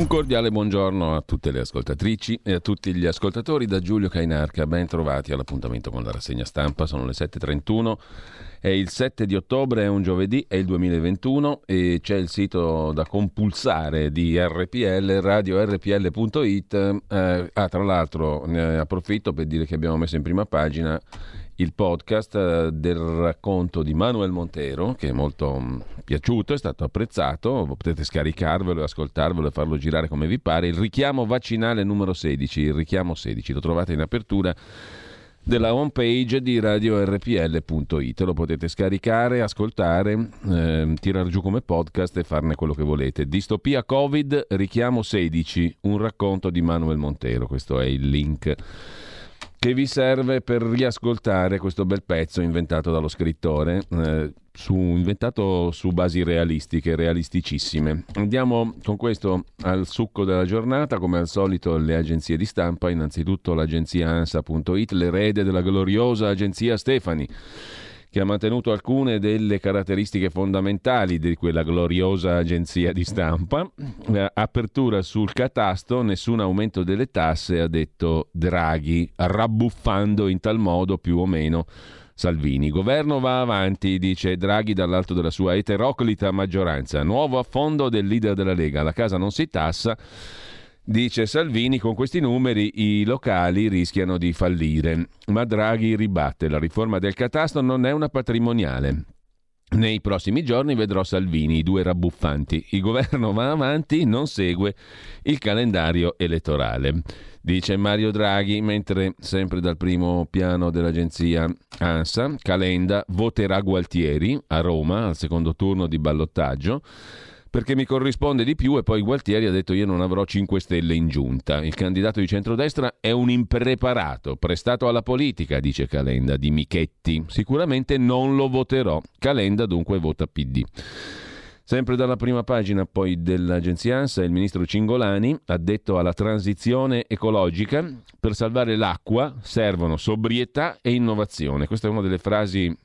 Un cordiale buongiorno a tutte le ascoltatrici e a tutti gli ascoltatori da Giulio Cainarca. Ben trovati all'appuntamento con la rassegna stampa. Sono le 7.31. È il 7 di ottobre, è un giovedì, è il 2021 e c'è il sito da compulsare di RPL, radiorpl.it. Eh, ah, tra l'altro ne approfitto per dire che abbiamo messo in prima pagina il podcast eh, del racconto di Manuel Montero, che è molto mm, piaciuto, è stato apprezzato, potete scaricarvelo, ascoltarvelo e farlo girare come vi pare. Il richiamo vaccinale numero 16, il richiamo 16, lo trovate in apertura della homepage di radiorpl.it. Lo potete scaricare, ascoltare, eh, tirar giù come podcast e farne quello che volete. Distopia Covid, richiamo 16, un racconto di Manuel Montero. Questo è il link che vi serve per riascoltare questo bel pezzo inventato dallo scrittore, eh, su, inventato su basi realistiche, realisticissime. Andiamo con questo al succo della giornata, come al solito le agenzie di stampa, innanzitutto l'agenzia ANSA.it, l'erede della gloriosa agenzia Stefani che ha mantenuto alcune delle caratteristiche fondamentali di quella gloriosa agenzia di stampa. Apertura sul catasto, nessun aumento delle tasse, ha detto Draghi, rabbuffando in tal modo più o meno Salvini. Governo va avanti, dice Draghi dall'alto della sua eteroclita maggioranza. Nuovo affondo del leader della Lega. La casa non si tassa. Dice Salvini, con questi numeri i locali rischiano di fallire, ma Draghi ribatte, la riforma del catasto non è una patrimoniale. Nei prossimi giorni vedrò Salvini, i due rabbuffanti. Il governo va avanti, non segue il calendario elettorale. Dice Mario Draghi, mentre sempre dal primo piano dell'agenzia ANSA, Calenda voterà Gualtieri a Roma al secondo turno di ballottaggio perché mi corrisponde di più e poi Gualtieri ha detto io non avrò 5 stelle in giunta. Il candidato di centrodestra è un impreparato, prestato alla politica, dice Calenda di Michetti. Sicuramente non lo voterò. Calenda dunque vota PD. Sempre dalla prima pagina poi dell'agenzia ANSA, il ministro Cingolani ha detto alla transizione ecologica per salvare l'acqua servono sobrietà e innovazione. Questa è una delle frasi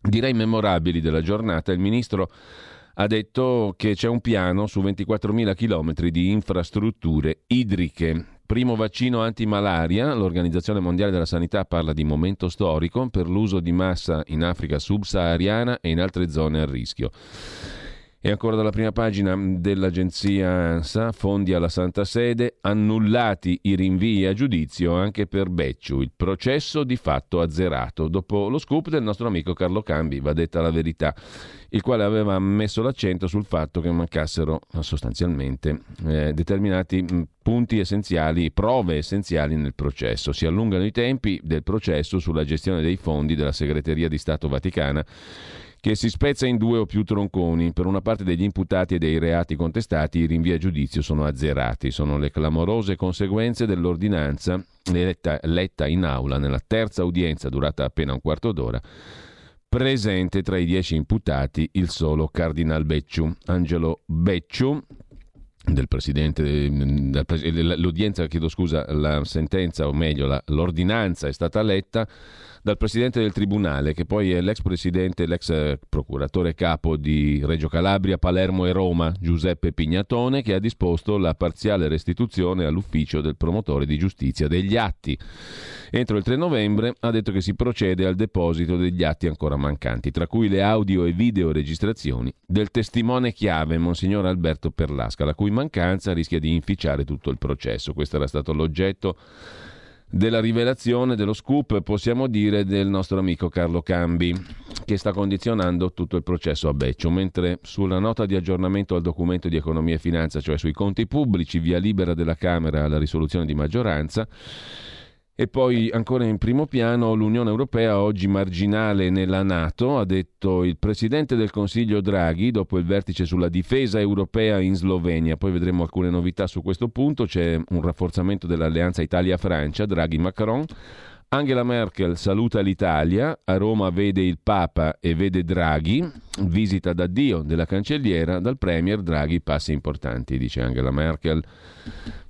direi memorabili della giornata. Il ministro ha detto che c'è un piano su 24.000 km di infrastrutture idriche. Primo vaccino antimalaria, l'Organizzazione Mondiale della Sanità parla di momento storico per l'uso di massa in Africa subsahariana e in altre zone a rischio. E ancora dalla prima pagina dell'agenzia ANSA, fondi alla Santa Sede, annullati i rinvii a giudizio anche per Becciu, il processo di fatto azzerato. Dopo lo scoop del nostro amico Carlo Cambi, va detta la verità, il quale aveva messo l'accento sul fatto che mancassero sostanzialmente eh, determinati punti essenziali, prove essenziali nel processo. Si allungano i tempi del processo sulla gestione dei fondi della Segreteria di Stato Vaticana che si spezza in due o più tronconi. Per una parte degli imputati e dei reati contestati i rinvii a giudizio sono azzerati. Sono le clamorose conseguenze dell'ordinanza letta, letta in aula nella terza udienza durata appena un quarto d'ora presente tra i dieci imputati il solo Cardinal Becciu. Angelo Becciu, del presidente, l'udienza, chiedo scusa, la sentenza, o meglio, l'ordinanza è stata letta dal presidente del tribunale, che poi è l'ex presidente, l'ex eh, procuratore capo di Reggio Calabria, Palermo e Roma, Giuseppe Pignatone, che ha disposto la parziale restituzione all'ufficio del promotore di giustizia degli atti. Entro il 3 novembre ha detto che si procede al deposito degli atti ancora mancanti, tra cui le audio e video registrazioni del testimone chiave, Monsignor Alberto Perlasca, la cui mancanza rischia di inficiare tutto il processo. Questo era stato l'oggetto della rivelazione, dello scoop, possiamo dire, del nostro amico Carlo Cambi, che sta condizionando tutto il processo a Beccio, mentre sulla nota di aggiornamento al documento di economia e finanza, cioè sui conti pubblici, via libera della Camera alla risoluzione di maggioranza, e poi ancora in primo piano l'Unione Europea oggi marginale nella Nato, ha detto il Presidente del Consiglio Draghi dopo il vertice sulla difesa europea in Slovenia. Poi vedremo alcune novità su questo punto, c'è un rafforzamento dell'alleanza Italia-Francia, Draghi-Macron. Angela Merkel saluta l'Italia, a Roma vede il Papa e vede Draghi, visita d'addio della cancelliera, dal Premier Draghi passi importanti, dice Angela Merkel.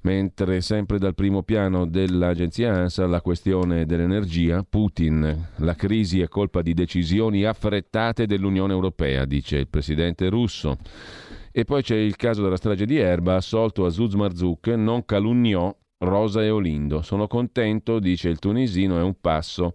Mentre sempre dal primo piano dell'agenzia ANSA la questione dell'energia, Putin, la crisi è colpa di decisioni affrettate dell'Unione Europea, dice il presidente russo. E poi c'è il caso della strage di Erba, assolto Azuz Marzouk, non calunniò Rosa e Olindo. Sono contento, dice il tunisino, è un passo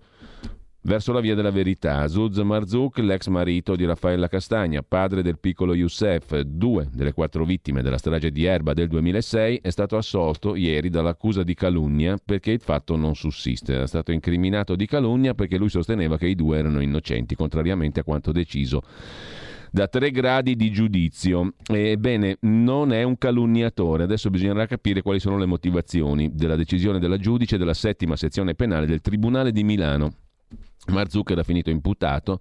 verso la via della verità. Azuz Marzouk, l'ex marito di Raffaella Castagna, padre del piccolo Youssef, due delle quattro vittime della strage di Erba del 2006, è stato assolto ieri dall'accusa di calunnia perché il fatto non sussiste. Era stato incriminato di calunnia perché lui sosteneva che i due erano innocenti, contrariamente a quanto deciso da tre gradi di giudizio. Ebbene, non è un calunniatore. Adesso bisognerà capire quali sono le motivazioni della decisione della giudice della settima sezione penale del Tribunale di Milano. Marzuk era finito imputato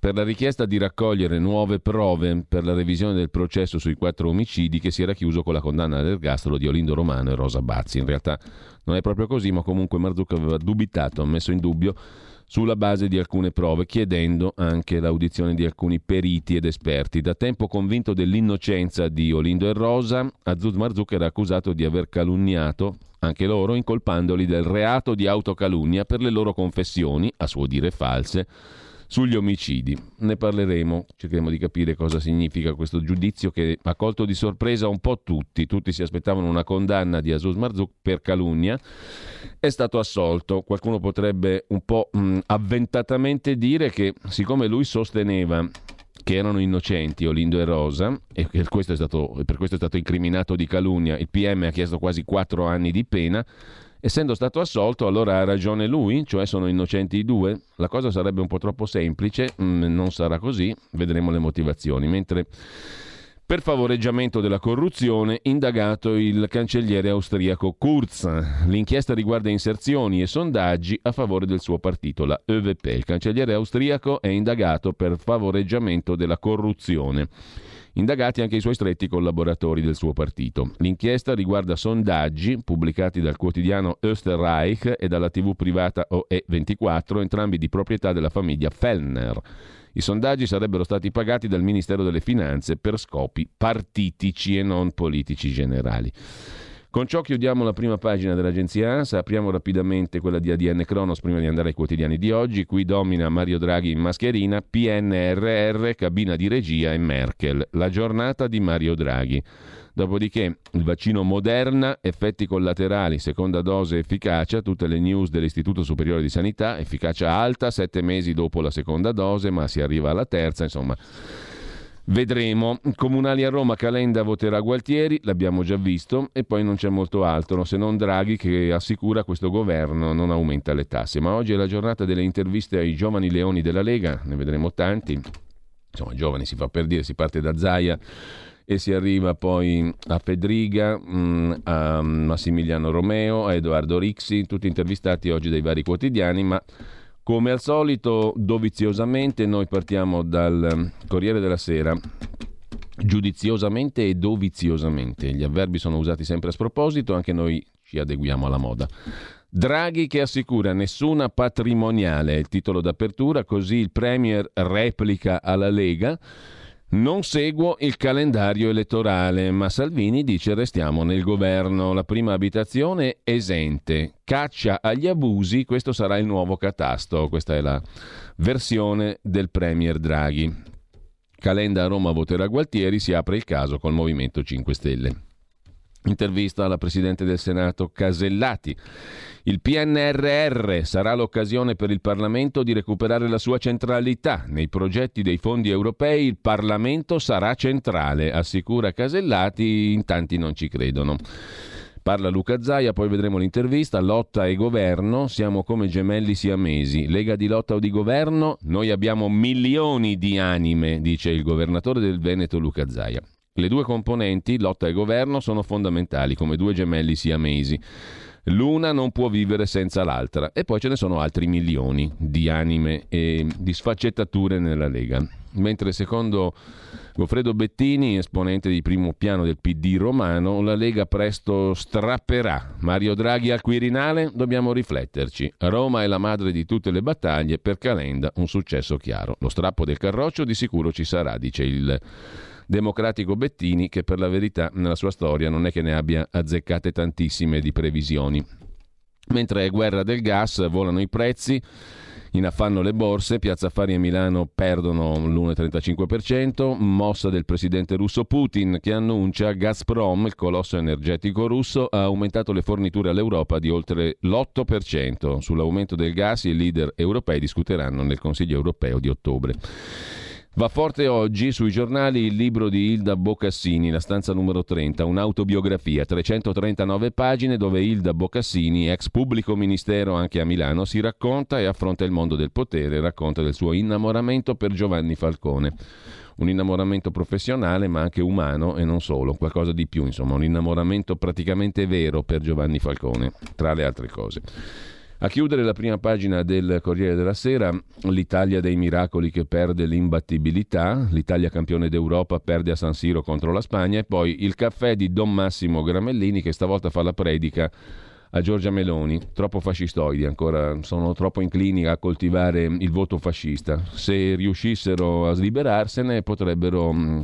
per la richiesta di raccogliere nuove prove per la revisione del processo sui quattro omicidi che si era chiuso con la condanna all'ergastolo di Olindo Romano e Rosa Bazzi. In realtà non è proprio così, ma comunque Marzuk aveva dubitato, messo in dubbio sulla base di alcune prove, chiedendo anche l'audizione di alcuni periti ed esperti. Da tempo convinto dell'innocenza di Olindo e Rosa, Azuz Marzuk era accusato di aver calunniato anche loro, incolpandoli del reato di autocalunnia per le loro confessioni, a suo dire false, sugli omicidi. Ne parleremo, cercheremo di capire cosa significa questo giudizio che ha colto di sorpresa un po' tutti. Tutti si aspettavano una condanna di Asus Marzouk per calunnia. È stato assolto. Qualcuno potrebbe un po' mh, avventatamente dire che siccome lui sosteneva che erano innocenti Olindo e Rosa e questo stato, per questo è stato incriminato di calunnia, il PM ha chiesto quasi quattro anni di pena, Essendo stato assolto, allora ha ragione lui, cioè sono innocenti i due? La cosa sarebbe un po' troppo semplice, mm, non sarà così, vedremo le motivazioni. Mentre per favoreggiamento della corruzione, indagato il cancelliere austriaco Kurz. L'inchiesta riguarda inserzioni e sondaggi a favore del suo partito, la ÖVP. Il cancelliere austriaco è indagato per favoreggiamento della corruzione indagati anche i suoi stretti collaboratori del suo partito. L'inchiesta riguarda sondaggi pubblicati dal quotidiano Österreich e dalla tv privata OE24, entrambi di proprietà della famiglia Fellner. I sondaggi sarebbero stati pagati dal Ministero delle Finanze per scopi partitici e non politici generali. Con ciò chiudiamo la prima pagina dell'agenzia ANSA, apriamo rapidamente quella di ADN Cronos prima di andare ai quotidiani di oggi. Qui domina Mario Draghi in mascherina, PNRR, cabina di regia e Merkel. La giornata di Mario Draghi. Dopodiché il vaccino Moderna, effetti collaterali, seconda dose efficacia, tutte le news dell'Istituto Superiore di Sanità, efficacia alta, sette mesi dopo la seconda dose, ma si arriva alla terza, insomma Vedremo. Comunali a Roma, Calenda voterà Gualtieri, l'abbiamo già visto, e poi non c'è molto altro, se non Draghi che assicura questo governo non aumenta le tasse. Ma oggi è la giornata delle interviste ai giovani leoni della Lega, ne vedremo tanti. Insomma, giovani si fa per dire, si parte da Zaia e si arriva poi a Fedriga, mm, a Massimiliano Romeo, a Edoardo Rixi, tutti intervistati oggi dai vari quotidiani, ma come al solito, doviziosamente, noi partiamo dal Corriere della Sera. Giudiziosamente e doviziosamente. Gli avverbi sono usati sempre a sproposito, anche noi ci adeguiamo alla moda. Draghi che assicura nessuna patrimoniale, è il titolo d'apertura, così il Premier replica alla Lega. Non seguo il calendario elettorale, ma Salvini dice restiamo nel governo. La prima abitazione esente. Caccia agli abusi, questo sarà il nuovo catasto. Questa è la versione del Premier Draghi. Calenda a Roma voterà Gualtieri, si apre il caso col Movimento 5 Stelle. Intervista alla Presidente del Senato Casellati. Il PNRR sarà l'occasione per il Parlamento di recuperare la sua centralità. Nei progetti dei fondi europei il Parlamento sarà centrale, assicura Casellati, in tanti non ci credono. Parla Luca Zaia, poi vedremo l'intervista. Lotta e governo, siamo come gemelli siamesi. Lega di lotta o di governo, noi abbiamo milioni di anime, dice il governatore del Veneto Luca Zaia. Le due componenti, lotta e governo, sono fondamentali come due gemelli siamesi. L'una non può vivere senza l'altra e poi ce ne sono altri milioni di anime e di sfaccettature nella Lega. Mentre secondo Goffredo Bettini, esponente di primo piano del PD romano, la Lega presto strapperà. Mario Draghi al Quirinale? Dobbiamo rifletterci. Roma è la madre di tutte le battaglie, per Calenda un successo chiaro. Lo strappo del carroccio di sicuro ci sarà, dice il democratico Bettini che per la verità nella sua storia non è che ne abbia azzeccate tantissime di previsioni. Mentre è guerra del gas, volano i prezzi. In affanno le borse, Piazza Affari e Milano perdono l'1,35%, mossa del presidente russo Putin che annuncia Gazprom, il colosso energetico russo, ha aumentato le forniture all'Europa di oltre l'8%. Sull'aumento del gas i leader europei discuteranno nel Consiglio europeo di ottobre. Va forte oggi sui giornali il libro di Ilda Boccassini, La stanza numero 30, un'autobiografia, 339 pagine dove Ilda Boccassini, ex pubblico ministero anche a Milano, si racconta e affronta il mondo del potere, racconta del suo innamoramento per Giovanni Falcone. Un innamoramento professionale ma anche umano e non solo, qualcosa di più, insomma, un innamoramento praticamente vero per Giovanni Falcone, tra le altre cose. A chiudere la prima pagina del Corriere della Sera, l'Italia dei miracoli che perde l'imbattibilità, l'Italia campione d'Europa perde a San Siro contro la Spagna e poi il caffè di Don Massimo Gramellini che stavolta fa la predica a Giorgia Meloni, troppo fascistoidi ancora, sono troppo inclini a coltivare il voto fascista. Se riuscissero a sliberarsene potrebbero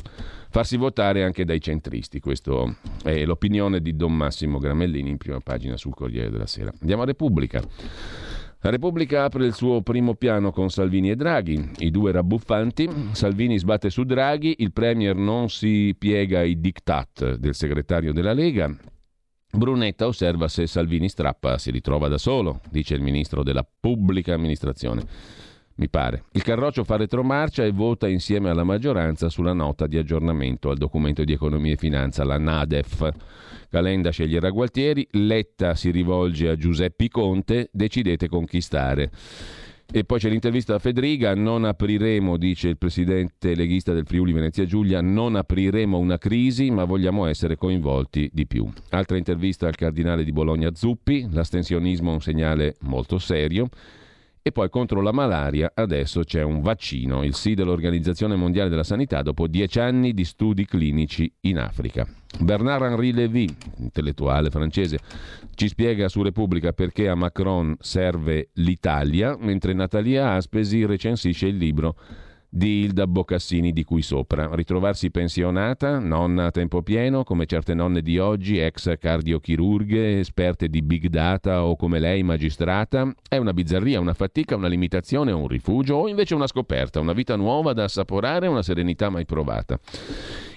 farsi votare anche dai centristi. Questa è l'opinione di Don Massimo Gramellini in prima pagina sul Corriere della Sera. Andiamo a Repubblica. La Repubblica apre il suo primo piano con Salvini e Draghi, i due rabbuffanti. Salvini sbatte su Draghi, il Premier non si piega ai diktat del segretario della Lega. Brunetta osserva se Salvini strappa si ritrova da solo, dice il ministro della pubblica amministrazione mi pare. Il Carroccio fa retromarcia e vota insieme alla maggioranza sulla nota di aggiornamento al documento di economia e finanza, la NADEF. Calenda sceglierà Gualtieri, Letta si rivolge a Giuseppe Conte, decidete conquistare. E poi c'è l'intervista a Federica, non apriremo, dice il presidente leghista del Friuli Venezia Giulia, non apriremo una crisi, ma vogliamo essere coinvolti di più. Altra intervista al cardinale di Bologna Zuppi, l'astensionismo è un segnale molto serio. E poi contro la malaria adesso c'è un vaccino, il sì dell'Organizzazione Mondiale della Sanità dopo dieci anni di studi clinici in Africa. Bernard-Henri Lévy, intellettuale francese, ci spiega su Repubblica perché a Macron serve l'Italia, mentre Natalia Aspesi recensisce il libro di Ilda Boccassini di cui sopra. Ritrovarsi pensionata, nonna a tempo pieno, come certe nonne di oggi, ex cardiochirurghe, esperte di big data o come lei magistrata, è una bizzarria, una fatica, una limitazione, un rifugio o invece una scoperta, una vita nuova da assaporare, una serenità mai provata.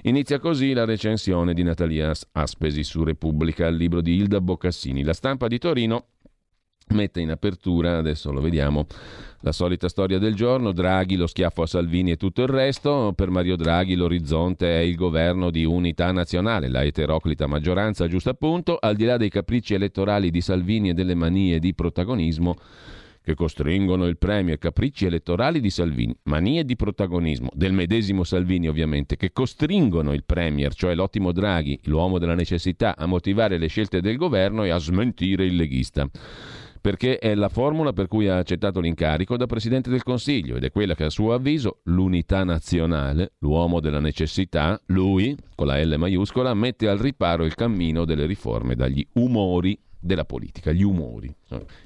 Inizia così la recensione di Natalia Aspesi su Repubblica, il libro di Ilda Boccassini. La stampa di Torino mette in apertura, adesso lo vediamo, la solita storia del giorno, Draghi, lo schiaffo a Salvini e tutto il resto. Per Mario Draghi l'orizzonte è il governo di unità nazionale, la eteroclita maggioranza, giusto appunto, al di là dei capricci elettorali di Salvini e delle manie di protagonismo che costringono il Premier, capricci elettorali di Salvini, manie di protagonismo del medesimo Salvini ovviamente, che costringono il Premier, cioè l'ottimo Draghi, l'uomo della necessità, a motivare le scelte del governo e a smentire il leghista perché è la formula per cui ha accettato l'incarico da Presidente del Consiglio ed è quella che a suo avviso l'unità nazionale, l'uomo della necessità, lui, con la L maiuscola, mette al riparo il cammino delle riforme dagli umori della politica, gli umori,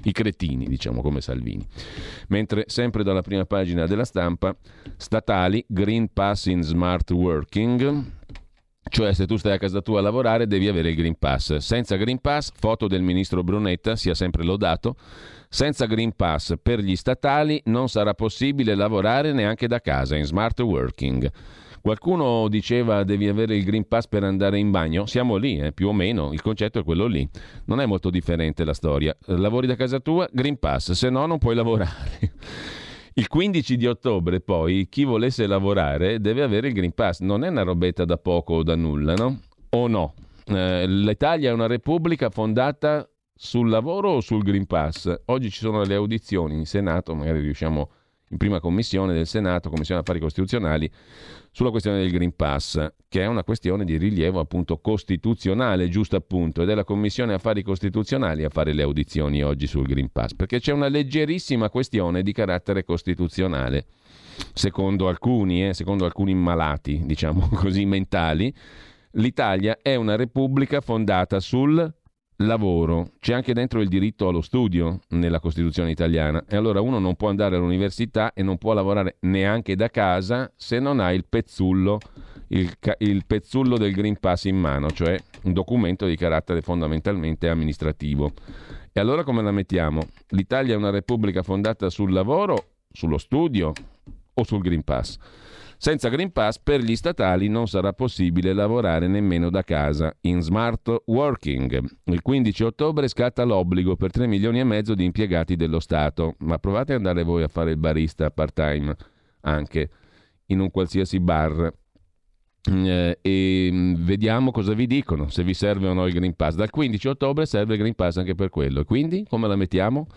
i cretini, diciamo come Salvini. Mentre sempre dalla prima pagina della stampa, statali, Green Pass in Smart Working, cioè, se tu stai a casa tua a lavorare, devi avere il Green Pass. Senza Green Pass, foto del ministro Brunetta, sia sempre lodato. Senza Green Pass per gli statali non sarà possibile lavorare neanche da casa in smart working. Qualcuno diceva devi avere il Green Pass per andare in bagno, siamo lì, eh, più o meno, il concetto è quello lì. Non è molto differente la storia. Lavori da casa tua, Green Pass, se no non puoi lavorare. Il 15 di ottobre poi chi volesse lavorare deve avere il Green Pass, non è una robetta da poco o da nulla, no? O no? Eh, L'Italia è una repubblica fondata sul lavoro o sul Green Pass? Oggi ci sono le audizioni in Senato, magari riusciamo a in prima commissione del Senato, Commissione Affari Costituzionali, sulla questione del Green Pass, che è una questione di rilievo appunto costituzionale, giusto appunto, ed è la Commissione Affari Costituzionali a fare le audizioni oggi sul Green Pass, perché c'è una leggerissima questione di carattere costituzionale, secondo alcuni, eh, secondo alcuni malati, diciamo così, mentali, l'Italia è una repubblica fondata sul lavoro, c'è anche dentro il diritto allo studio nella Costituzione italiana e allora uno non può andare all'università e non può lavorare neanche da casa se non ha il pezzullo, il, il pezzullo del Green Pass in mano, cioè un documento di carattere fondamentalmente amministrativo E allora come la mettiamo? L'Italia è una repubblica fondata sul lavoro, sullo studio o sul Green Pass? Senza Green Pass per gli statali non sarà possibile lavorare nemmeno da casa in smart working. Il 15 ottobre scatta l'obbligo per 3 milioni e mezzo di impiegati dello Stato, ma provate ad andare voi a fare il barista part-time anche in un qualsiasi bar eh, e mm, vediamo cosa vi dicono, se vi serve o no il Green Pass. Dal 15 ottobre serve il Green Pass anche per quello. Quindi come la mettiamo?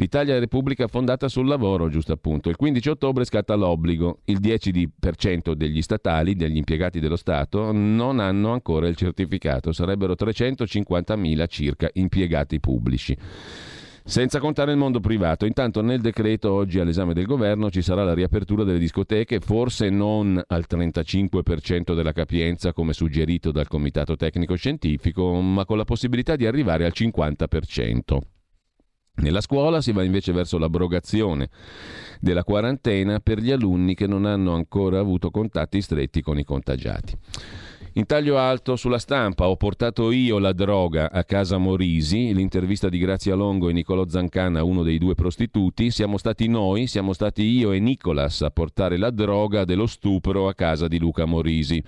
L'Italia è Repubblica fondata sul lavoro, giusto appunto. Il 15 ottobre scatta l'obbligo. Il 10% degli statali, degli impiegati dello Stato, non hanno ancora il certificato. Sarebbero 350.000 circa impiegati pubblici. Senza contare il mondo privato. Intanto nel decreto oggi all'esame del governo ci sarà la riapertura delle discoteche, forse non al 35% della capienza come suggerito dal Comitato Tecnico Scientifico, ma con la possibilità di arrivare al 50%. Nella scuola si va invece verso l'abrogazione della quarantena per gli alunni che non hanno ancora avuto contatti stretti con i contagiati. In taglio alto sulla stampa ho portato io la droga a casa Morisi, l'intervista di Grazia Longo e Nicolò Zancana, uno dei due prostituti, siamo stati noi, siamo stati io e Nicolas a portare la droga dello stupro a casa di Luca Morisi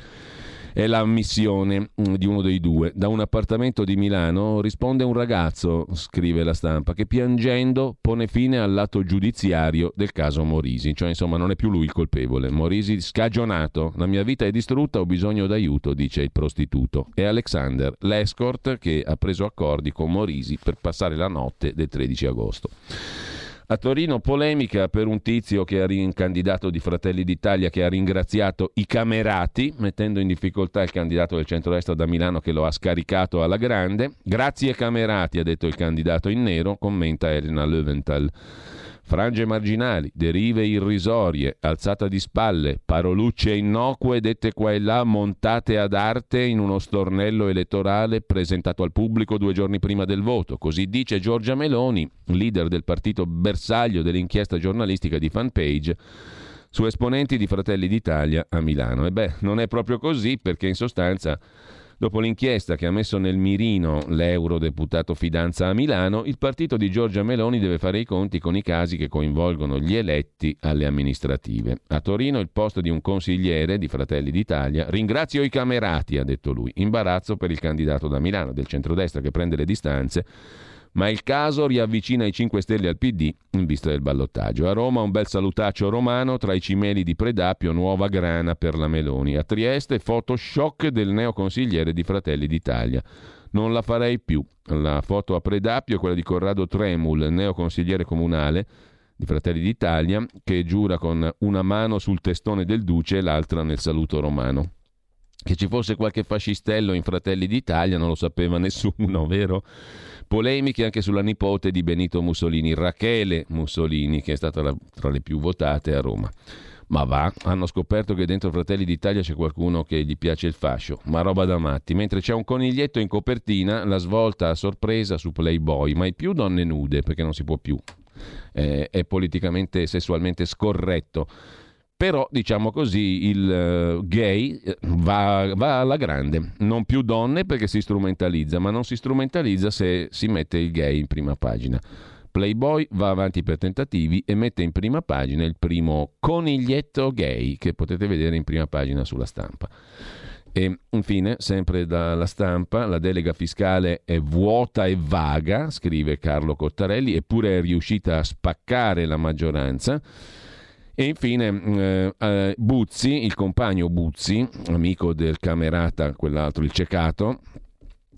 è l'ammissione mm, di uno dei due. Da un appartamento di Milano risponde un ragazzo, scrive la stampa, che piangendo pone fine al lato giudiziario del caso Morisi, cioè insomma non è più lui il colpevole. Morisi scagionato, la mia vita è distrutta, ho bisogno d'aiuto, dice il prostituto. È Alexander, l'escort che ha preso accordi con Morisi per passare la notte del 13 agosto. A Torino polemica per un tizio che è un candidato di Fratelli d'Italia che ha ringraziato i camerati, mettendo in difficoltà il candidato del centro-destra da Milano che lo ha scaricato alla grande. Grazie camerati, ha detto il candidato in nero, commenta Elena Löwenthal. Frange marginali, derive irrisorie, alzata di spalle, parolucce innocue dette qua e là montate ad arte in uno stornello elettorale presentato al pubblico due giorni prima del voto. Così dice Giorgia Meloni, leader del partito bersaglio dell'inchiesta giornalistica di fanpage su esponenti di Fratelli d'Italia a Milano. E beh, non è proprio così perché in sostanza Dopo l'inchiesta che ha messo nel mirino l'eurodeputato Fidanza a Milano, il partito di Giorgia Meloni deve fare i conti con i casi che coinvolgono gli eletti alle amministrative. A Torino il posto di un consigliere di Fratelli d'Italia. Ringrazio i camerati, ha detto lui. Imbarazzo per il candidato da Milano del centrodestra che prende le distanze ma il caso riavvicina i 5 Stelle al PD in vista del ballottaggio. A Roma un bel salutaccio romano tra i cimeli di Predapio, nuova grana per la Meloni. A Trieste foto shock del neoconsigliere di Fratelli d'Italia. Non la farei più. La foto a Predapio è quella di Corrado Tremul, neoconsigliere comunale di Fratelli d'Italia, che giura con una mano sul testone del Duce e l'altra nel saluto romano. Che ci fosse qualche fascistello in Fratelli d'Italia non lo sapeva nessuno, vero? Polemiche anche sulla nipote di Benito Mussolini, Rachele Mussolini, che è stata la, tra le più votate a Roma. Ma va, hanno scoperto che dentro Fratelli d'Italia c'è qualcuno che gli piace il fascio, ma roba da matti. Mentre c'è un coniglietto in copertina, la svolta a sorpresa su Playboy, mai più donne nude, perché non si può più. Eh, è politicamente e sessualmente scorretto però diciamo così il uh, gay eh, va, va, alla grande, non più donne perché si strumentalizza, ma non si strumentalizza se si mette il gay in prima pagina. Playboy va avanti per tentativi e mette in prima pagina il primo coniglietto gay che potete vedere in prima pagina sulla stampa. E infine, sempre dalla stampa, la delega fiscale è vuota e vaga, scrive Carlo Cottarelli, eppure è riuscita a spaccare la maggioranza. E infine eh, eh, Buzzi, il compagno Buzzi, amico del camerata, quell'altro, il cecato,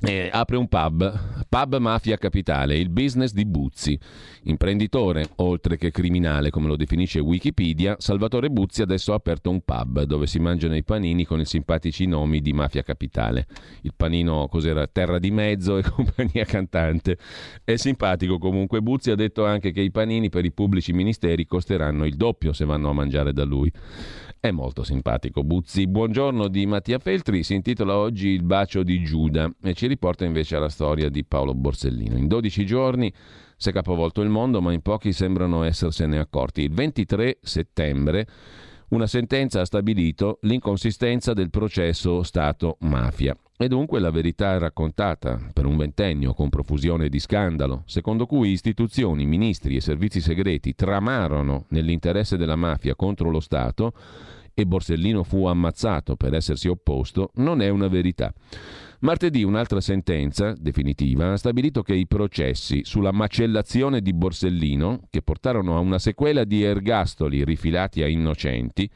eh, apre un pub, Pub Mafia Capitale, il business di Buzzi. Imprenditore, oltre che criminale, come lo definisce Wikipedia, Salvatore Buzzi adesso ha aperto un pub dove si mangiano i panini con i simpatici nomi di Mafia Capitale. Il panino, cos'era? Terra di mezzo e compagnia cantante. È simpatico comunque. Buzzi ha detto anche che i panini per i pubblici ministeri costeranno il doppio se vanno a mangiare da lui. È molto simpatico Buzzi. Buongiorno di Mattia Feltri si intitola oggi Il bacio di Giuda e ci riporta invece alla storia di Paolo Borsellino. In 12 giorni si è capovolto il mondo, ma in pochi sembrano essersene accorti. Il 23 settembre una sentenza ha stabilito l'inconsistenza del processo Stato-mafia. E dunque la verità raccontata per un ventennio con profusione di scandalo, secondo cui istituzioni, ministri e servizi segreti tramarono nell'interesse della mafia contro lo Stato e Borsellino fu ammazzato per essersi opposto, non è una verità. Martedì un'altra sentenza definitiva ha stabilito che i processi sulla macellazione di Borsellino, che portarono a una sequela di ergastoli rifilati a innocenti,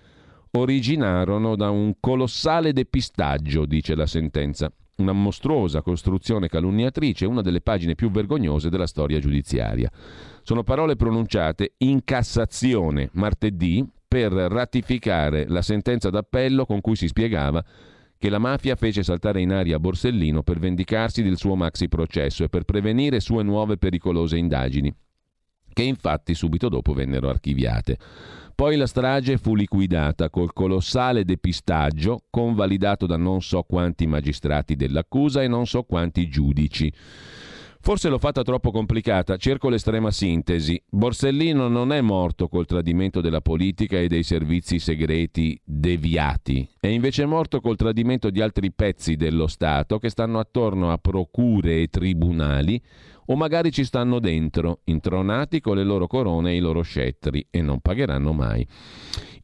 originarono da un colossale depistaggio, dice la sentenza. Una mostruosa costruzione calunniatrice, una delle pagine più vergognose della storia giudiziaria. Sono parole pronunciate in Cassazione martedì per ratificare la sentenza d'appello con cui si spiegava che la mafia fece saltare in aria Borsellino per vendicarsi del suo maxi processo e per prevenire sue nuove pericolose indagini, che infatti subito dopo vennero archiviate. Poi la strage fu liquidata col colossale depistaggio convalidato da non so quanti magistrati dell'accusa e non so quanti giudici. Forse l'ho fatta troppo complicata, cerco l'estrema sintesi. Borsellino non è morto col tradimento della politica e dei servizi segreti deviati, è invece morto col tradimento di altri pezzi dello Stato che stanno attorno a procure e tribunali o magari ci stanno dentro, intronati con le loro corone e i loro scettri e non pagheranno mai.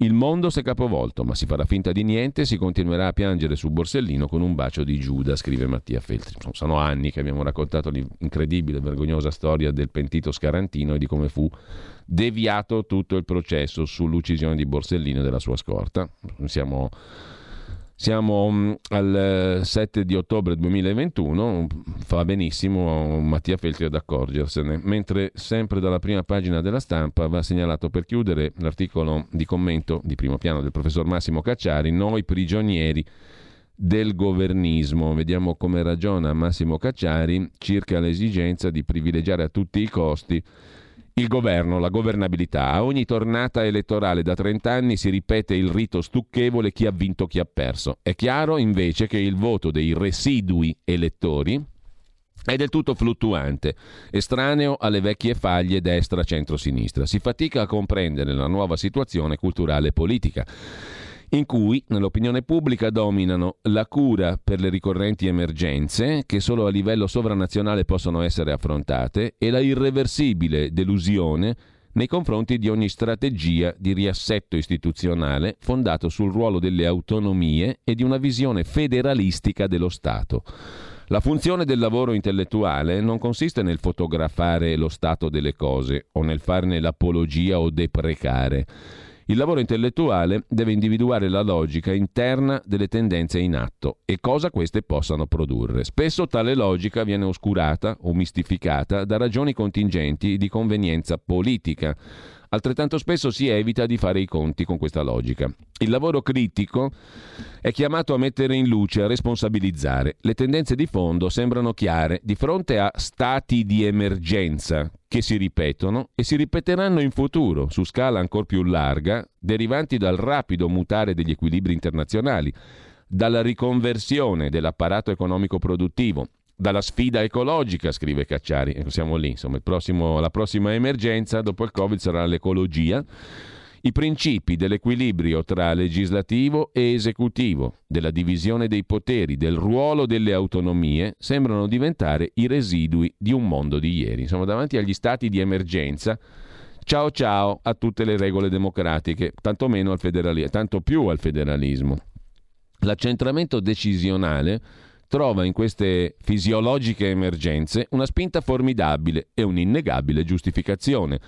Il mondo si è capovolto, ma si farà finta di niente e si continuerà a piangere su Borsellino con un bacio di Giuda, scrive Mattia Feltri. Sono anni che abbiamo raccontato l'incredibile, vergognosa storia del pentito Scarantino e di come fu deviato tutto il processo sull'uccisione di Borsellino e della sua scorta. Siamo siamo mm, al 7 eh, di ottobre 2021, fa benissimo Mattia Feltri ad accorgersene, mentre sempre dalla prima pagina della stampa va segnalato per chiudere l'articolo di commento di primo piano del professor Massimo Cacciari, Noi prigionieri del governismo. Vediamo come ragiona Massimo Cacciari circa l'esigenza di privilegiare a tutti i costi il governo, la governabilità. A ogni tornata elettorale da 30 anni si ripete il rito stucchevole chi ha vinto, chi ha perso. È chiaro invece che il voto dei residui elettori è del tutto fluttuante, estraneo alle vecchie faglie destra-centro-sinistra. Si fatica a comprendere la nuova situazione culturale e politica in cui nell'opinione pubblica dominano la cura per le ricorrenti emergenze, che solo a livello sovranazionale possono essere affrontate, e la irreversibile delusione nei confronti di ogni strategia di riassetto istituzionale fondato sul ruolo delle autonomie e di una visione federalistica dello Stato. La funzione del lavoro intellettuale non consiste nel fotografare lo stato delle cose o nel farne l'apologia o deprecare il lavoro intellettuale deve individuare la logica interna delle tendenze in atto e cosa queste possano produrre. Spesso tale logica viene oscurata o mistificata da ragioni contingenti di convenienza politica. Altrettanto spesso si evita di fare i conti con questa logica. Il lavoro critico è chiamato a mettere in luce, a responsabilizzare. Le tendenze di fondo sembrano chiare di fronte a stati di emergenza che si ripetono e si ripeteranno in futuro su scala ancora più larga, derivanti dal rapido mutare degli equilibri internazionali, dalla riconversione dell'apparato economico produttivo, dalla sfida ecologica, scrive Cacciari. Ecco, siamo lì, insomma, prossimo, la prossima emergenza dopo il Covid sarà l'ecologia. I principi dell'equilibrio tra legislativo e esecutivo, della divisione dei poteri, del ruolo delle autonomie, sembrano diventare i residui di un mondo di ieri. Insomma, davanti agli stati di emergenza, ciao ciao a tutte le regole democratiche, tanto meno al federalismo, tanto più al federalismo. L'accentramento decisionale trova in queste fisiologiche emergenze una spinta formidabile e un'innegabile giustificazione.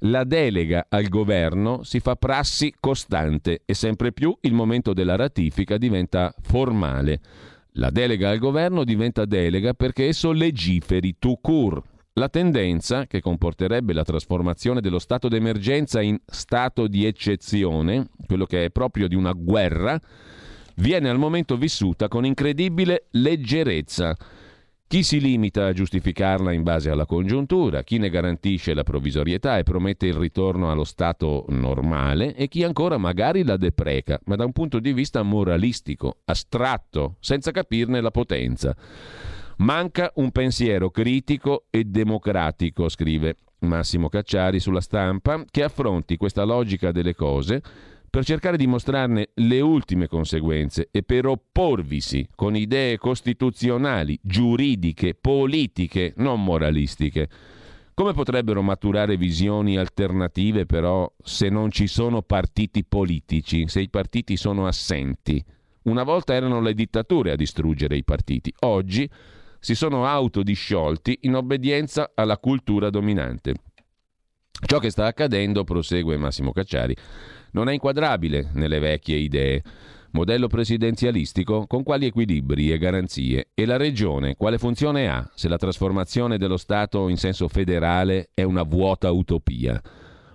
La delega al governo si fa prassi costante e sempre più il momento della ratifica diventa formale. La delega al governo diventa delega perché esso legiferi tout court. La tendenza, che comporterebbe la trasformazione dello stato d'emergenza in stato di eccezione, quello che è proprio di una guerra, viene al momento vissuta con incredibile leggerezza. Chi si limita a giustificarla in base alla congiuntura, chi ne garantisce la provvisorietà e promette il ritorno allo stato normale e chi ancora magari la depreca, ma da un punto di vista moralistico, astratto, senza capirne la potenza. Manca un pensiero critico e democratico, scrive Massimo Cacciari sulla stampa, che affronti questa logica delle cose per cercare di mostrarne le ultime conseguenze e per opporvisi con idee costituzionali, giuridiche, politiche, non moralistiche. Come potrebbero maturare visioni alternative però se non ci sono partiti politici, se i partiti sono assenti? Una volta erano le dittature a distruggere i partiti, oggi si sono autodisciolti in obbedienza alla cultura dominante. Ciò che sta accadendo, prosegue Massimo Cacciari, non è inquadrabile nelle vecchie idee. Modello presidenzialistico con quali equilibri e garanzie? E la regione quale funzione ha se la trasformazione dello Stato in senso federale è una vuota utopia?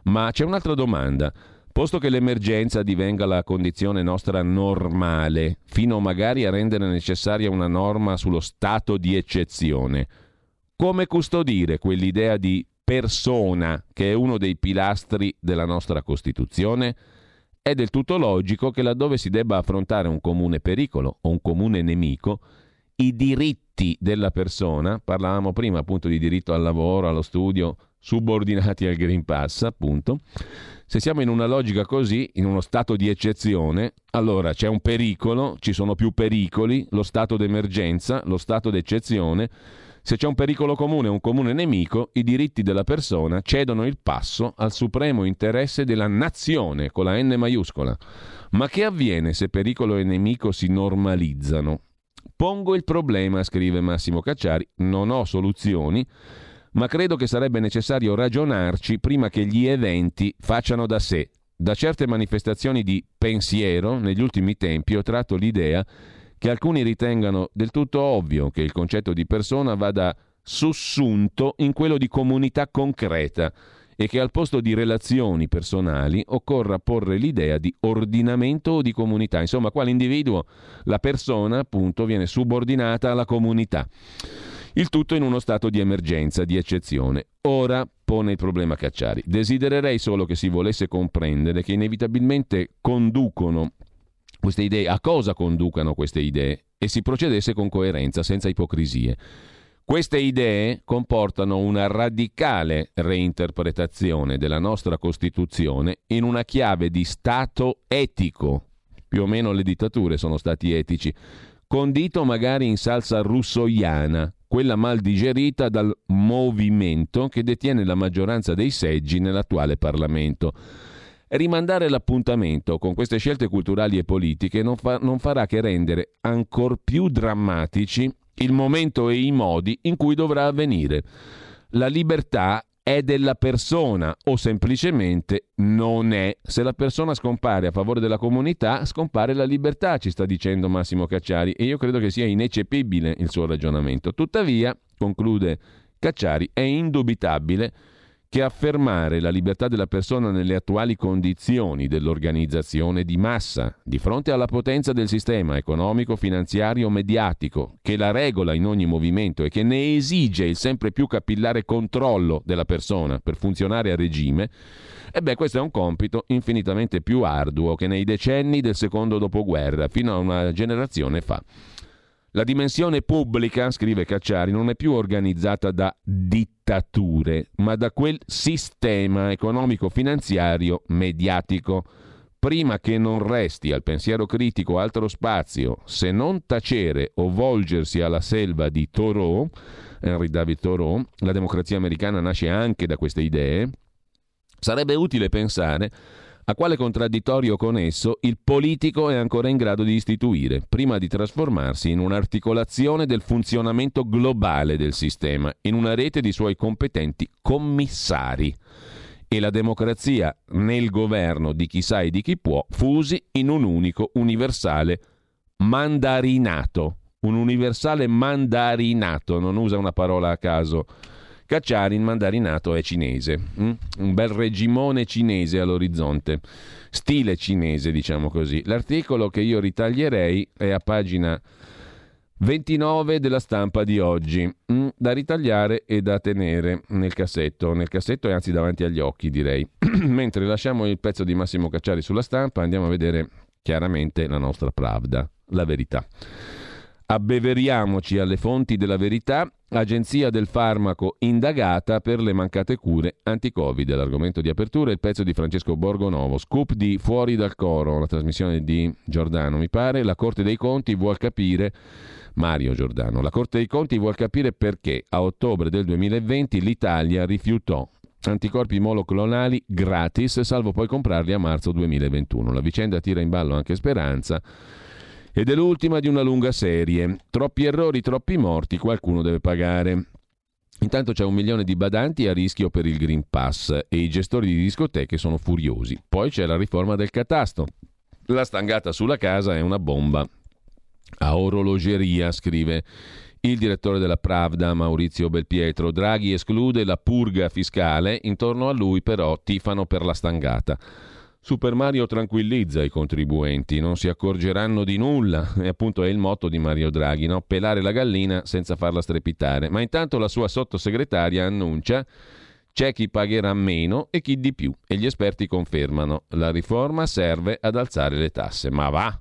Ma c'è un'altra domanda. Posto che l'emergenza divenga la condizione nostra normale, fino magari a rendere necessaria una norma sullo stato di eccezione, come custodire quell'idea di persona che è uno dei pilastri della nostra Costituzione? È del tutto logico che laddove si debba affrontare un comune pericolo o un comune nemico, i diritti della persona, parlavamo prima appunto di diritto al lavoro, allo studio, subordinati al Green Pass, appunto, se siamo in una logica così, in uno stato di eccezione, allora c'è un pericolo, ci sono più pericoli, lo stato d'emergenza, lo stato d'eccezione. Se c'è un pericolo comune, un comune nemico, i diritti della persona cedono il passo al supremo interesse della nazione, con la N maiuscola. Ma che avviene se pericolo e nemico si normalizzano? Pongo il problema, scrive Massimo Cacciari, non ho soluzioni ma credo che sarebbe necessario ragionarci prima che gli eventi facciano da sé. Da certe manifestazioni di pensiero negli ultimi tempi ho tratto l'idea che alcuni ritengano del tutto ovvio che il concetto di persona vada sussunto in quello di comunità concreta e che al posto di relazioni personali occorra porre l'idea di ordinamento o di comunità. Insomma, qua l'individuo, la persona, appunto, viene subordinata alla comunità. Il tutto in uno stato di emergenza, di eccezione. Ora pone il problema Cacciari. Desidererei solo che si volesse comprendere che inevitabilmente conducono queste idee, a cosa conducano queste idee e si procedesse con coerenza, senza ipocrisie. Queste idee comportano una radicale reinterpretazione della nostra Costituzione in una chiave di Stato etico. Più o meno le dittature sono stati etici, condito magari in salsa russoiana, quella mal digerita dal movimento che detiene la maggioranza dei seggi nell'attuale Parlamento. Rimandare l'appuntamento con queste scelte culturali e politiche non, fa, non farà che rendere ancor più drammatici il momento e i modi in cui dovrà avvenire. La libertà è della persona o semplicemente non è. Se la persona scompare a favore della comunità, scompare la libertà, ci sta dicendo Massimo Cacciari e io credo che sia ineccepibile il suo ragionamento. Tuttavia, conclude Cacciari, è indubitabile che affermare la libertà della persona nelle attuali condizioni dell'organizzazione di massa, di fronte alla potenza del sistema economico, finanziario, mediatico, che la regola in ogni movimento e che ne esige il sempre più capillare controllo della persona per funzionare a regime, e beh, questo è un compito infinitamente più arduo che nei decenni del secondo dopoguerra, fino a una generazione fa. La dimensione pubblica, scrive Cacciari, non è più organizzata da dittature, ma da quel sistema economico-finanziario mediatico. Prima che non resti al pensiero critico altro spazio se non tacere o volgersi alla selva di Thoreau, Henry David Thoreau, la democrazia americana nasce anche da queste idee, sarebbe utile pensare a quale contraddittorio con esso il politico è ancora in grado di istituire, prima di trasformarsi in un'articolazione del funzionamento globale del sistema, in una rete di suoi competenti commissari. E la democrazia nel governo di chi sa e di chi può, fusi in un unico universale mandarinato. Un universale mandarinato, non usa una parola a caso Cacciari in mandarinato è cinese, mm? un bel regimone cinese all'orizzonte, stile cinese diciamo così. L'articolo che io ritaglierei è a pagina 29 della stampa di oggi, mm? da ritagliare e da tenere nel cassetto, nel cassetto e anzi davanti agli occhi direi. Mentre lasciamo il pezzo di Massimo Cacciari sulla stampa andiamo a vedere chiaramente la nostra pravda, la verità. Abbeveriamoci alle fonti della verità agenzia del farmaco indagata per le mancate cure anti-Covid. L'argomento di apertura è il pezzo di Francesco Borgonovo, scoop di Fuori dal coro, la trasmissione di Giordano, mi pare. La Corte dei Conti vuol capire Mario Giordano. La Corte dei Conti vuol capire perché a ottobre del 2020 l'Italia rifiutò anticorpi monoclonali gratis, salvo poi comprarli a marzo 2021. La vicenda tira in ballo anche Speranza ed è l'ultima di una lunga serie. Troppi errori, troppi morti, qualcuno deve pagare. Intanto c'è un milione di badanti a rischio per il Green Pass e i gestori di discoteche sono furiosi. Poi c'è la riforma del catasto. La stangata sulla casa è una bomba. A orologeria, scrive il direttore della Pravda, Maurizio Belpietro. Draghi esclude la purga fiscale, intorno a lui però tifano per la stangata. Super Mario tranquillizza i contribuenti, non si accorgeranno di nulla, e appunto è il motto di Mario Draghi, no? pelare la gallina senza farla strepitare. Ma intanto la sua sottosegretaria annuncia c'è chi pagherà meno e chi di più e gli esperti confermano la riforma serve ad alzare le tasse. Ma va!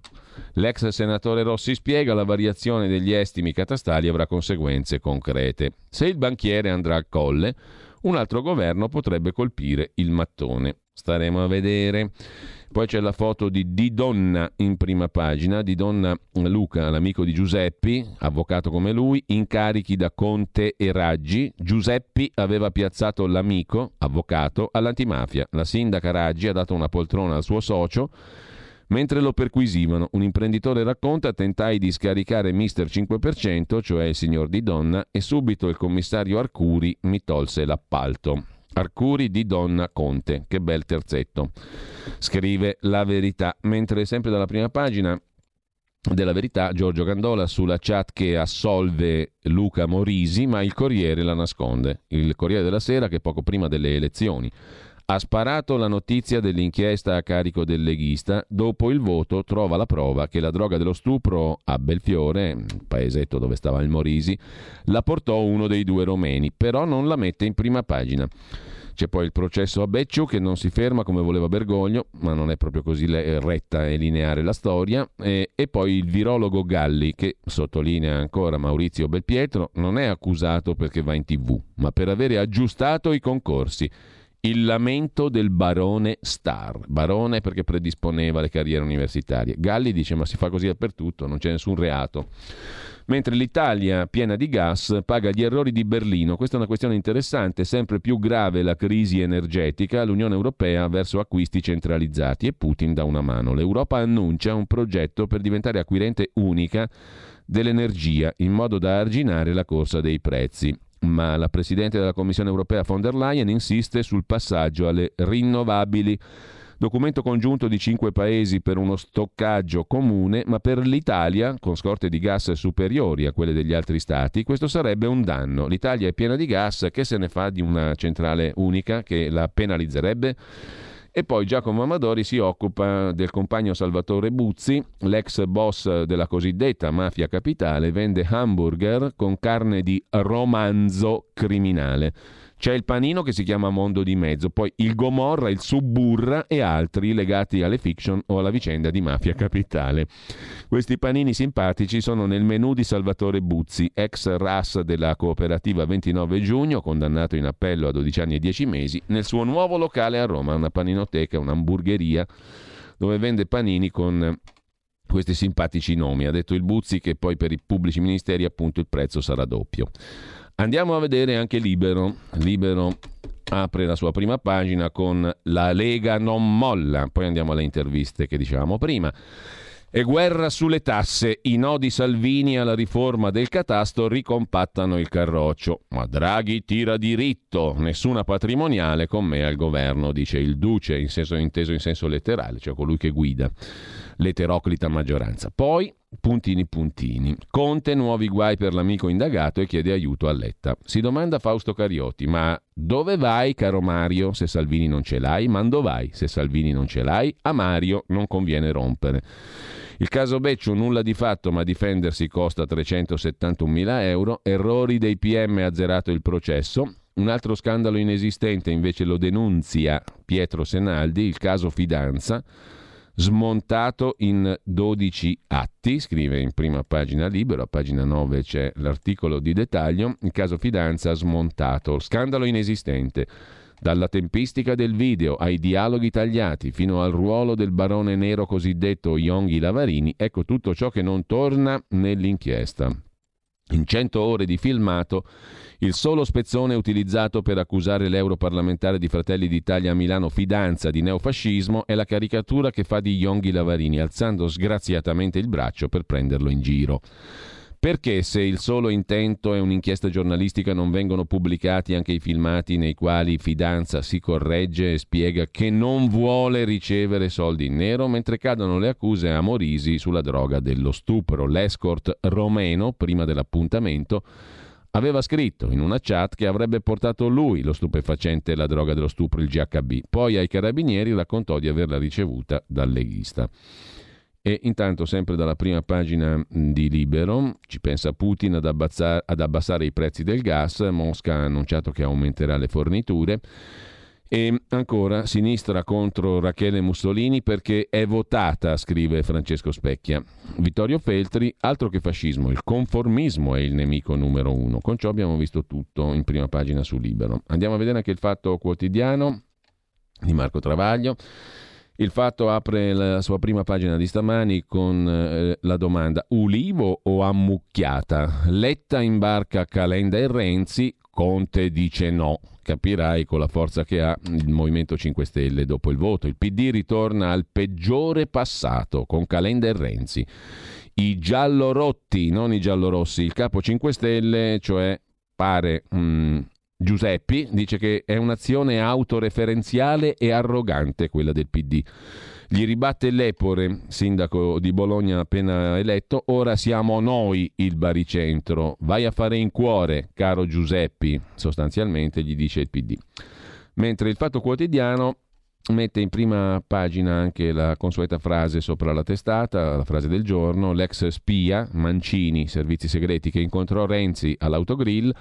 L'ex senatore Rossi spiega la variazione degli estimi catastali avrà conseguenze concrete. Se il banchiere andrà al colle, un altro governo potrebbe colpire il mattone. Staremo a vedere. Poi c'è la foto di Di Donna in prima pagina, Di Donna Luca, l'amico di Giuseppi, avvocato come lui, incarichi da Conte e Raggi. Giuseppi aveva piazzato l'amico, avvocato, all'antimafia. La sindaca Raggi ha dato una poltrona al suo socio Mentre lo perquisivano, un imprenditore racconta tentai di scaricare Mister 5%, cioè il signor Di Donna, e subito il commissario Arcuri mi tolse l'appalto. Arcuri di Donna Conte, che bel terzetto. Scrive la verità, mentre sempre dalla prima pagina della verità Giorgio Gandola sulla chat che assolve Luca Morisi, ma il Corriere la nasconde. Il Corriere della Sera che poco prima delle elezioni ha sparato la notizia dell'inchiesta a carico del leghista, dopo il voto trova la prova che la droga dello stupro a Belfiore, paesetto dove stava il Morisi, la portò uno dei due romeni, però non la mette in prima pagina. C'è poi il processo a Becciu che non si ferma come voleva Bergoglio, ma non è proprio così retta e lineare la storia, e, e poi il virologo Galli che, sottolinea ancora Maurizio Belpietro, non è accusato perché va in tv, ma per avere aggiustato i concorsi il lamento del barone Star. Barone perché predisponeva le carriere universitarie. Galli dice ma si fa così dappertutto, non c'è nessun reato. Mentre l'Italia, piena di gas, paga gli errori di Berlino. Questa è una questione interessante. Sempre più grave la crisi energetica, l'Unione Europea verso acquisti centralizzati e Putin da una mano. L'Europa annuncia un progetto per diventare acquirente unica dell'energia in modo da arginare la corsa dei prezzi ma la Presidente della Commissione europea von der Leyen insiste sul passaggio alle rinnovabili. Documento congiunto di cinque paesi per uno stoccaggio comune, ma per l'Italia, con scorte di gas superiori a quelle degli altri stati, questo sarebbe un danno. L'Italia è piena di gas, che se ne fa di una centrale unica che la penalizzerebbe? E poi Giacomo Amadori si occupa del compagno Salvatore Buzzi, l'ex boss della cosiddetta mafia capitale, vende hamburger con carne di romanzo criminale. C'è il panino che si chiama Mondo di Mezzo, poi il Gomorra, il Suburra e altri legati alle fiction o alla vicenda di Mafia Capitale. Questi panini simpatici sono nel menù di Salvatore Buzzi, ex RAS della cooperativa 29 giugno, condannato in appello a 12 anni e 10 mesi, nel suo nuovo locale a Roma, una paninoteca, un'hamburgeria, dove vende panini con questi simpatici nomi. Ha detto il Buzzi che poi per i pubblici ministeri appunto il prezzo sarà doppio. Andiamo a vedere anche Libero. Libero apre la sua prima pagina con La Lega non molla. Poi andiamo alle interviste che dicevamo prima. E guerra sulle tasse. I nodi Salvini alla riforma del catasto ricompattano il carroccio. Ma Draghi tira diritto. Nessuna patrimoniale con me al governo, dice il Duce, in senso inteso in senso letterale, cioè colui che guida l'eteroclita maggioranza. Poi Puntini puntini. Conte nuovi guai per l'amico indagato e chiede aiuto a Letta. Si domanda Fausto Cariotti, ma dove vai caro Mario se Salvini non ce l'hai? Mando vai se Salvini non ce l'hai? A Mario non conviene rompere. Il caso Beccio nulla di fatto ma difendersi costa 371 mila euro, errori dei PM ha zerato il processo, un altro scandalo inesistente invece lo denunzia Pietro Senaldi, il caso Fidanza, smontato in 12 atti, scrive in prima pagina libero, a pagina 9 c'è l'articolo di dettaglio, il caso Fidanza smontato, scandalo inesistente. Dalla tempistica del video ai dialoghi tagliati fino al ruolo del barone nero cosiddetto Yonghi Lavarini, ecco tutto ciò che non torna nell'inchiesta. In 100 ore di filmato, il solo spezzone utilizzato per accusare l'europarlamentare di Fratelli d'Italia a Milano Fidanza di neofascismo è la caricatura che fa di Yonghi Lavarini, alzando sgraziatamente il braccio per prenderlo in giro. Perché se il solo intento è un'inchiesta giornalistica non vengono pubblicati anche i filmati nei quali Fidanza si corregge e spiega che non vuole ricevere soldi in nero mentre cadono le accuse a Morisi sulla droga dello stupro? L'escort romeno, prima dell'appuntamento, aveva scritto in una chat che avrebbe portato lui lo stupefacente e la droga dello stupro, il GHB. Poi ai carabinieri raccontò di averla ricevuta dal leghista. E intanto, sempre dalla prima pagina di Libero, ci pensa Putin ad, abbassare, ad abbassare i prezzi del gas, Mosca ha annunciato che aumenterà le forniture. E ancora sinistra contro Rachele Mussolini perché è votata, scrive Francesco Specchia. Vittorio Feltri, altro che fascismo, il conformismo è il nemico numero uno. Con ciò abbiamo visto tutto in prima pagina su Libero. Andiamo a vedere anche il fatto quotidiano di Marco Travaglio. Il fatto apre la sua prima pagina di stamani con eh, la domanda Ulivo o ammucchiata? Letta imbarca Calenda e Renzi, Conte dice no. Capirai con la forza che ha il Movimento 5 Stelle dopo il voto. Il PD ritorna al peggiore passato con Calenda e Renzi. I giallorotti, non i giallorossi, il capo 5 Stelle, cioè pare mm, Giuseppi dice che è un'azione autoreferenziale e arrogante quella del PD. Gli ribatte l'Epore, sindaco di Bologna appena eletto, ora siamo noi il baricentro, vai a fare in cuore, caro Giuseppi, sostanzialmente gli dice il PD. Mentre il Fatto Quotidiano mette in prima pagina anche la consueta frase sopra la testata, la frase del giorno, l'ex spia Mancini, servizi segreti, che incontrò Renzi all'autogrill,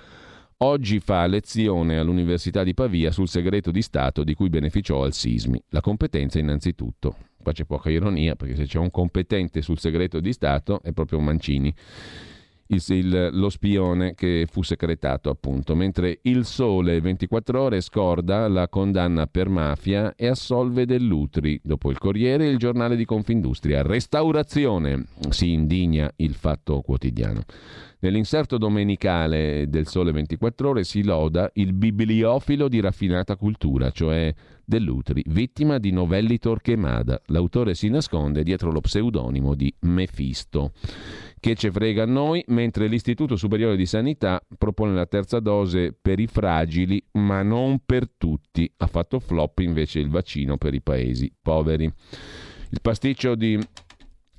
Oggi fa lezione all'Università di Pavia sul segreto di Stato di cui beneficiò al Sismi. La competenza innanzitutto. Qua c'è poca ironia perché se c'è un competente sul segreto di Stato è proprio Mancini il, il, lo spione che fu secretato appunto, mentre il Sole 24 ore scorda la condanna per mafia e assolve Dell'Utri. Dopo il Corriere il giornale di Confindustria. Restaurazione, si indigna il fatto quotidiano. Nell'inserto domenicale del Sole 24 ore si loda il bibliofilo di raffinata cultura, cioè Dell'Utri, vittima di Novelli Torquemada. L'autore si nasconde dietro lo pseudonimo di Mefisto che ce frega a noi, mentre l'Istituto Superiore di Sanità propone la terza dose per i fragili, ma non per tutti. Ha fatto flop invece il vaccino per i paesi poveri. Il pasticcio di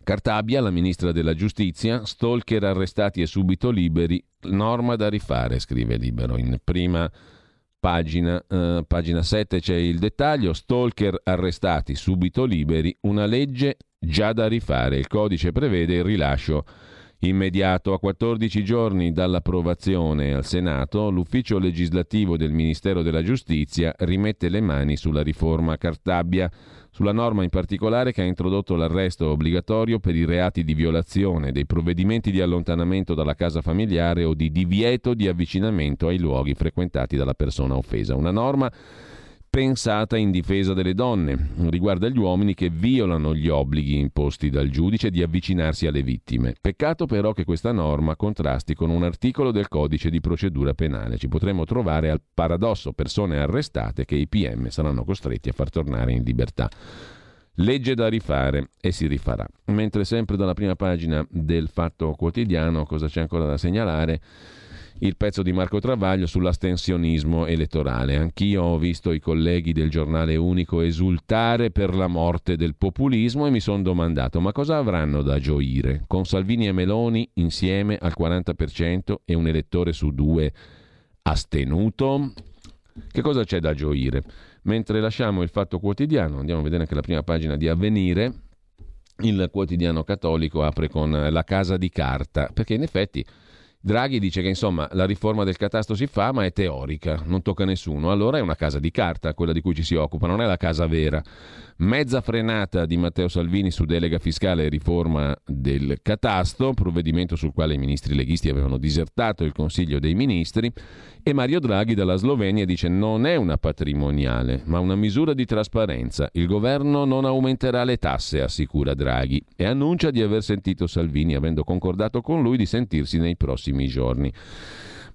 Cartabia, la ministra della giustizia, stalker arrestati e subito liberi, norma da rifare, scrive Libero in prima pagina, eh, pagina 7 c'è il dettaglio, stalker arrestati subito liberi, una legge già da rifare, il codice prevede il rilascio immediato. A 14 giorni dall'approvazione al Senato, l'ufficio legislativo del Ministero della Giustizia rimette le mani sulla riforma Cartabia, sulla norma in particolare che ha introdotto l'arresto obbligatorio per i reati di violazione dei provvedimenti di allontanamento dalla casa familiare o di divieto di avvicinamento ai luoghi frequentati dalla persona offesa. Una norma pensata in difesa delle donne, riguarda gli uomini che violano gli obblighi imposti dal giudice di avvicinarsi alle vittime. Peccato però che questa norma contrasti con un articolo del codice di procedura penale. Ci potremmo trovare al paradosso persone arrestate che i PM saranno costretti a far tornare in libertà. Legge da rifare e si rifarà. Mentre sempre dalla prima pagina del Fatto Quotidiano, cosa c'è ancora da segnalare? Il pezzo di Marco Travaglio sull'astensionismo elettorale. Anch'io ho visto i colleghi del giornale unico esultare per la morte del populismo e mi sono domandato ma cosa avranno da gioire con Salvini e Meloni insieme al 40% e un elettore su due astenuto? Che cosa c'è da gioire? Mentre lasciamo il fatto quotidiano, andiamo a vedere anche la prima pagina di Avvenire, il quotidiano cattolico apre con la casa di carta, perché in effetti Draghi dice che insomma la riforma del catasto si fa ma è teorica, non tocca a nessuno. Allora è una casa di carta quella di cui ci si occupa, non è la casa vera. Mezza frenata di Matteo Salvini su delega fiscale e riforma del catasto, provvedimento sul quale i ministri leghisti avevano disertato il Consiglio dei Ministri, e Mario Draghi dalla Slovenia dice non è una patrimoniale, ma una misura di trasparenza. Il governo non aumenterà le tasse, assicura Draghi, e annuncia di aver sentito Salvini, avendo concordato con lui di sentirsi nei prossimi giorni.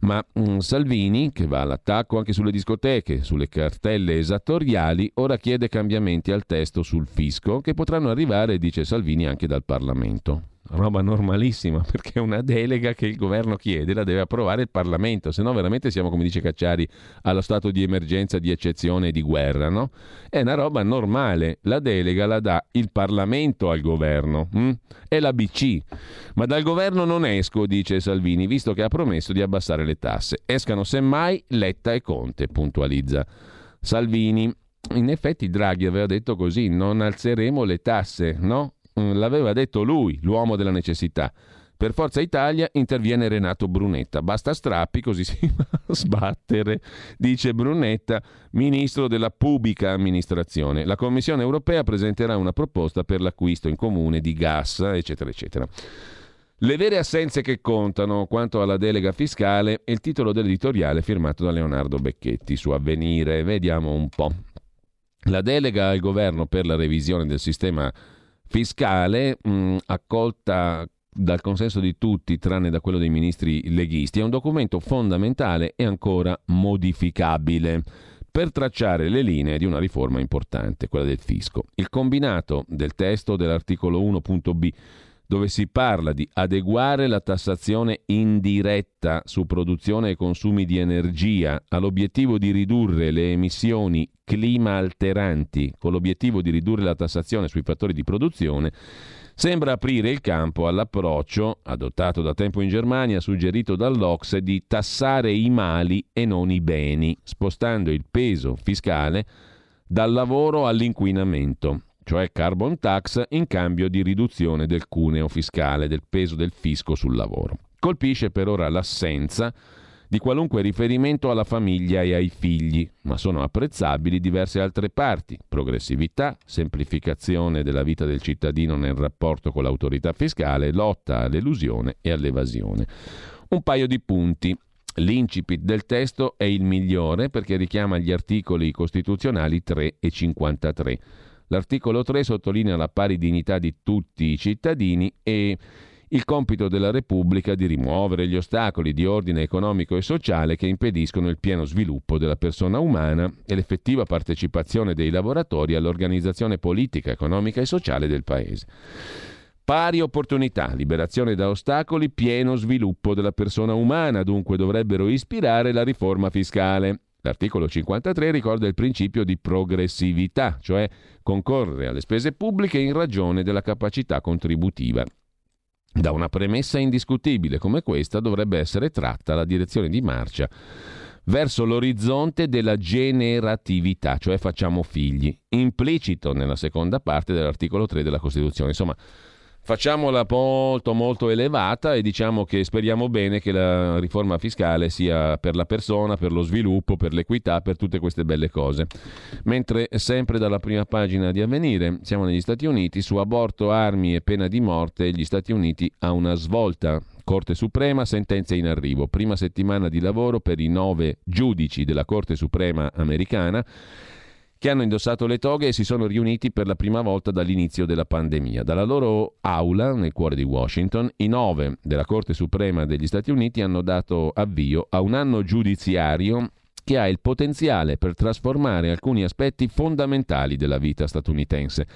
Ma um, Salvini, che va all'attacco anche sulle discoteche, sulle cartelle esattoriali, ora chiede cambiamenti al testo sul fisco che potranno arrivare, dice Salvini, anche dal Parlamento roba normalissima perché una delega che il governo chiede, la deve approvare il Parlamento, se no veramente siamo, come dice Cacciari, allo stato di emergenza, di eccezione e di guerra, no? È una roba normale, la delega la dà il Parlamento al governo, hm? è la BC, ma dal governo non esco, dice Salvini, visto che ha promesso di abbassare le tasse. Escano semmai Letta e Conte, puntualizza Salvini. In effetti Draghi aveva detto così, non alzeremo le tasse, no? Mm, l'aveva detto lui, l'uomo della necessità. Per Forza Italia interviene Renato Brunetta. Basta strappi, così si va a sbattere, dice Brunetta, ministro della pubblica amministrazione. La Commissione europea presenterà una proposta per l'acquisto in comune di gas, eccetera, eccetera. Le vere assenze che contano quanto alla delega fiscale è il titolo dell'editoriale firmato da Leonardo Becchetti su Avvenire. Vediamo un po'. La delega al governo per la revisione del sistema fiscale mh, accolta dal consenso di tutti, tranne da quello dei ministri leghisti, è un documento fondamentale e ancora modificabile per tracciare le linee di una riforma importante, quella del fisco. Il combinato del testo dell'articolo 1.b dove si parla di adeguare la tassazione indiretta su produzione e consumi di energia all'obiettivo di ridurre le emissioni clima alteranti, con l'obiettivo di ridurre la tassazione sui fattori di produzione, sembra aprire il campo all'approccio, adottato da tempo in Germania, suggerito dall'Ocse, di tassare i mali e non i beni, spostando il peso fiscale dal lavoro all'inquinamento cioè carbon tax, in cambio di riduzione del cuneo fiscale, del peso del fisco sul lavoro. Colpisce per ora l'assenza di qualunque riferimento alla famiglia e ai figli, ma sono apprezzabili diverse altre parti, progressività, semplificazione della vita del cittadino nel rapporto con l'autorità fiscale, lotta all'elusione e all'evasione. Un paio di punti. L'incipit del testo è il migliore perché richiama gli articoli costituzionali 3 e 53 L'articolo 3 sottolinea la pari dignità di tutti i cittadini e il compito della Repubblica di rimuovere gli ostacoli di ordine economico e sociale che impediscono il pieno sviluppo della persona umana e l'effettiva partecipazione dei lavoratori all'organizzazione politica, economica e sociale del Paese. Pari opportunità, liberazione da ostacoli, pieno sviluppo della persona umana, dunque dovrebbero ispirare la riforma fiscale. L'articolo 53 ricorda il principio di progressività, cioè concorrere alle spese pubbliche in ragione della capacità contributiva. Da una premessa indiscutibile come questa dovrebbe essere tratta la direzione di marcia verso l'orizzonte della generatività, cioè facciamo figli, implicito nella seconda parte dell'articolo 3 della Costituzione. Insomma, facciamola molto molto elevata e diciamo che speriamo bene che la riforma fiscale sia per la persona, per lo sviluppo, per l'equità, per tutte queste belle cose. Mentre sempre dalla prima pagina di Avvenire siamo negli Stati Uniti su aborto, armi e pena di morte, gli Stati Uniti ha una svolta. Corte Suprema, sentenze in arrivo. Prima settimana di lavoro per i nove giudici della Corte Suprema americana che hanno indossato le toghe e si sono riuniti per la prima volta dall'inizio della pandemia. Dalla loro aula, nel cuore di Washington, i nove della Corte Suprema degli Stati Uniti hanno dato avvio a un anno giudiziario che ha il potenziale per trasformare alcuni aspetti fondamentali della vita statunitense.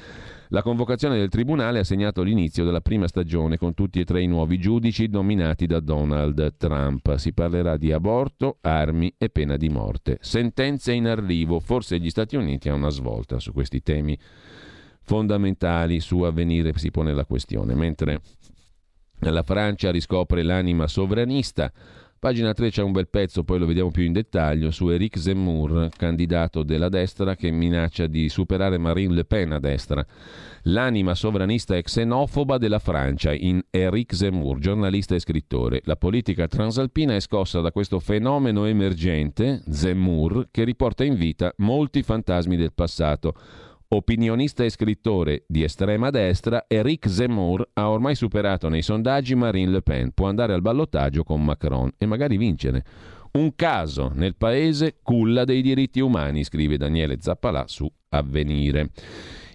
La convocazione del Tribunale ha segnato l'inizio della prima stagione con tutti e tre i nuovi giudici nominati da Donald Trump. Si parlerà di aborto, armi e pena di morte. Sentenze in arrivo. Forse gli Stati Uniti hanno una svolta su questi temi fondamentali. Su avvenire si pone la questione. Mentre la Francia riscopre l'anima sovranista, Pagina 3 c'è un bel pezzo, poi lo vediamo più in dettaglio, su Eric Zemmour, candidato della destra che minaccia di superare Marine Le Pen a destra. L'anima sovranista e xenofoba della Francia in Eric Zemmour, giornalista e scrittore. La politica transalpina è scossa da questo fenomeno emergente, Zemmour, che riporta in vita molti fantasmi del passato Opinionista e scrittore di estrema destra, Eric Zemmour ha ormai superato nei sondaggi Marine Le Pen. Può andare al ballottaggio con Macron e magari vincere. Un caso nel paese culla dei diritti umani, scrive Daniele Zappalà su Avvenire.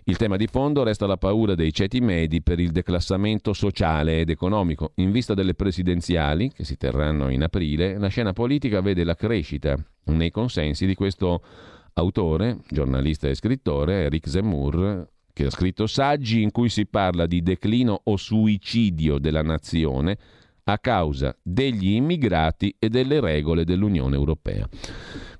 Il tema di fondo resta la paura dei ceti medi per il declassamento sociale ed economico. In vista delle presidenziali, che si terranno in aprile, la scena politica vede la crescita nei consensi di questo autore, giornalista e scrittore, Eric Zemmour, che ha scritto saggi in cui si parla di declino o suicidio della nazione a causa degli immigrati e delle regole dell'Unione Europea.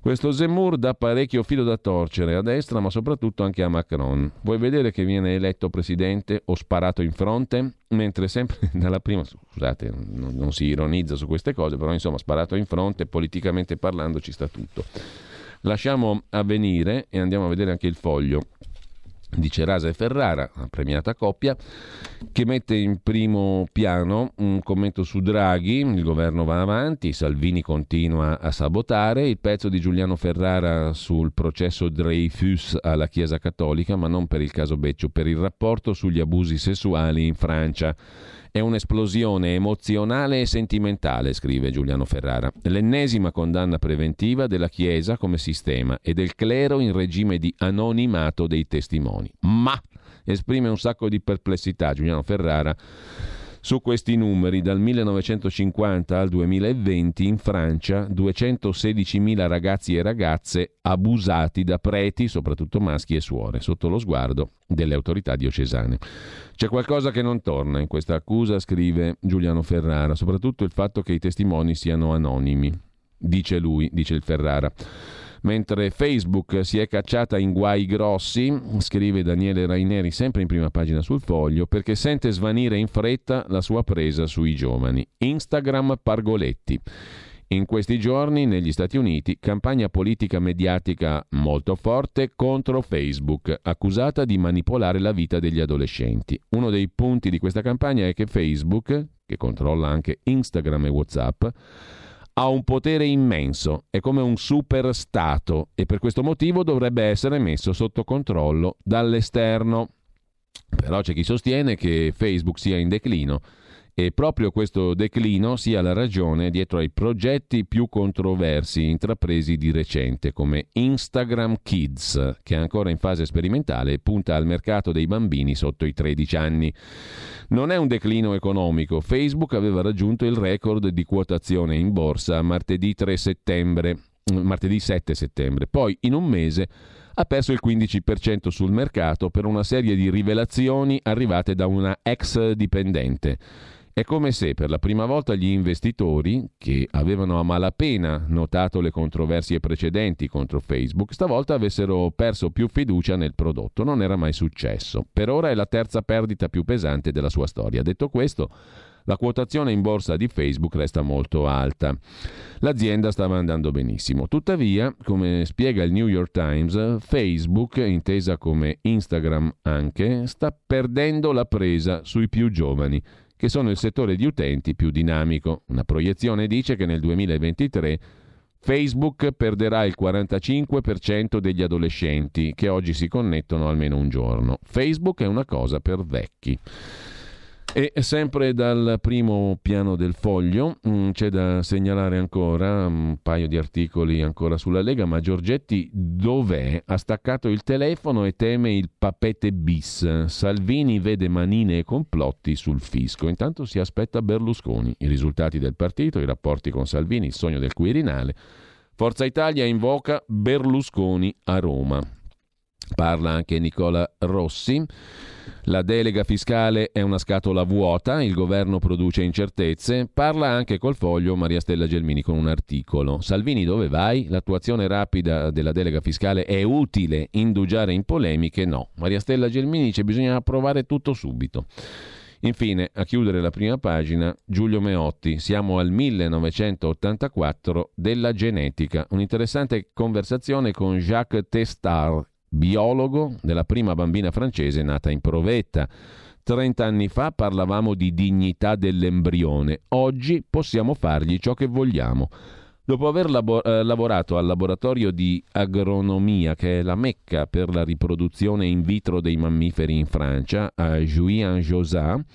Questo Zemmour dà parecchio filo da torcere a destra, ma soprattutto anche a Macron. Vuoi vedere che viene eletto presidente o sparato in fronte? Mentre sempre dalla prima, scusate, non, non si ironizza su queste cose, però insomma, sparato in fronte, politicamente parlando, ci sta tutto. Lasciamo avvenire e andiamo a vedere anche il foglio di Cerasa e Ferrara, una premiata coppia, che mette in primo piano un commento su Draghi, il governo va avanti, Salvini continua a sabotare, il pezzo di Giuliano Ferrara sul processo Dreyfus alla Chiesa Cattolica, ma non per il caso Beccio, per il rapporto sugli abusi sessuali in Francia. È un'esplosione emozionale e sentimentale, scrive Giuliano Ferrara. L'ennesima condanna preventiva della Chiesa come sistema e del clero in regime di anonimato dei testimoni. Ma esprime un sacco di perplessità Giuliano Ferrara su questi numeri, dal 1950 al 2020 in Francia 216.000 ragazzi e ragazze abusati da preti, soprattutto maschi e suore, sotto lo sguardo delle autorità diocesane. C'è qualcosa che non torna in questa accusa, scrive Giuliano Ferrara, soprattutto il fatto che i testimoni siano anonimi. Dice lui, dice il Ferrara. Mentre Facebook si è cacciata in guai grossi, scrive Daniele Raineri sempre in prima pagina sul foglio, perché sente svanire in fretta la sua presa sui giovani. Instagram Pargoletti. In questi giorni negli Stati Uniti campagna politica mediatica molto forte contro Facebook, accusata di manipolare la vita degli adolescenti. Uno dei punti di questa campagna è che Facebook, che controlla anche Instagram e WhatsApp, ha un potere immenso, è come un super Stato e per questo motivo dovrebbe essere messo sotto controllo dall'esterno. Però c'è chi sostiene che Facebook sia in declino e proprio questo declino sia la ragione dietro ai progetti più controversi intrapresi di recente come Instagram Kids, che è ancora in fase sperimentale e punta al mercato dei bambini sotto i 13 anni. Non è un declino economico, Facebook aveva raggiunto il record di quotazione in borsa martedì 3 settembre, martedì 7 settembre, poi in un mese ha perso il 15% sul mercato per una serie di rivelazioni arrivate da una ex dipendente. È come se per la prima volta gli investitori, che avevano a malapena notato le controversie precedenti contro Facebook, stavolta avessero perso più fiducia nel prodotto. Non era mai successo. Per ora è la terza perdita più pesante della sua storia. Detto questo, la quotazione in borsa di Facebook resta molto alta. L'azienda stava andando benissimo. Tuttavia, come spiega il New York Times, Facebook, intesa come Instagram anche, sta perdendo la presa sui più giovani che sono il settore di utenti più dinamico. Una proiezione dice che nel 2023 Facebook perderà il 45% degli adolescenti che oggi si connettono almeno un giorno. Facebook è una cosa per vecchi. E sempre dal primo piano del foglio mh, mm, c'è da segnalare ancora un paio di articoli ancora sulla Lega, ma Giorgetti dov'è? Ha staccato il telefono e teme il papete bis. Salvini vede manine e complotti sul fisco. Intanto si aspetta Berlusconi, i risultati del partito, i rapporti con Salvini, il sogno del Quirinale. Forza Italia invoca Berlusconi a Roma. Parla anche Nicola Rossi. La delega fiscale è una scatola vuota, il governo produce incertezze. Parla anche col foglio Maria Stella Gelmini con un articolo. Salvini dove vai? L'attuazione rapida della delega fiscale è utile, indugiare in polemiche no. Maria Stella Gelmini dice bisogna approvare tutto subito. Infine, a chiudere la prima pagina, Giulio Meotti, siamo al 1984 della genetica, un'interessante conversazione con Jacques Testard, biologo della prima bambina francese nata in provetta. Trent'anni fa parlavamo di dignità dell'embrione, oggi possiamo fargli ciò che vogliamo. Dopo aver labo- eh, lavorato al laboratorio di agronomia, che è la mecca per la riproduzione in vitro dei mammiferi in Francia, a Juillan-Josat,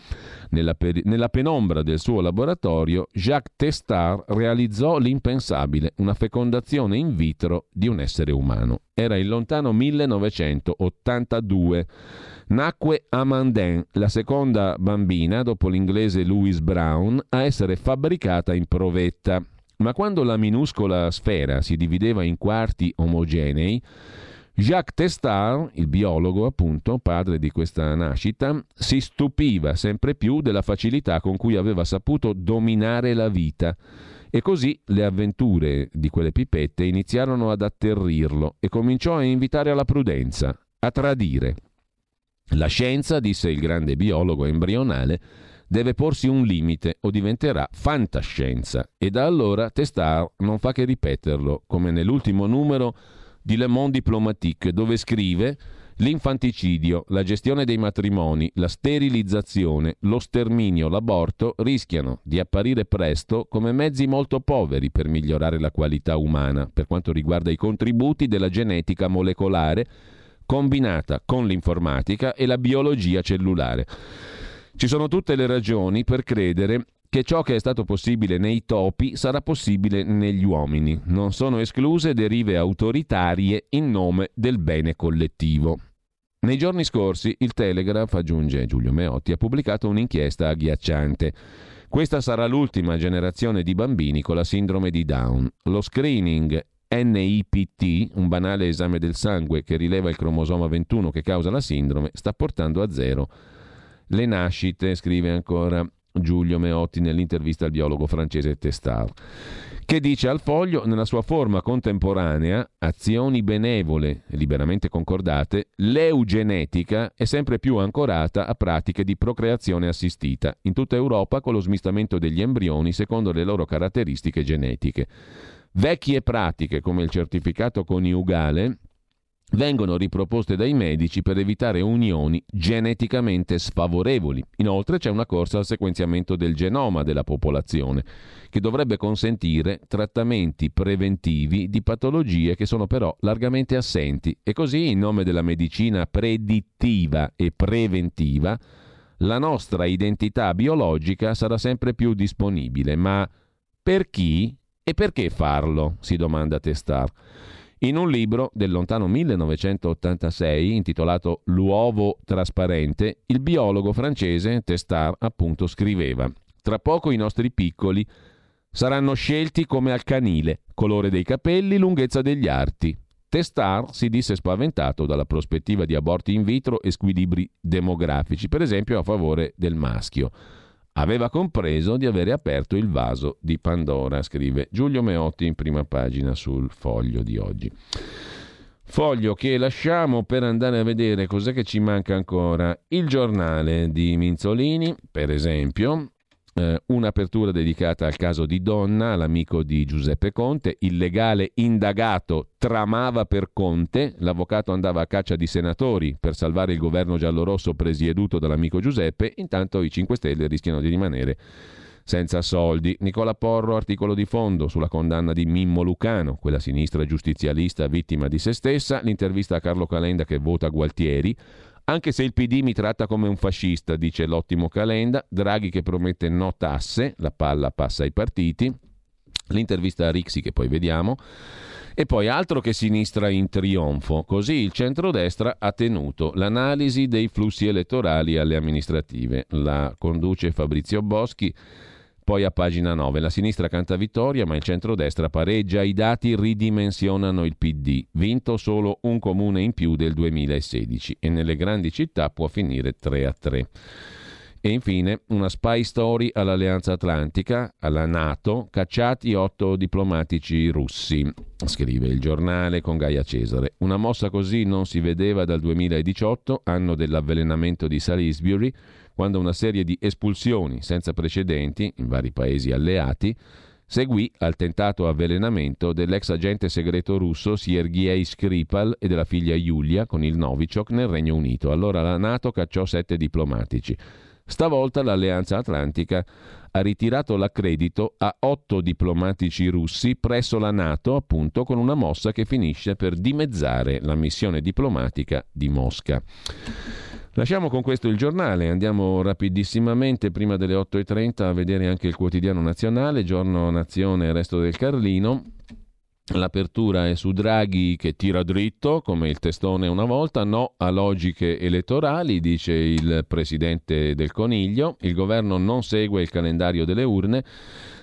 nella, per- nella penombra del suo laboratorio, Jacques Testard realizzò l'impensabile, una fecondazione in vitro di un essere umano. Era il lontano 1982. Nacque Amandin, la seconda bambina, dopo l'inglese Louise Brown, a essere fabbricata in provetta. Ma quando la minuscola sfera si divideva in quarti omogenei, Jacques Testard, il biologo appunto, padre di questa nascita, si stupiva sempre più della facilità con cui aveva saputo dominare la vita. E così le avventure di quelle pipette iniziarono ad atterrirlo e cominciò a invitare alla prudenza, a tradire. La scienza, disse il grande biologo embrionale, deve porsi un limite o diventerà fantascienza e da allora Testard non fa che ripeterlo, come nell'ultimo numero di Le Monde Diplomatique, dove scrive L'infanticidio, la gestione dei matrimoni, la sterilizzazione, lo sterminio, l'aborto rischiano di apparire presto come mezzi molto poveri per migliorare la qualità umana per quanto riguarda i contributi della genetica molecolare combinata con l'informatica e la biologia cellulare. Ci sono tutte le ragioni per credere che ciò che è stato possibile nei topi sarà possibile negli uomini. Non sono escluse derive autoritarie in nome del bene collettivo. Nei giorni scorsi il Telegraph, aggiunge Giulio Meotti, ha pubblicato un'inchiesta agghiacciante. Questa sarà l'ultima generazione di bambini con la sindrome di Down. Lo screening NIPT, un banale esame del sangue che rileva il cromosoma 21 che causa la sindrome, sta portando a zero le nascite, scrive ancora Giulio Meotti nell'intervista al biologo francese Testard, che dice al foglio, nella sua forma contemporanea, azioni benevole liberamente concordate, l'eugenetica è sempre più ancorata a pratiche di procreazione assistita, in tutta Europa con lo smistamento degli embrioni secondo le loro caratteristiche genetiche. Vecchie pratiche come il certificato coniugale vengono riproposte dai medici per evitare unioni geneticamente sfavorevoli. Inoltre c'è una corsa al sequenziamento del genoma della popolazione, che dovrebbe consentire trattamenti preventivi di patologie che sono però largamente assenti e così in nome della medicina predittiva e preventiva la nostra identità biologica sarà sempre più disponibile. Ma per chi e perché farlo? si domanda Testar. In un libro del lontano 1986 intitolato L'uovo trasparente, il biologo francese Testard appunto scriveva Tra poco i nostri piccoli saranno scelti come al canile, colore dei capelli, lunghezza degli arti. Testard si disse spaventato dalla prospettiva di aborti in vitro e squilibri demografici, per esempio a favore del maschio aveva compreso di avere aperto il vaso di Pandora, scrive Giulio Meotti in prima pagina sul foglio di oggi. Foglio che lasciamo per andare a vedere cos'è che ci manca ancora. Il giornale di Minzolini, per esempio, eh, un'apertura dedicata al caso di Donna, l'amico di Giuseppe Conte, il legale indagato tramava per Conte, l'avvocato andava a caccia di senatori per salvare il governo giallorosso presieduto dall'amico Giuseppe, intanto i 5 Stelle rischiano di rimanere senza soldi. Nicola Porro, articolo di fondo sulla condanna di Mimmo Lucano, quella sinistra giustizialista vittima di se stessa, l'intervista a Carlo Calenda che vota Gualtieri, anche se il PD mi tratta come un fascista, dice l'ottimo Calenda, Draghi che promette no tasse, la palla passa ai partiti, l'intervista a Rixi che poi vediamo, e poi altro che sinistra in trionfo, così il centrodestra ha tenuto l'analisi dei flussi elettorali alle amministrative. La conduce Fabrizio Boschi poi a pagina 9 la sinistra canta vittoria ma il centrodestra pareggia, i dati ridimensionano il PD, vinto solo un comune in più del 2016 e nelle grandi città può finire 3 a 3. E infine una spy story all'Alleanza Atlantica, alla Nato, cacciati otto diplomatici russi, scrive il giornale con Gaia Cesare. Una mossa così non si vedeva dal 2018, anno dell'avvelenamento di Salisbury, quando una serie di espulsioni senza precedenti in vari paesi alleati seguì al tentato avvelenamento dell'ex agente segreto russo Sergei Skripal e della figlia Yulia con il Novichok nel Regno Unito. Allora la Nato cacciò sette diplomatici. Stavolta l'Alleanza Atlantica ha ritirato l'accredito a otto diplomatici russi presso la Nato, appunto, con una mossa che finisce per dimezzare la missione diplomatica di Mosca. Lasciamo con questo il giornale, andiamo rapidissimamente prima delle 8.30 a vedere anche il quotidiano nazionale, giorno Nazione Resto del Carlino. L'apertura è su Draghi che tira dritto, come il testone una volta, no a logiche elettorali, dice il presidente del Coniglio. Il governo non segue il calendario delle urne.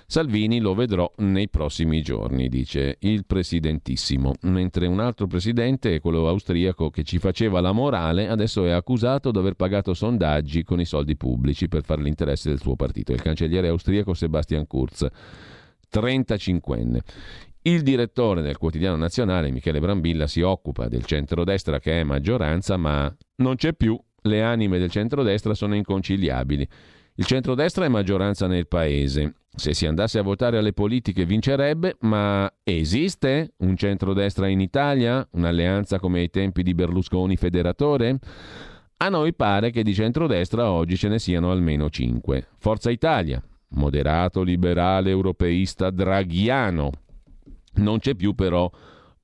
Salvini lo vedrò nei prossimi giorni, dice il presidentissimo. Mentre un altro presidente, quello austriaco che ci faceva la morale, adesso è accusato di aver pagato sondaggi con i soldi pubblici per fare l'interesse del suo partito. Il cancelliere austriaco Sebastian Kurz. 35enne. Il direttore del quotidiano nazionale, Michele Brambilla, si occupa del centrodestra che è maggioranza, ma non c'è più. Le anime del centrodestra sono inconciliabili. Il centrodestra è maggioranza nel paese. Se si andasse a votare alle politiche vincerebbe, ma esiste un centrodestra in Italia? Un'alleanza come ai tempi di Berlusconi federatore? A noi pare che di centrodestra oggi ce ne siano almeno cinque. Forza Italia, moderato, liberale, europeista, draghiano. Non c'è più però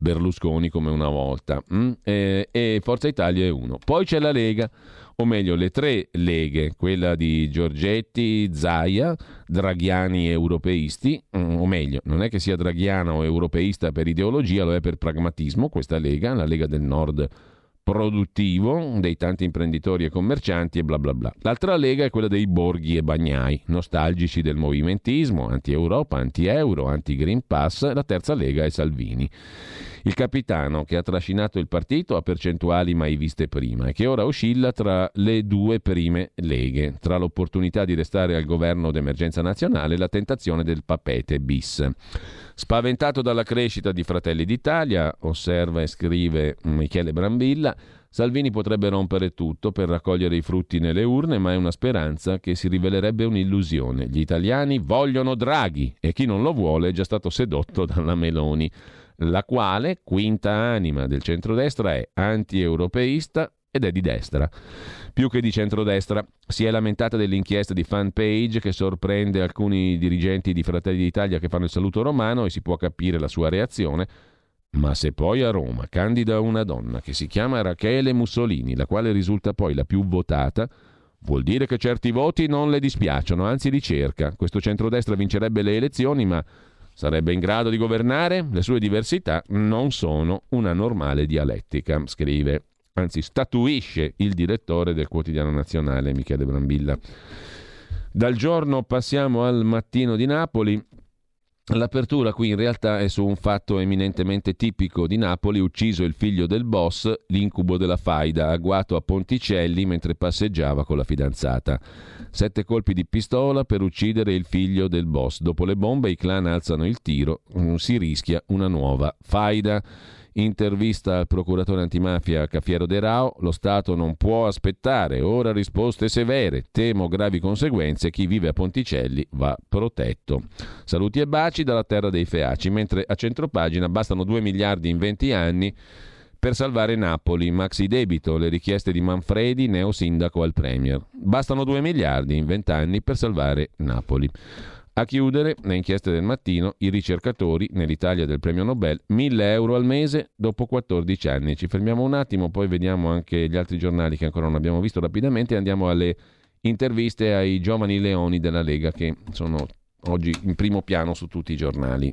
Berlusconi come una volta. Mm? E, e Forza Italia è uno. Poi c'è la Lega o meglio le tre leghe, quella di Giorgetti, Zaia, draghiani europeisti, mm, o meglio, non è che sia draghiana o europeista per ideologia, lo è per pragmatismo, questa lega, la Lega del Nord produttivo dei tanti imprenditori e commercianti e bla bla bla. L'altra lega è quella dei borghi e bagnai, nostalgici del movimentismo, anti-Europa, anti-Euro, anti-Green Pass. La terza lega è Salvini. Il capitano che ha trascinato il partito a percentuali mai viste prima e che ora oscilla tra le due prime leghe, tra l'opportunità di restare al governo d'emergenza nazionale e la tentazione del papete bis. Spaventato dalla crescita di Fratelli d'Italia, osserva e scrive Michele Brambilla, Salvini potrebbe rompere tutto per raccogliere i frutti nelle urne, ma è una speranza che si rivelerebbe un'illusione. Gli italiani vogliono Draghi e chi non lo vuole è già stato sedotto dalla Meloni la quale, quinta anima del centrodestra, è anti-europeista ed è di destra. Più che di centrodestra, si è lamentata dell'inchiesta di fanpage che sorprende alcuni dirigenti di Fratelli d'Italia che fanno il saluto romano e si può capire la sua reazione. Ma se poi a Roma candida una donna che si chiama Rachele Mussolini, la quale risulta poi la più votata, vuol dire che certi voti non le dispiacciono, anzi li cerca. Questo centrodestra vincerebbe le elezioni, ma Sarebbe in grado di governare? Le sue diversità non sono una normale dialettica, scrive, anzi statuisce il direttore del quotidiano nazionale Michele Brambilla. Dal giorno passiamo al mattino di Napoli. L'apertura qui in realtà è su un fatto eminentemente tipico di Napoli, ucciso il figlio del boss, l'incubo della faida, agguato a Ponticelli mentre passeggiava con la fidanzata. Sette colpi di pistola per uccidere il figlio del boss. Dopo le bombe i clan alzano il tiro, mm, si rischia una nuova faida. Intervista al procuratore antimafia Caffiero De Rao, lo Stato non può aspettare, ora risposte severe, temo gravi conseguenze, chi vive a Ponticelli va protetto. Saluti e baci dalla terra dei Feaci, mentre a centropagina bastano 2 miliardi in 20 anni per salvare Napoli, maxi debito, le richieste di Manfredi, neo sindaco al Premier. Bastano 2 miliardi in 20 anni per salvare Napoli. A chiudere, le inchieste del mattino, i ricercatori nell'Italia del premio Nobel, 1000 euro al mese dopo 14 anni. Ci fermiamo un attimo, poi vediamo anche gli altri giornali che ancora non abbiamo visto rapidamente e andiamo alle interviste ai giovani leoni della Lega che sono oggi in primo piano su tutti i giornali.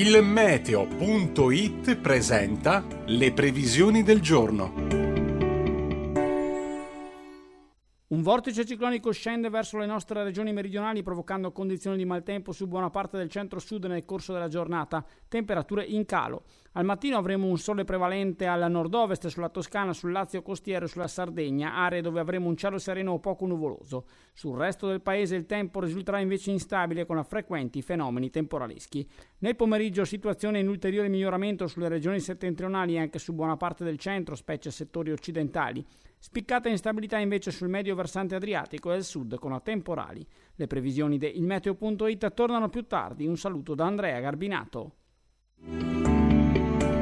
Il meteo.it presenta le previsioni del giorno. Un vortice ciclonico scende verso le nostre regioni meridionali provocando condizioni di maltempo su buona parte del centro-sud nel corso della giornata, temperature in calo. Al mattino avremo un sole prevalente al nord-ovest sulla Toscana, sul Lazio costiero e sulla Sardegna, aree dove avremo un cielo sereno o poco nuvoloso. Sul resto del paese il tempo risulterà invece instabile con frequenti fenomeni temporaleschi. Nel pomeriggio situazione in ulteriore miglioramento sulle regioni settentrionali e anche su buona parte del centro, specie settori occidentali. Spiccata instabilità invece sul medio versante adriatico e al sud con temporali. Le previsioni di ilmeteo.it tornano più tardi. Un saluto da Andrea Garbinato.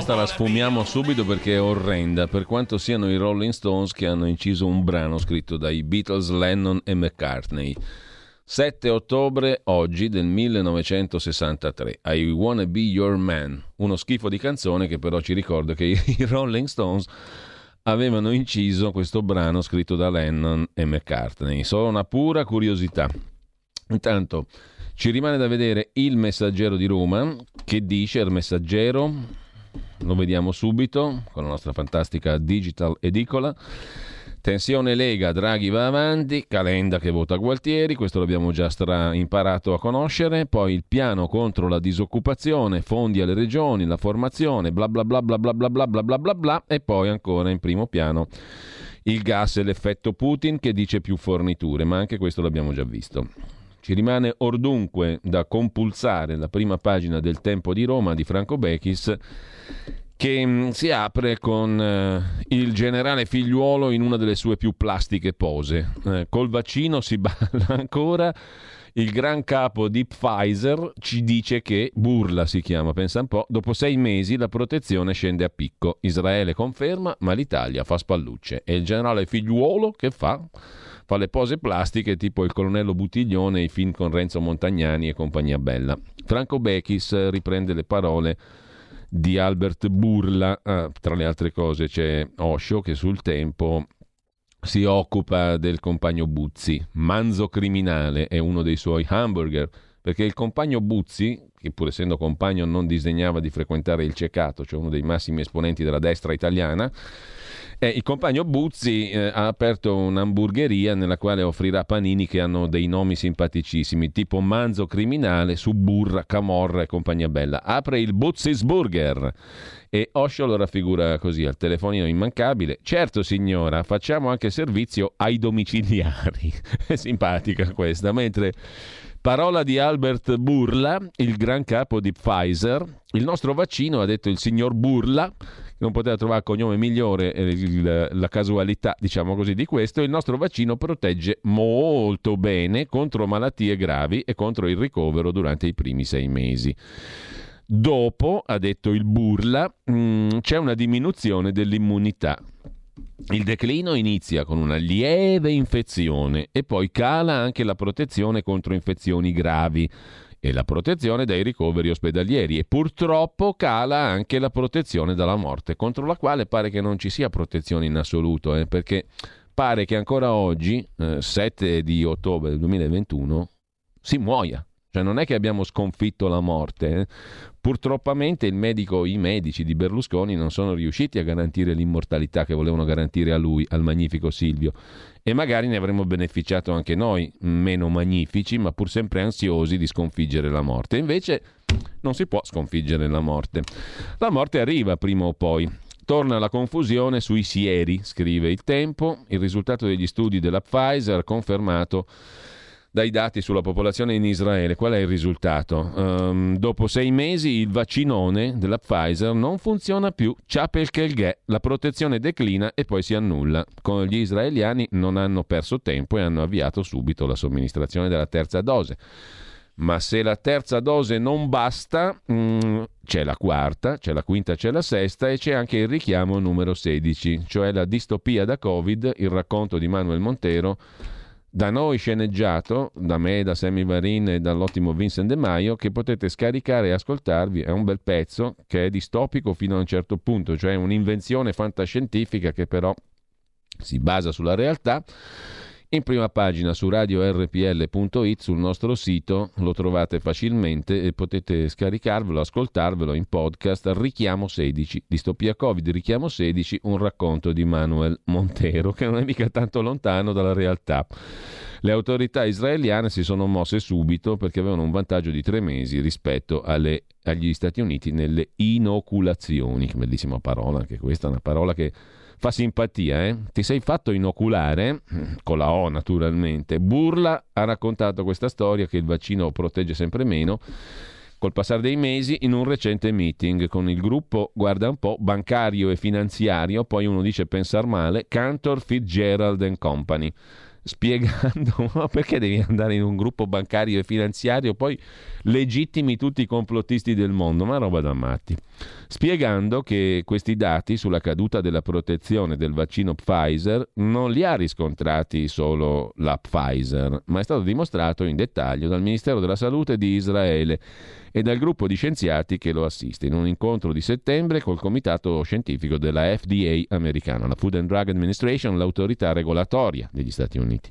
Questa la sfumiamo subito perché è orrenda, per quanto siano i Rolling Stones che hanno inciso un brano scritto dai Beatles, Lennon e McCartney. 7 ottobre oggi del 1963, I Wanna Be Your Man, uno schifo di canzone che però ci ricorda che i Rolling Stones avevano inciso questo brano scritto da Lennon e McCartney. Solo una pura curiosità. Intanto ci rimane da vedere il messaggero di Roma che dice il messaggero lo vediamo subito con la nostra fantastica digital edicola. Tensione Lega, Draghi va avanti, Calenda che vota Gualtieri, questo l'abbiamo già stra- imparato a conoscere, poi il piano contro la disoccupazione, fondi alle regioni, la formazione, bla bla bla bla bla bla bla bla bla bla bla e poi ancora in primo piano il gas e l'effetto Putin che dice più forniture, ma anche questo l'abbiamo già visto. Ci rimane ordunque da compulsare la prima pagina del Tempo di Roma di Franco Bechis che mm, si apre con eh, il generale figliuolo in una delle sue più plastiche pose. Eh, col vaccino si balla ancora. Il gran capo di Pfizer ci dice che, burla si chiama, pensa un po', dopo sei mesi la protezione scende a picco. Israele conferma, ma l'Italia fa spallucce. E il generale figliuolo che fa? Fa le pose plastiche tipo il colonnello Buttiglione, i film con Renzo Montagnani e compagnia bella. Franco Bechis riprende le parole di Albert Burla. Ah, tra le altre cose c'è Osho che sul tempo si occupa del compagno Buzzi. Manzo criminale è uno dei suoi hamburger. Perché il compagno Buzzi, che pur essendo compagno non disegnava di frequentare il cecato, cioè uno dei massimi esponenti della destra italiana, eh, il compagno Buzzi eh, ha aperto un'hamburgeria nella quale offrirà panini che hanno dei nomi simpaticissimi, tipo Manzo Criminale, Suburra, Camorra e compagnia bella. Apre il Buzzi's Burger e Osho lo raffigura così al telefonino immancabile. Certo signora, facciamo anche servizio ai domiciliari. È simpatica questa, mentre... Parola di Albert Burla, il gran capo di Pfizer. Il nostro vaccino, ha detto il signor Burla, non poteva trovare cognome migliore, eh, la casualità, diciamo così, di questo, il nostro vaccino protegge molto bene contro malattie gravi e contro il ricovero durante i primi sei mesi. Dopo, ha detto il Burla, mh, mm, c'è una diminuzione dell'immunità. Il declino inizia con una lieve infezione e poi cala anche la protezione contro infezioni gravi e la protezione dai ricoveri ospedalieri e purtroppo cala anche la protezione dalla morte, contro la quale pare che non ci sia protezione in assoluto, eh, perché pare che ancora oggi, eh, 7 di ottobre del 2021, si muoia. Cioè non è che abbiamo sconfitto la morte. Eh. Purtroppamente i medici di Berlusconi non sono riusciti a garantire l'immortalità che volevano garantire a lui, al magnifico Silvio e magari ne avremmo beneficiato anche noi, meno magnifici, ma pur sempre ansiosi di sconfiggere la morte. Invece non si può sconfiggere la morte. La morte arriva prima o poi. Torna la confusione sui sieri, scrive il tempo. Il risultato degli studi della Pfizer ha confermato dai dati sulla popolazione in Israele. Qual è il risultato? Um, dopo sei mesi il vaccinone della Pfizer non funziona più, ciapel kelghe, la protezione declina e poi si annulla. Con gli israeliani non hanno perso tempo e hanno avviato subito la somministrazione della terza dose. Ma se la terza dose non basta, mm, c'è la quarta, c'è la quinta, c'è la sesta e c'è anche il richiamo numero 16, cioè la distopia da Covid, il racconto di Manuel Montero da noi sceneggiato, da me, da Sammy Varin e dall'ottimo Vincent De Maio, che potete scaricare e ascoltarvi. È un bel pezzo che è distopico fino a un certo punto, cioè un'invenzione fantascientifica che però si basa sulla realtà in prima pagina su radiorpl.it sul nostro sito lo trovate facilmente e potete scaricarvelo, ascoltarvelo in podcast Richiamo 16, distopia Covid, Richiamo 16, un racconto di Manuel Montero che non è mica tanto lontano dalla realtà. Le autorità israeliane si sono mosse subito perché avevano un vantaggio di tre mesi rispetto alle, agli Stati Uniti nelle inoculazioni. Bellissima parola, anche questa è una parola che fa simpatia, eh? Ti sei fatto inoculare, con la O naturalmente. Burla ha raccontato questa storia che il vaccino protegge sempre meno col passare dei mesi in un recente meeting con il gruppo, guarda un po', bancario e finanziario, poi uno dice pensar male, Cantor Fitzgerald Company spiegando perché devi andare in un gruppo bancario e finanziario? Poi legittimi tutti i complottisti del mondo, ma roba da matti. Spiegando che questi dati sulla caduta della protezione del vaccino Pfizer non li ha riscontrati solo la Pfizer, ma è stato dimostrato in dettaglio dal Ministero della Salute di Israele e dal gruppo di scienziati che lo assiste in un incontro di settembre col comitato scientifico della FDA americana, la Food and Drug Administration, l'autorità regolatoria degli Stati Uniti.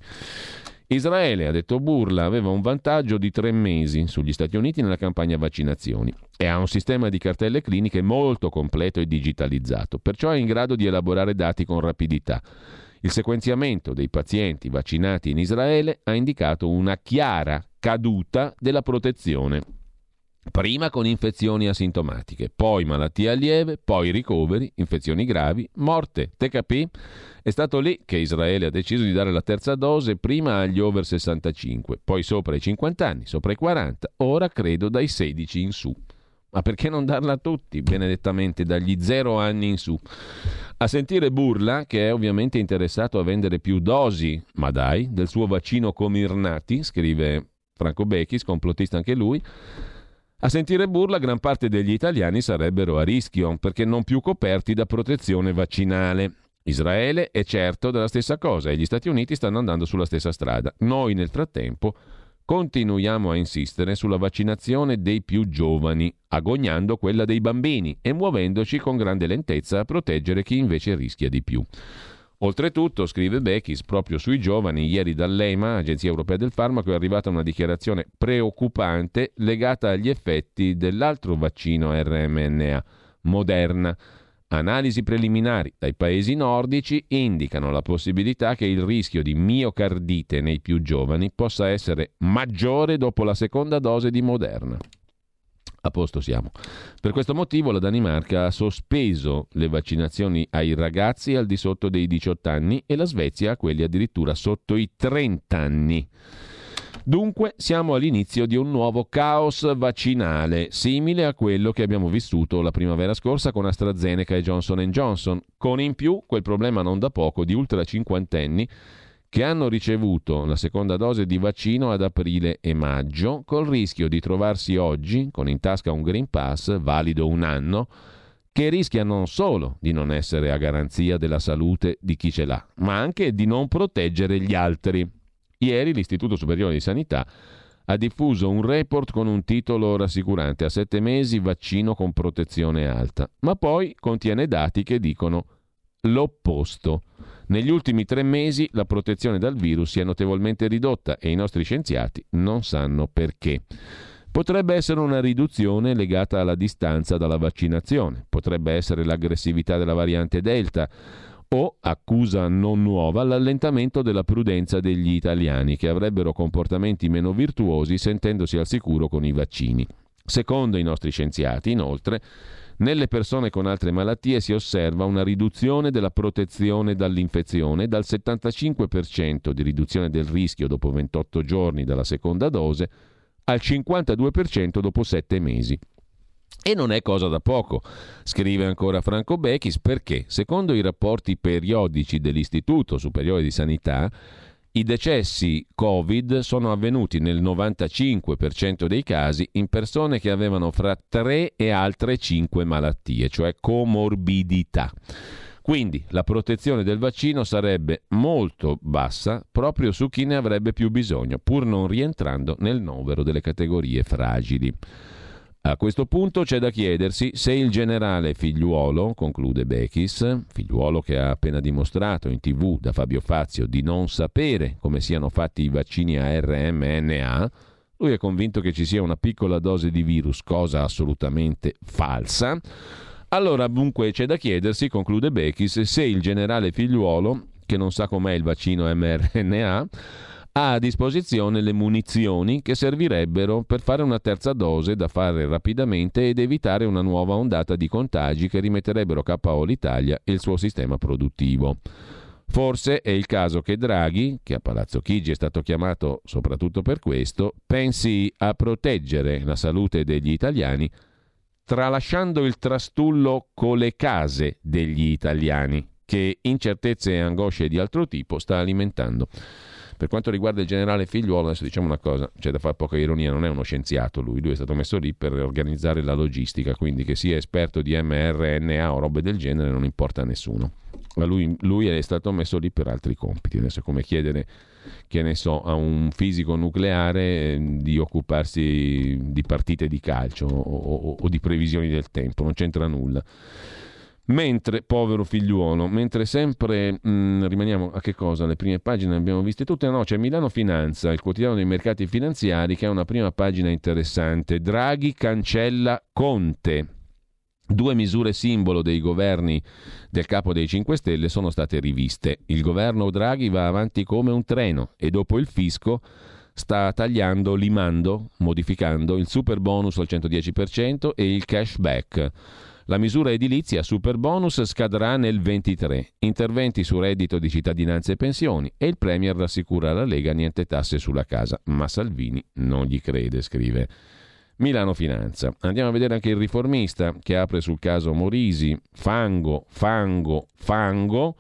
Israele, ha detto Burla, aveva un vantaggio di tre mesi sugli Stati Uniti nella campagna vaccinazioni e ha un sistema di cartelle cliniche molto completo e digitalizzato, perciò è in grado di elaborare dati con rapidità. Il sequenziamento dei pazienti vaccinati in Israele ha indicato una chiara caduta della protezione Prima con infezioni asintomatiche, poi malattia lieve, poi ricoveri, infezioni gravi, morte. Te capì? È stato lì che Israele ha deciso di dare la terza dose prima agli over 65, poi sopra i 50 anni, sopra i 40, ora credo dai 16 in su. Ma perché non darla a tutti, benedettamente, dagli 0 anni in su? A sentire Burla, che è ovviamente interessato a vendere più dosi, ma dai, del suo vaccino Comirnati, scrive Franco Becchi, complottista anche lui, a sentire burla, gran parte degli italiani sarebbero a rischio perché non più coperti da protezione vaccinale. Israele è certo della stessa cosa e gli Stati Uniti stanno andando sulla stessa strada. Noi nel frattempo continuiamo a insistere sulla vaccinazione dei più giovani, agognando quella dei bambini e muovendoci con grande lentezza a proteggere chi invece rischia di più. Oltretutto, scrive Bechis, proprio sui giovani, ieri dall'EMA, Agenzia Europea del Farmaco, è arrivata una dichiarazione preoccupante legata agli effetti dell'altro vaccino RMNA, Moderna. Analisi preliminari dai paesi nordici indicano la possibilità che il rischio di miocardite nei più giovani possa essere maggiore dopo la seconda dose di Moderna. A posto siamo. Per questo motivo la Danimarca ha sospeso le vaccinazioni ai ragazzi al di sotto dei 18 anni e la Svezia a quelli addirittura sotto i 30 anni. Dunque siamo all'inizio di un nuovo caos vaccinale, simile a quello che abbiamo vissuto la primavera scorsa con AstraZeneca e Johnson Johnson, con in più quel problema non da poco di ultra cinquantenni che hanno ricevuto la seconda dose di vaccino ad aprile e maggio, col rischio di trovarsi oggi con in tasca un Green Pass valido un anno, che rischia non solo di non essere a garanzia della salute di chi ce l'ha, ma anche di non proteggere gli altri. Ieri l'Istituto Superiore di Sanità ha diffuso un report con un titolo rassicurante a sette mesi vaccino con protezione alta, ma poi contiene dati che dicono l'opposto. Negli ultimi tre mesi la protezione dal virus si è notevolmente ridotta e i nostri scienziati non sanno perché. Potrebbe essere una riduzione legata alla distanza dalla vaccinazione, potrebbe essere l'aggressività della variante Delta o, accusa non nuova, l'allentamento della prudenza degli italiani che avrebbero comportamenti meno virtuosi sentendosi al sicuro con i vaccini. Secondo i nostri scienziati, inoltre, nelle persone con altre malattie si osserva una riduzione della protezione dall'infezione dal 75% di riduzione del rischio dopo 28 giorni dalla seconda dose al 52% dopo 7 mesi. E non è cosa da poco, scrive ancora Franco Bechis, perché secondo i rapporti periodici dell'Istituto Superiore di Sanità, i decessi Covid sono avvenuti nel 95% dei casi in persone che avevano fra 3 e altre 5 malattie, cioè comorbidità. Quindi la protezione del vaccino sarebbe molto bassa proprio su chi ne avrebbe più bisogno, pur non rientrando nel novero delle categorie fragili. A questo punto c'è da chiedersi se il generale figliuolo, conclude Bechis, figliuolo che ha appena dimostrato in tv da Fabio Fazio di non sapere come siano fatti i vaccini a RMNA, lui è convinto che ci sia una piccola dose di virus, cosa assolutamente falsa. Allora, dunque, c'è da chiedersi, conclude Bechis, se il generale figliuolo, che non sa com'è il vaccino mRNA, ha a disposizione le munizioni che servirebbero per fare una terza dose da fare rapidamente ed evitare una nuova ondata di contagi che rimetterebbero KO l'Italia e il suo sistema produttivo. Forse è il caso che Draghi, che a Palazzo Chigi è stato chiamato soprattutto per questo, pensi a proteggere la salute degli italiani tralasciando il trastullo con le case degli italiani, che incertezze e angosce di altro tipo sta alimentando. Per quanto riguarda il generale figliuolo, adesso diciamo una cosa, c'è da fare poca ironia, non è uno scienziato lui, lui è stato messo lì per organizzare la logistica, quindi che sia esperto di mRNA o robe del genere non importa a nessuno. Ma lui, lui è stato messo lì per altri compiti, adesso è come chiedere che ne so, a un fisico nucleare eh, di occuparsi di partite di calcio o, o, o di previsioni del tempo, non c'entra nulla. Mentre, povero figliuolo, mentre sempre mh, mm, rimaniamo a che cosa? Le prime pagine le abbiamo viste tutte. No, c'è Milano Finanza, il quotidiano dei mercati finanziari, che ha una prima pagina interessante. Draghi cancella Conte. Due misure simbolo dei governi del capo dei 5 Stelle sono state riviste. Il governo Draghi va avanti come un treno e dopo il fisco sta tagliando, limando, modificando il super bonus al 110% e il cashback. La misura edilizia super bonus scadrà nel 23. Interventi su reddito di cittadinanza e pensioni e il Premier rassicura la Lega niente tasse sulla casa. Ma Salvini non gli crede, scrive. Milano Finanza. Andiamo a vedere anche il riformista che apre sul caso Morisi. Fango, fango, fango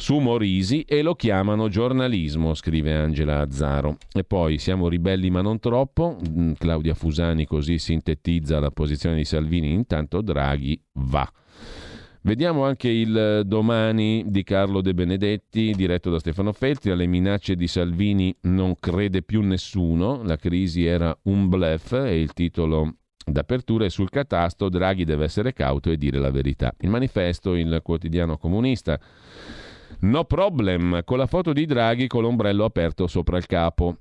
su Morisi e lo chiamano giornalismo, scrive Angela Azzaro. E poi siamo ribelli ma non troppo, mm, Claudia Fusani così sintetizza la posizione di Salvini, intanto Draghi va. Vediamo anche il domani di Carlo De Benedetti, diretto da Stefano Feltri. Alle minacce di Salvini non crede più nessuno. La crisi era un bluff e il titolo d'apertura è sul catasto. Draghi deve essere cauto e dire la verità. Il manifesto, il quotidiano comunista No problem, con la foto di Draghi con l'ombrello aperto sopra il capo.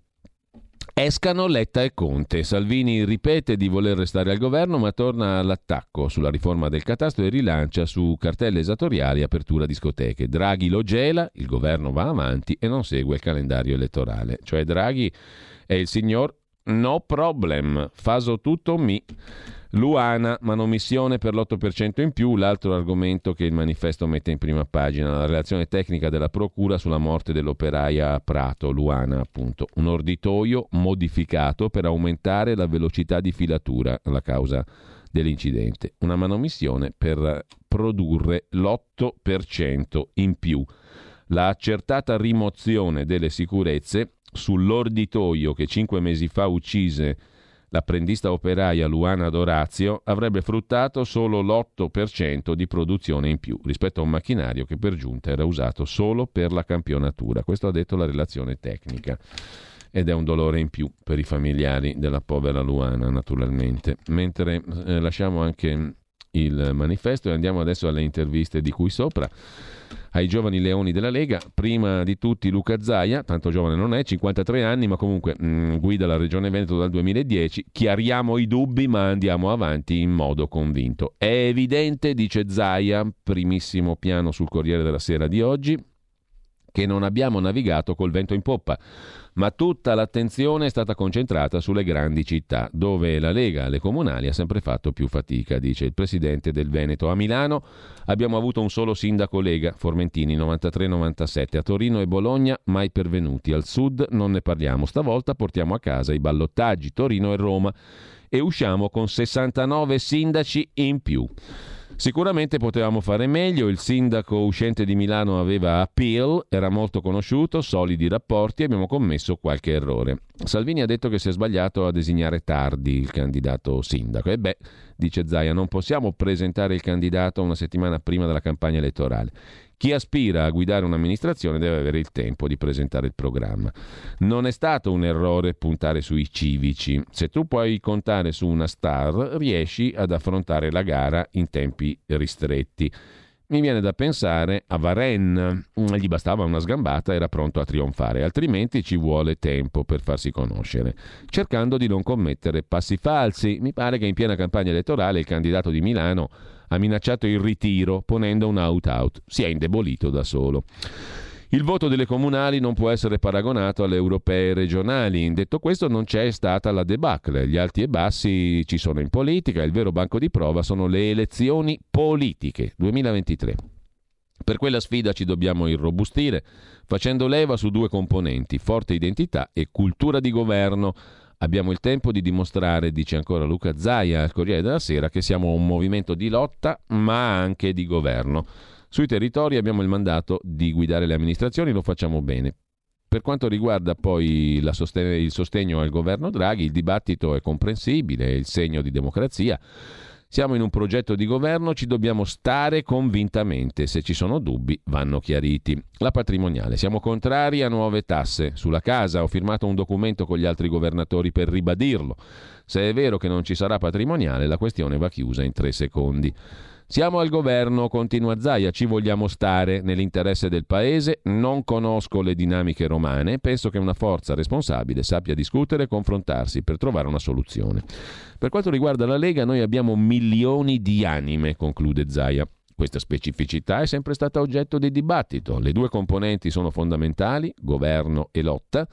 Escano Letta e Conte. Salvini ripete di voler restare al governo, ma torna all'attacco sulla riforma del catasto e rilancia su cartelle esatoriali apertura discoteche. Draghi lo gela, il governo va avanti e non segue il calendario elettorale. Cioè Draghi è il signor no problem, faso tutto mi. Luana, manomissione per l'8% in più, l'altro argomento che il manifesto mette in prima pagina, la relazione tecnica della Procura sulla morte dell'operaia a Prato, Luana appunto, un orditoio modificato per aumentare la velocità di filatura, la causa dell'incidente, una manomissione per produrre l'8% in più. La accertata rimozione delle sicurezze sull'orditoio che cinque mesi fa uccise l'apprendista operaia Luana Dorazio avrebbe fruttato solo l'8% di produzione in più rispetto a un macchinario che per giunta era usato solo per la campionatura. Questo ha detto la relazione tecnica. Ed è un dolore in più per i familiari della povera Luana, naturalmente. Mentre eh, lasciamo anche il manifesto e andiamo adesso alle interviste di cui sopra ai giovani leoni della Lega, prima di tutti Luca Zaia, tanto giovane non è, 53 anni, ma comunque mh, mm, guida la Regione Veneto dal 2010, chiariamo i dubbi ma andiamo avanti in modo convinto. È evidente, dice Zaia, primissimo piano sul Corriere della Sera di oggi, che non abbiamo navigato col vento in poppa ma tutta l'attenzione è stata concentrata sulle grandi città, dove la Lega alle comunali ha sempre fatto più fatica, dice il presidente del Veneto. A Milano abbiamo avuto un solo sindaco Lega, Formentini 93-97, a Torino e Bologna mai pervenuti, al sud non ne parliamo, stavolta portiamo a casa i ballottaggi Torino e Roma e usciamo con 69 sindaci in più. Sicuramente potevamo fare meglio, il sindaco uscente di Milano aveva appeal, era molto conosciuto, solidi rapporti e abbiamo commesso qualche errore. Salvini ha detto che si è sbagliato a designare tardi il candidato sindaco. E beh, dice Zaia, non possiamo presentare il candidato una settimana prima della campagna elettorale. Chi aspira a guidare un'amministrazione deve avere il tempo di presentare il programma. Non è stato un errore puntare sui civici. Se tu puoi contare su una star, riesci ad affrontare la gara in tempi ristretti. Mi viene da pensare a Varenne, gli bastava una sgambata, era pronto a trionfare, altrimenti ci vuole tempo per farsi conoscere, cercando di non commettere passi falsi. Mi pare che in piena campagna elettorale il candidato di Milano ha minacciato il ritiro ponendo un out-out. Si è indebolito da solo. Il voto delle comunali non può essere paragonato alle europee regionali. Detto questo, non c'è stata la debacle. Gli alti e bassi ci sono in politica. Il vero banco di prova sono le elezioni politiche 2023. Per quella sfida ci dobbiamo irrobustire, facendo leva su due componenti, forte identità e cultura di governo. Abbiamo il tempo di dimostrare, dice ancora Luca Zaia al Corriere della Sera, che siamo un movimento di lotta ma anche di governo. Sui territori abbiamo il mandato di guidare le amministrazioni, lo facciamo bene. Per quanto riguarda poi sosten- il sostegno al governo Draghi, il dibattito è comprensibile, è il segno di democrazia. Siamo in un progetto di governo, ci dobbiamo stare convintamente. Se ci sono dubbi, vanno chiariti. La patrimoniale. Siamo contrari a nuove tasse. Sulla casa ho firmato un documento con gli altri governatori per ribadirlo. Se è vero che non ci sarà patrimoniale, la questione va chiusa in tre secondi. Siamo al governo, continua Zaia, ci vogliamo stare nell'interesse del paese, non conosco le dinamiche romane, penso che una forza responsabile sappia discutere e confrontarsi per trovare una soluzione. Per quanto riguarda la Lega, noi abbiamo milioni di anime, conclude Zaia. Questa specificità è sempre stata oggetto di dibattito. Le due componenti sono fondamentali, governo e lotta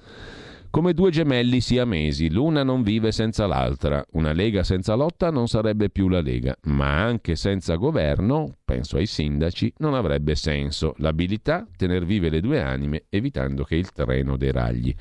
come due gemelli siamesi, l'una non vive senza l'altra. Una lega senza lotta non sarebbe più la lega, ma anche senza governo, penso ai sindaci, non avrebbe senso. L'abilità, tener vive le due anime, evitando che il treno deragli.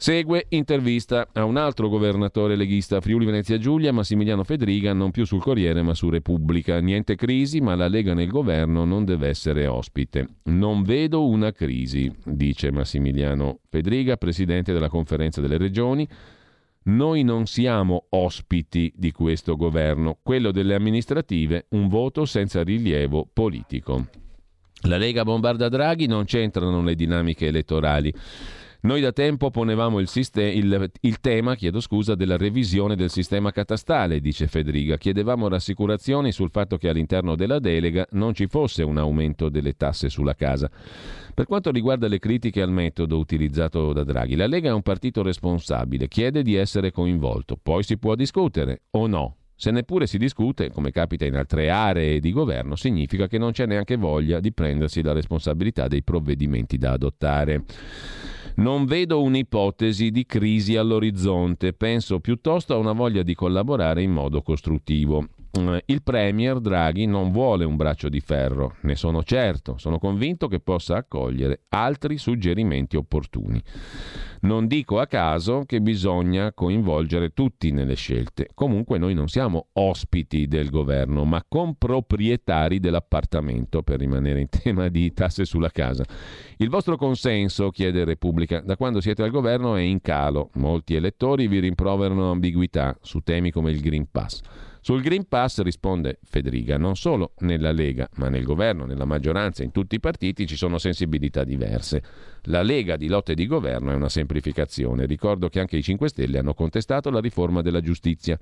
Segue intervista a un altro governatore leghista Friuli Venezia Giulia, Massimiliano Fedriga, non più sul Corriere ma su Repubblica. Niente crisi, ma la Lega nel governo non deve essere ospite. Non vedo una crisi, dice Massimiliano Fedriga, presidente della conferenza delle regioni. Noi non siamo ospiti di questo governo, quello delle amministrative, un voto senza rilievo politico. La Lega bombarda Draghi, non c'entrano le dinamiche elettorali. Noi da tempo ponevamo il, sistema, il, il tema scusa, della revisione del sistema catastale, dice Federica. Chiedevamo rassicurazioni sul fatto che all'interno della delega non ci fosse un aumento delle tasse sulla casa. Per quanto riguarda le critiche al metodo utilizzato da Draghi, la Lega è un partito responsabile, chiede di essere coinvolto, poi si può discutere o no. Se neppure si discute, come capita in altre aree di governo, significa che non c'è neanche voglia di prendersi la responsabilità dei provvedimenti da adottare. Non vedo un'ipotesi di crisi all'orizzonte, penso piuttosto a una voglia di collaborare in modo costruttivo. Eh, il Premier Draghi non vuole un braccio di ferro, ne sono certo, sono convinto che possa accogliere altri suggerimenti opportuni. Non dico a caso che bisogna coinvolgere tutti nelle scelte. Comunque noi non siamo ospiti del governo, ma comproprietari dell'appartamento, per rimanere in tema di tasse sulla casa. Il vostro consenso, chiede Repubblica, da quando siete al governo è in calo. Molti elettori vi rimproverano ambiguità su temi come il Green Pass. Sul Green Pass risponde Federica, non solo nella Lega, ma nel governo, nella maggioranza, in tutti i partiti ci sono sensibilità diverse. La Lega di lotte di governo è una semplificazione. Ricordo che anche i 5 Stelle hanno contestato la riforma della giustizia.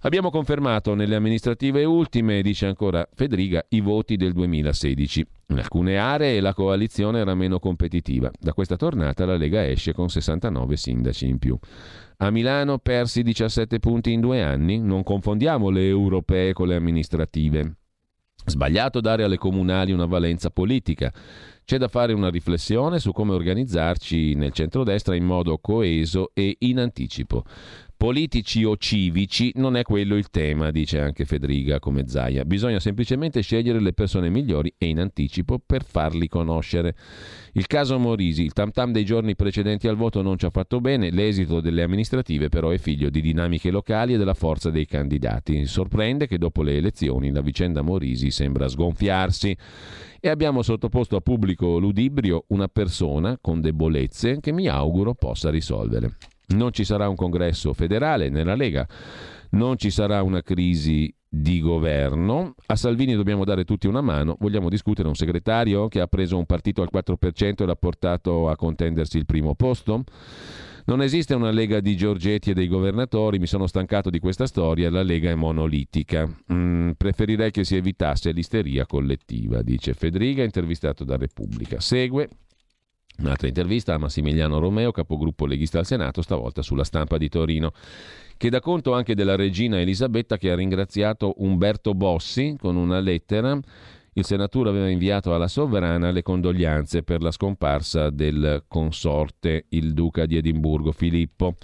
Abbiamo confermato nelle amministrative ultime, dice ancora Federica, i voti del 2016. In alcune aree la coalizione era meno competitiva. Da questa tornata la Lega esce con 69 sindaci in più. A Milano persi 17 punti in due anni, non confondiamo le europee con le amministrative. Sbagliato dare alle comunali una valenza politica. C'è da fare una riflessione su come organizzarci nel centrodestra in modo coeso e in anticipo. Politici o civici non è quello il tema, dice anche Federica come Zaia. Bisogna semplicemente scegliere le persone migliori e in anticipo per farli conoscere. Il caso Morisi, il tam tam dei giorni precedenti al voto non ci ha fatto bene, l'esito delle amministrative però è figlio di dinamiche locali e della forza dei candidati. Sorprende che dopo le elezioni la vicenda Morisi sembra sgonfiarsi e abbiamo sottoposto a pubblico ludibrio una persona con debolezze che mi auguro possa risolvere. Non ci sarà un congresso federale nella Lega, non ci sarà una crisi di governo. A Salvini dobbiamo dare tutti una mano. Vogliamo discutere un segretario che ha preso un partito al 4% e l'ha portato a contendersi il primo posto? Non esiste una Lega di Giorgetti e dei governatori, mi sono stancato di questa storia, la Lega è monolitica. Mm, preferirei che si evitasse l'isteria collettiva, dice Federica, intervistato da Repubblica. Segue Un'altra intervista a Massimiliano Romeo, capogruppo leghista al Senato, stavolta sulla stampa di Torino, che dà conto anche della regina Elisabetta che ha ringraziato Umberto Bossi con una lettera. Il senatore aveva inviato alla sovrana le condoglianze per la scomparsa del consorte, il duca di Edimburgo, Filippo.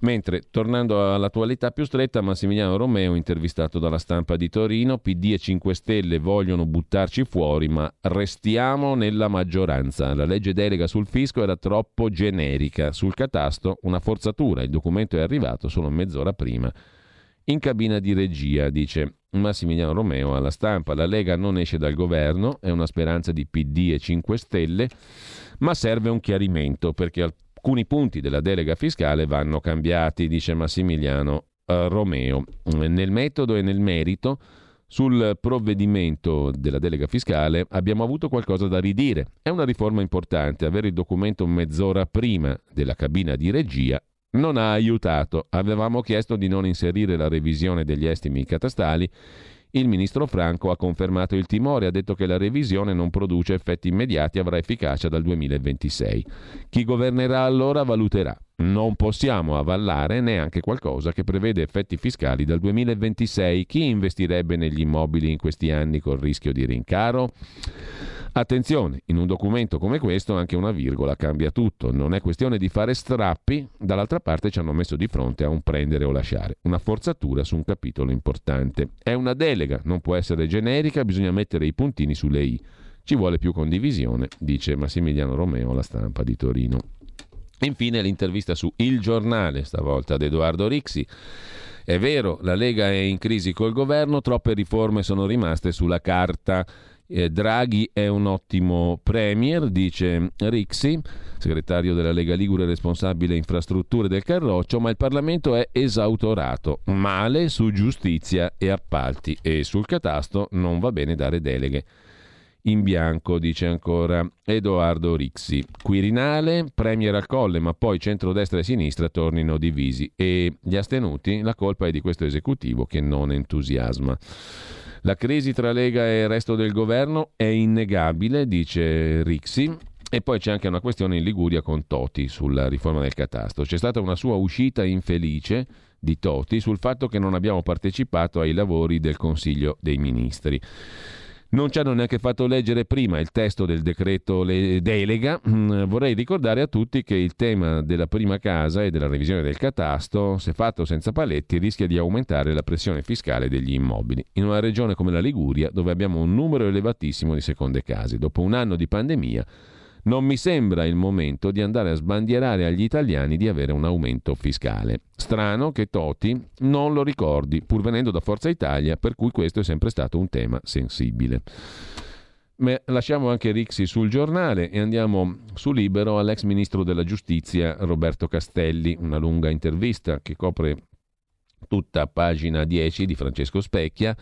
Mentre, tornando all'attualità più stretta, Massimiliano Romeo, intervistato dalla stampa di Torino, PD e 5 Stelle vogliono buttarci fuori, ma restiamo nella maggioranza. La legge delega sul fisco era troppo generica. Sul catasto una forzatura. Il documento è arrivato solo mezz'ora prima. In cabina di regia, dice Massimiliano Romeo alla stampa, la Lega non esce dal governo, è una speranza di PD e 5 Stelle, ma serve un chiarimento perché al alcuni punti della delega fiscale vanno cambiati, dice Massimiliano eh, Romeo. Nel metodo e nel merito sul provvedimento della delega fiscale abbiamo avuto qualcosa da ridire. È una riforma importante. Avere il documento mezz'ora prima della cabina di regia non ha aiutato. Avevamo chiesto di non inserire la revisione degli estimi catastali il ministro Franco ha confermato il timore, ha detto che la revisione non produce effetti immediati e avrà efficacia dal 2026. Chi governerà allora valuterà. Non possiamo avallare neanche qualcosa che prevede effetti fiscali dal 2026. Chi investirebbe negli immobili in questi anni col rischio di rincaro? Attenzione, in un documento come questo anche una virgola cambia tutto, non è questione di fare strappi, dall'altra parte ci hanno messo di fronte a un prendere o lasciare, una forzatura su un capitolo importante. È una delega, non può essere generica, bisogna mettere i puntini sulle i. Ci vuole più condivisione, dice Massimiliano Romeo alla stampa di Torino. Infine l'intervista su Il Giornale, stavolta ad Edoardo Rixi. È vero, la Lega è in crisi col governo, troppe riforme sono rimaste sulla carta. Eh, Draghi è un ottimo premier, dice Rixi, segretario della Lega Ligure responsabile infrastrutture del Carroccio, ma il Parlamento è esautorato, male su giustizia e appalti e sul catasto non va bene dare deleghe. In bianco, dice ancora Edoardo Rixi. Quirinale, Premier al colle, ma poi centrodestra e sinistra tornino divisi e gli astenuti, la colpa è di questo esecutivo che non entusiasma. La crisi tra Lega e il resto del governo è innegabile, dice Rixi, e poi c'è anche una questione in Liguria con Toti sulla riforma del catasto. C'è stata una sua uscita infelice di Toti sul fatto che non abbiamo partecipato ai lavori del Consiglio dei Ministri. Non ci hanno neanche fatto leggere prima il testo del decreto delega. Mm, vorrei ricordare a tutti che il tema della prima casa e della revisione del catasto, se fatto senza paletti, rischia di aumentare la pressione fiscale degli immobili. In una regione come la Liguria, dove abbiamo un numero elevatissimo di seconde case, dopo un anno di pandemia, non mi sembra il momento di andare a sbandierare agli italiani di avere un aumento fiscale. Strano che Toti non lo ricordi, pur venendo da Forza Italia, per cui questo è sempre stato un tema sensibile. Ma lasciamo anche Rixi sul giornale e andiamo su Libero all'ex ministro della giustizia Roberto Castelli, una lunga intervista che copre tutta pagina 10 di Francesco Specchia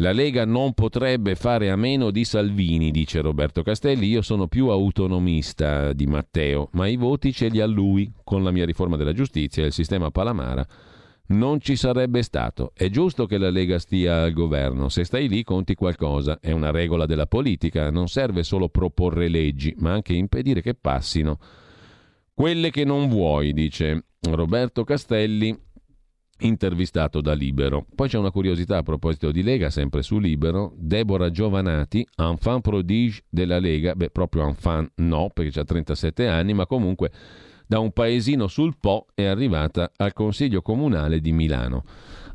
la Lega non potrebbe fare a meno di Salvini, dice Roberto Castelli. Io sono più autonomista di Matteo, ma i voti ce li ha lui. Con la mia riforma della giustizia e il sistema Palamara non ci sarebbe stato. È giusto che la Lega stia al governo. Se stai lì conti qualcosa. È una regola della politica. Non serve solo proporre leggi, ma anche impedire che passino. Quelle che non vuoi, dice Roberto Castelli intervistato da Libero. Poi c'è una curiosità a proposito di Lega, sempre su Libero. Deborah Giovanati, enfant prodige della Lega, beh proprio enfant no, perché ha 37 anni, ma comunque da un paesino sul Po è arrivata al Consiglio Comunale di Milano.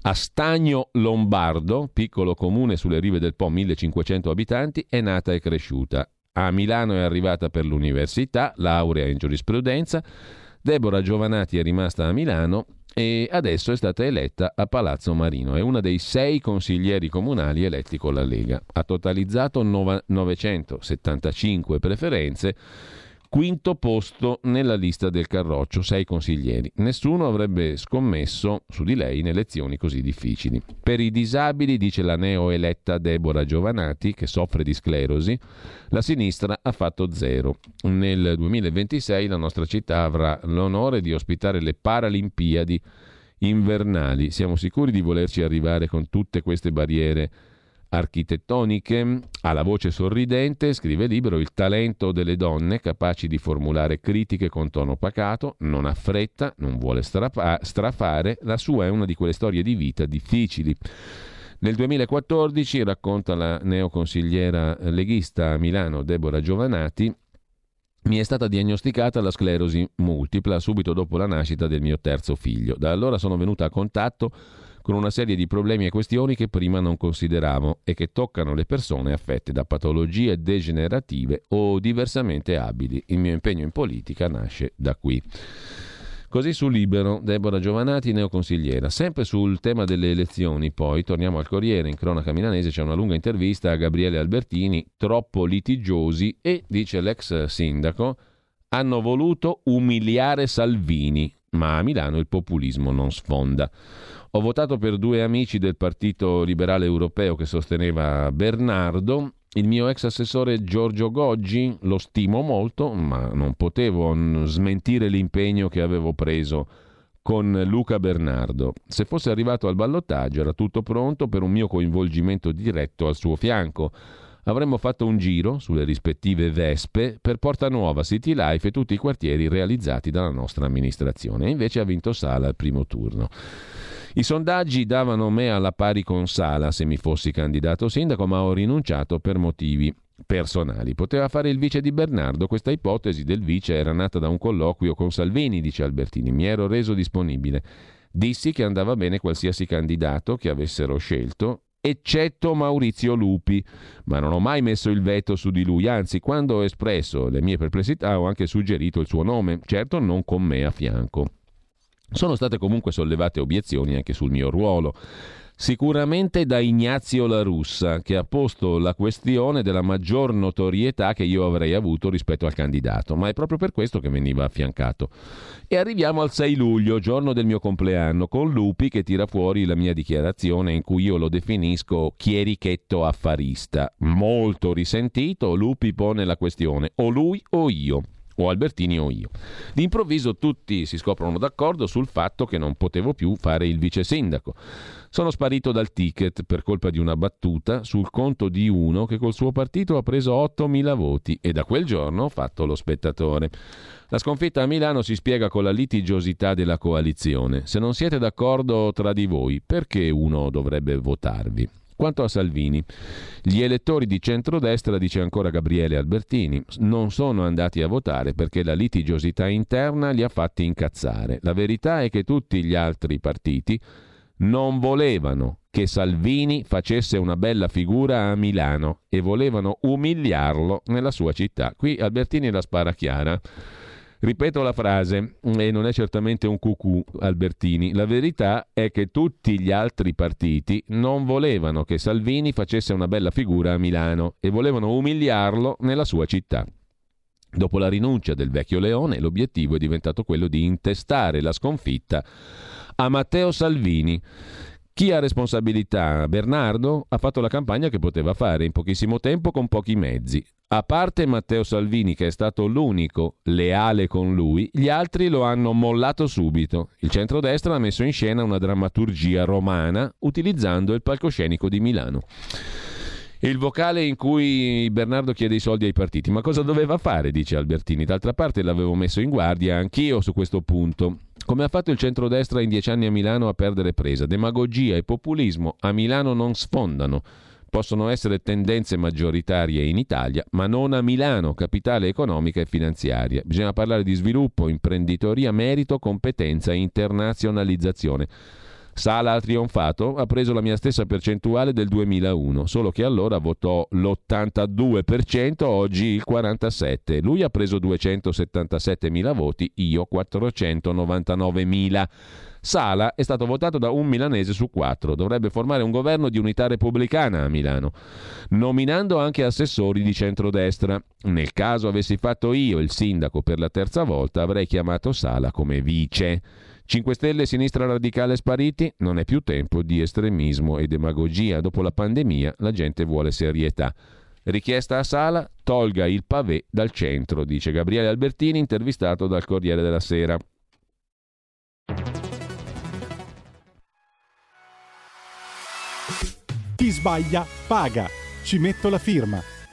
A Stagno Lombardo, piccolo comune sulle rive del Po, 1500 abitanti, è nata e cresciuta. A Milano è arrivata per l'università, laurea in giurisprudenza. Deborah Giovanati è rimasta a Milano e adesso è stata eletta a Palazzo Marino. È una dei sei consiglieri comunali eletti con la Lega. Ha totalizzato 975 preferenze quinto posto nella lista del Carroccio, sei consiglieri. Nessuno avrebbe scommesso su di lei in elezioni così difficili. Per i disabili, dice la neoeletta Deborah Giovanati, che soffre di sclerosi, la sinistra ha fatto zero. Nel 2026 la nostra città avrà l'onore di ospitare le Paralimpiadi invernali. Siamo sicuri di volerci arrivare con tutte queste barriere architettoniche, ha la voce sorridente, scrive libero, il talento delle donne capaci di formulare critiche con tono pacato, non ha fretta, non vuole strapa- strafare, la sua è una di quelle storie di vita difficili. Nel 2014, racconta la neoconsigliera leghista a Milano Deborah Giovanati, mi è stata diagnosticata la sclerosi multipla subito dopo la nascita del mio terzo figlio. Da allora sono venuta a contatto con una serie di problemi e questioni che prima non consideravo e che toccano le persone affette da patologie degenerative o diversamente abili. Il mio impegno in politica nasce da qui. Così su Libero, Deborah Giovanati, neoconsigliera. Sempre sul tema delle elezioni, poi, torniamo al Corriere, in cronaca milanese c'è una lunga intervista a Gabriele Albertini, troppo litigiosi e, dice l'ex sindaco, hanno voluto umiliare Salvini, ma a Milano il populismo non sfonda. Ho votato per due amici del Partito Liberale Europeo che sosteneva Bernardo. Il mio ex assessore Giorgio Goggi lo stimo molto, ma non potevo smentire l'impegno che avevo preso con Luca Bernardo. Se fosse arrivato al ballottaggio era tutto pronto per un mio coinvolgimento diretto al suo fianco. Avremmo fatto un giro sulle rispettive Vespe per Porta Nuova, City Life e tutti i quartieri realizzati dalla nostra amministrazione. E invece ha vinto Sala al primo turno. I sondaggi davano me alla pari con Sala se mi fossi candidato sindaco, ma ho rinunciato per motivi personali. Poteva fare il vice di Bernardo. Questa ipotesi del vice era nata da un colloquio con Salvini, dice Albertini. Mi ero reso disponibile. Dissi che andava bene qualsiasi candidato che avessero scelto, eccetto Maurizio Lupi, ma non ho mai messo il veto su di lui, anzi quando ho espresso le mie perplessità ho anche suggerito il suo nome, certo non con me a fianco. Sono state comunque sollevate obiezioni anche sul mio ruolo. Sicuramente da Ignazio La Russa, che ha posto la questione della maggior notorietà che io avrei avuto rispetto al candidato, ma è proprio per questo che veniva affiancato. E arriviamo al 6 luglio, giorno del mio compleanno, con Lupi che tira fuori la mia dichiarazione in cui io lo definisco chierichetto affarista. Molto risentito, Lupi pone la questione o lui o io o Albertini o io. D'improvviso tutti si scoprono d'accordo sul fatto che non potevo più fare il vice sindaco. Sono sparito dal ticket per colpa di una battuta sul conto di uno che col suo partito ha preso 8.000 voti e da quel giorno ho fatto lo spettatore. La sconfitta a Milano si spiega con la litigiosità della coalizione. Se non siete d'accordo tra di voi, perché uno dovrebbe votarvi? Quanto a Salvini, gli elettori di centrodestra, dice ancora Gabriele Albertini, non sono andati a votare perché la litigiosità interna li ha fatti incazzare. La verità è che tutti gli altri partiti non volevano che Salvini facesse una bella figura a Milano e volevano umiliarlo nella sua città. Qui Albertini la spara chiara. Ripeto la frase, e non è certamente un cucù Albertini, la verità è che tutti gli altri partiti non volevano che Salvini facesse una bella figura a Milano e volevano umiliarlo nella sua città. Dopo la rinuncia del vecchio Leone, l'obiettivo è diventato quello di intestare la sconfitta a Matteo Salvini chi ha responsabilità? Bernardo ha fatto la campagna che poteva fare in pochissimo tempo con pochi mezzi. A parte Matteo Salvini, che è stato l'unico leale con lui, gli altri lo hanno mollato subito. Il centrodestra ha messo in scena una drammaturgia romana utilizzando il palcoscenico di Milano. Il vocale in cui Bernardo chiede i soldi ai partiti. Ma cosa doveva fare? dice Albertini. D'altra parte l'avevo messo in guardia anch'io su questo punto. Come ha fatto il centrodestra in dieci anni a Milano a perdere presa? Demagogia e populismo a Milano non sfondano. Possono essere tendenze maggioritarie in Italia, ma non a Milano, capitale economica e finanziaria. Bisogna parlare di sviluppo, imprenditoria, merito, competenza e internazionalizzazione. Sala ha trionfato, ha preso la mia stessa percentuale del 2001, solo che allora votò l'82%, oggi il 47%. Lui ha preso 277.000 voti, io 499.000. Sala è stato votato da un milanese su quattro. Dovrebbe formare un governo di unità repubblicana a Milano, nominando anche assessori di centrodestra. Nel caso avessi fatto io il sindaco per la terza volta, avrei chiamato Sala come vice. 5 Stelle e sinistra radicale spariti, non è più tempo di estremismo e demagogia. Dopo la pandemia la gente vuole serietà. Richiesta a Sala, tolga il pavé dal centro, dice Gabriele Albertini, intervistato dal Corriere della Sera. Chi sbaglia paga. Ci metto la firma.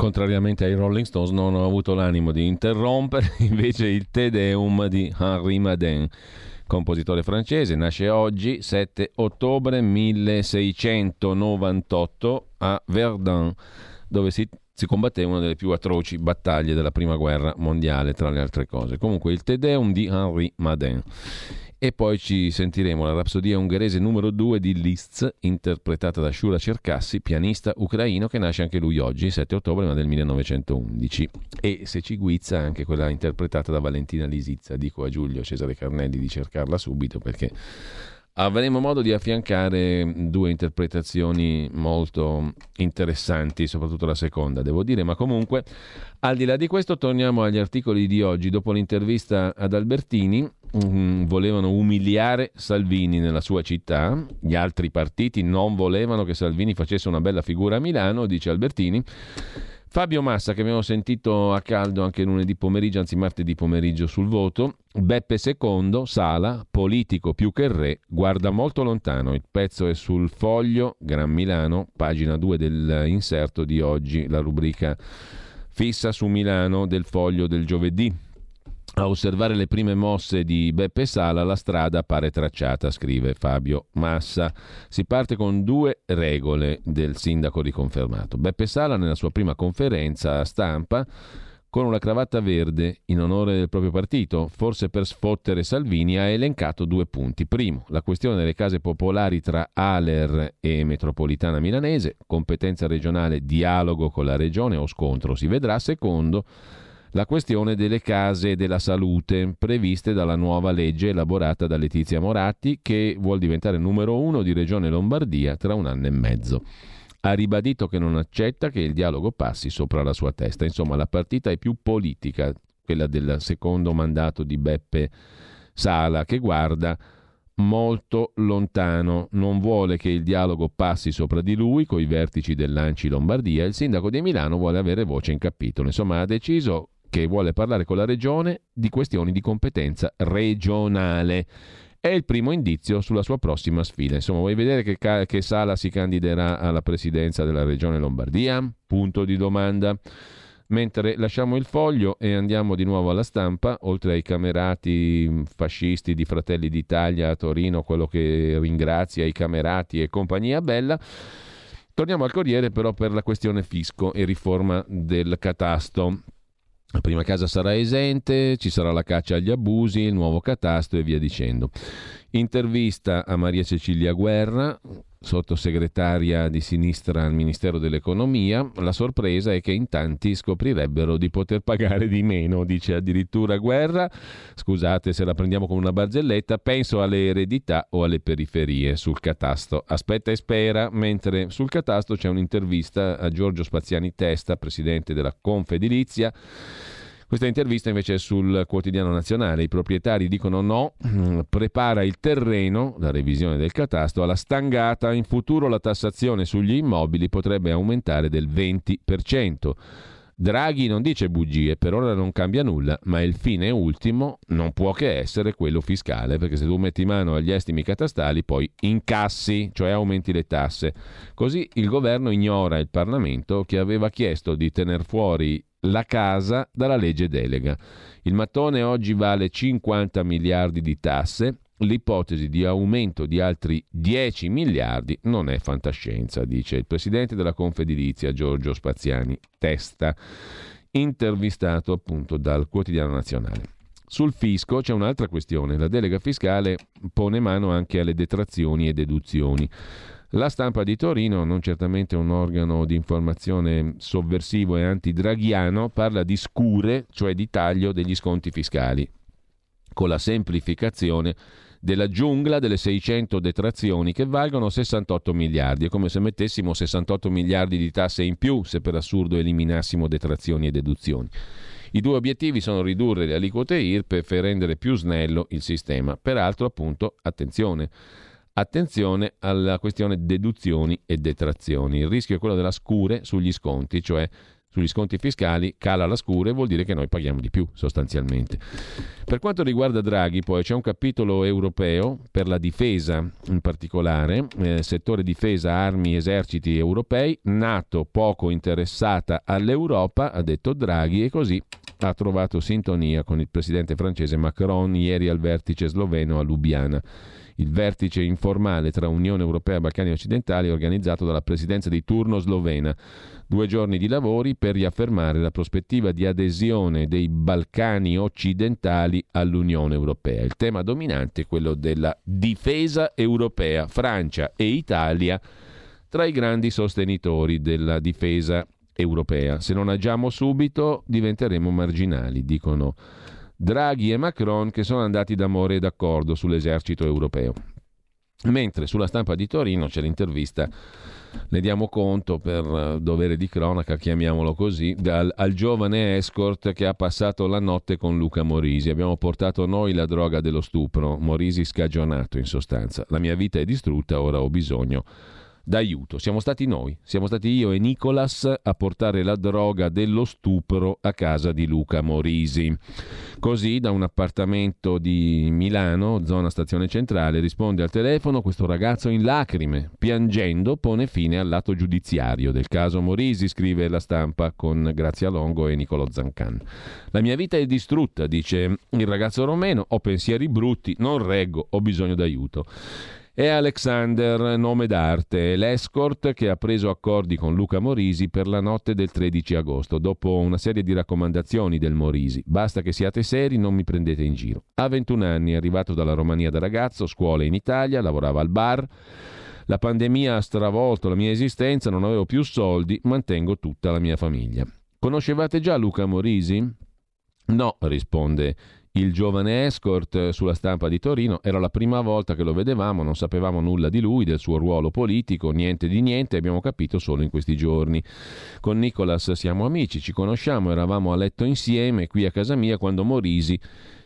Contrariamente ai Rolling Stones non ho avuto l'animo di interrompere, invece il Te Deum di Henri Madin, compositore francese, nasce oggi 7 ottobre 1698 a Verdun, dove si, si combatté una delle più atroci battaglie della Prima Guerra Mondiale, tra le altre cose. Comunque il Te Deum di Henri Madin. E poi ci sentiremo la rapsodia ungherese numero 2 di Liszt, interpretata da Shura Cercassi, pianista ucraino che nasce anche lui oggi, 7 ottobre, ma del 1911. E se ci guizza anche quella interpretata da Valentina Lisizza, dico a Giulio Cesare Carnelli di cercarla subito perché avremo modo di affiancare due interpretazioni molto interessanti, soprattutto la seconda, devo dire, ma comunque al di là di questo torniamo agli articoli di oggi. Dopo l'intervista ad Albertini, um, volevano umiliare Salvini nella sua città, gli altri partiti non volevano che Salvini facesse una bella figura a Milano, dice Albertini. Fabio Massa, che abbiamo sentito a caldo anche lunedì pomeriggio, anzi martedì pomeriggio sul voto. Beppe II, Sala, politico più che re, guarda molto lontano. Il pezzo è sul foglio, Gran Milano, pagina 2 dell'inserto di oggi, la rubrica fissa su Milano del foglio del giovedì. A osservare le prime mosse di Beppe Sala la strada pare tracciata, scrive Fabio Massa. Si parte con due regole del sindaco riconfermato. Beppe Sala nella sua prima conferenza stampa con una cravatta verde in onore del proprio partito, forse per sfottere Salvini, ha elencato due punti. Primo, la questione delle case popolari tra Aler e Metropolitana Milanese, competenza regionale, dialogo con la regione o scontro, si vedrà. Secondo, la questione delle case della salute previste dalla nuova legge elaborata da Letizia Moratti che vuol diventare numero uno di Regione Lombardia tra un anno e mezzo. Ha ribadito che non accetta che il dialogo passi sopra la sua testa. Insomma, la partita è più politica, quella del secondo mandato di Beppe Sala, che guarda molto lontano, non vuole che il dialogo passi sopra di lui coi vertici dell'Anci Lombardia, il sindaco di Milano vuole avere voce in capitolo, insomma ha deciso che vuole parlare con la regione di questioni di competenza regionale. È il primo indizio sulla sua prossima sfida. Insomma, vuoi vedere che, che Sala si candiderà alla presidenza della regione Lombardia? Punto di domanda. Mentre lasciamo il foglio e andiamo di nuovo alla stampa, oltre ai camerati fascisti di Fratelli d'Italia a Torino, quello che ringrazia i camerati e compagnia bella, torniamo al Corriere però per la questione fisco e riforma del catasto. La prima casa sarà esente, ci sarà la caccia agli abusi, il nuovo catasto e via dicendo. Intervista a Maria Cecilia Guerra, sottosegretaria di sinistra al Ministero dell'Economia, la sorpresa è che in tanti scoprirebbero di poter pagare di meno, dice addirittura Guerra. Scusate se la prendiamo come una barzelletta, penso alle eredità o alle periferie sul catasto. Aspetta e spera, mentre sul catasto c'è un'intervista a Giorgio Spaziani Testa, presidente della Confedilizia questa intervista invece è sul quotidiano nazionale. I proprietari dicono no, prepara il terreno, la revisione del catasto, alla stangata. In futuro la tassazione sugli immobili potrebbe aumentare del 20%. Draghi non dice bugie, per ora non cambia nulla, ma il fine ultimo non può che essere quello fiscale, perché se tu metti mano agli estimi catastali poi incassi, cioè aumenti le tasse. Così il governo ignora il Parlamento che aveva chiesto di tener fuori la casa dalla legge delega. Il mattone oggi vale 50 miliardi di tasse, l'ipotesi di aumento di altri 10 miliardi non è fantascienza, dice il presidente della Confedilizia Giorgio Spaziani Testa, intervistato appunto dal quotidiano nazionale. Sul fisco c'è un'altra questione, la delega fiscale pone mano anche alle detrazioni e deduzioni. La stampa di Torino, non certamente un organo di informazione sovversivo e antidraghiano, parla di scure, cioè di taglio degli sconti fiscali, con la semplificazione della giungla delle 600 detrazioni che valgono 68 miliardi. È come se mettessimo 68 miliardi di tasse in più se per assurdo eliminassimo detrazioni e deduzioni. I due obiettivi sono ridurre le aliquote IRPEF e rendere più snello il sistema. Peraltro, appunto, attenzione, Attenzione alla questione deduzioni e detrazioni. Il rischio è quello della scure sugli sconti, cioè sugli sconti fiscali cala la scure vuol dire che noi paghiamo di più sostanzialmente. Per quanto riguarda Draghi poi c'è un capitolo europeo per la difesa in particolare, eh, settore difesa, armi, eserciti europei, Nato poco interessata all'Europa, ha detto Draghi e così ha trovato sintonia con il presidente francese Macron ieri al vertice sloveno a Lubiana il vertice informale tra Unione Europea e Balcani occidentali organizzato dalla presidenza di turno slovena. Due giorni di lavori per riaffermare la prospettiva di adesione dei Balcani occidentali all'Unione Europea. Il tema dominante è quello della difesa europea. Francia e Italia tra i grandi sostenitori della difesa europea. Se non agiamo subito diventeremo marginali, dicono Draghi e Macron che sono andati d'amore e d'accordo sull'esercito europeo. Mentre sulla stampa di Torino c'è l'intervista, ne diamo conto per eh, dovere di cronaca, chiamiamolo così, dal, al giovane escort che ha passato la notte con Luca Morisi. Abbiamo portato noi la droga dello stupro, Morisi scagionato in sostanza. La mia vita è distrutta, ora ho bisogno d'aiuto. Siamo stati noi, siamo stati io e Nicolas a portare la droga dello stupro a casa di Luca Morisi. Così da un appartamento di Milano, zona stazione centrale, risponde al telefono questo ragazzo in lacrime, piangendo pone fine al lato giudiziario del caso Morisi, scrive la stampa con Grazia Longo e Nicolo Zancan. La mia vita è distrutta, dice il ragazzo romeno, ho pensieri brutti, non reggo, ho bisogno d'aiuto è Alexander, nome d'arte, l'escort che ha preso accordi con Luca Morisi per la notte del 13 agosto, dopo una serie di raccomandazioni del Morisi. Basta che siate seri, non mi prendete in giro. Ha 21 anni, arrivato dalla Romania da ragazzo, scuola in Italia, lavorava al bar. La pandemia ha stravolto la mia esistenza, non avevo più soldi, mantengo tutta la mia famiglia. Conoscevate già Luca Morisi? No, risponde il giovane escort sulla stampa di Torino. Era la prima volta che lo vedevamo, non sapevamo nulla di lui, del suo ruolo politico, niente di niente, abbiamo capito solo in questi giorni. Con Nicolas siamo amici, ci conosciamo, eravamo a letto insieme qui a casa mia quando Morisi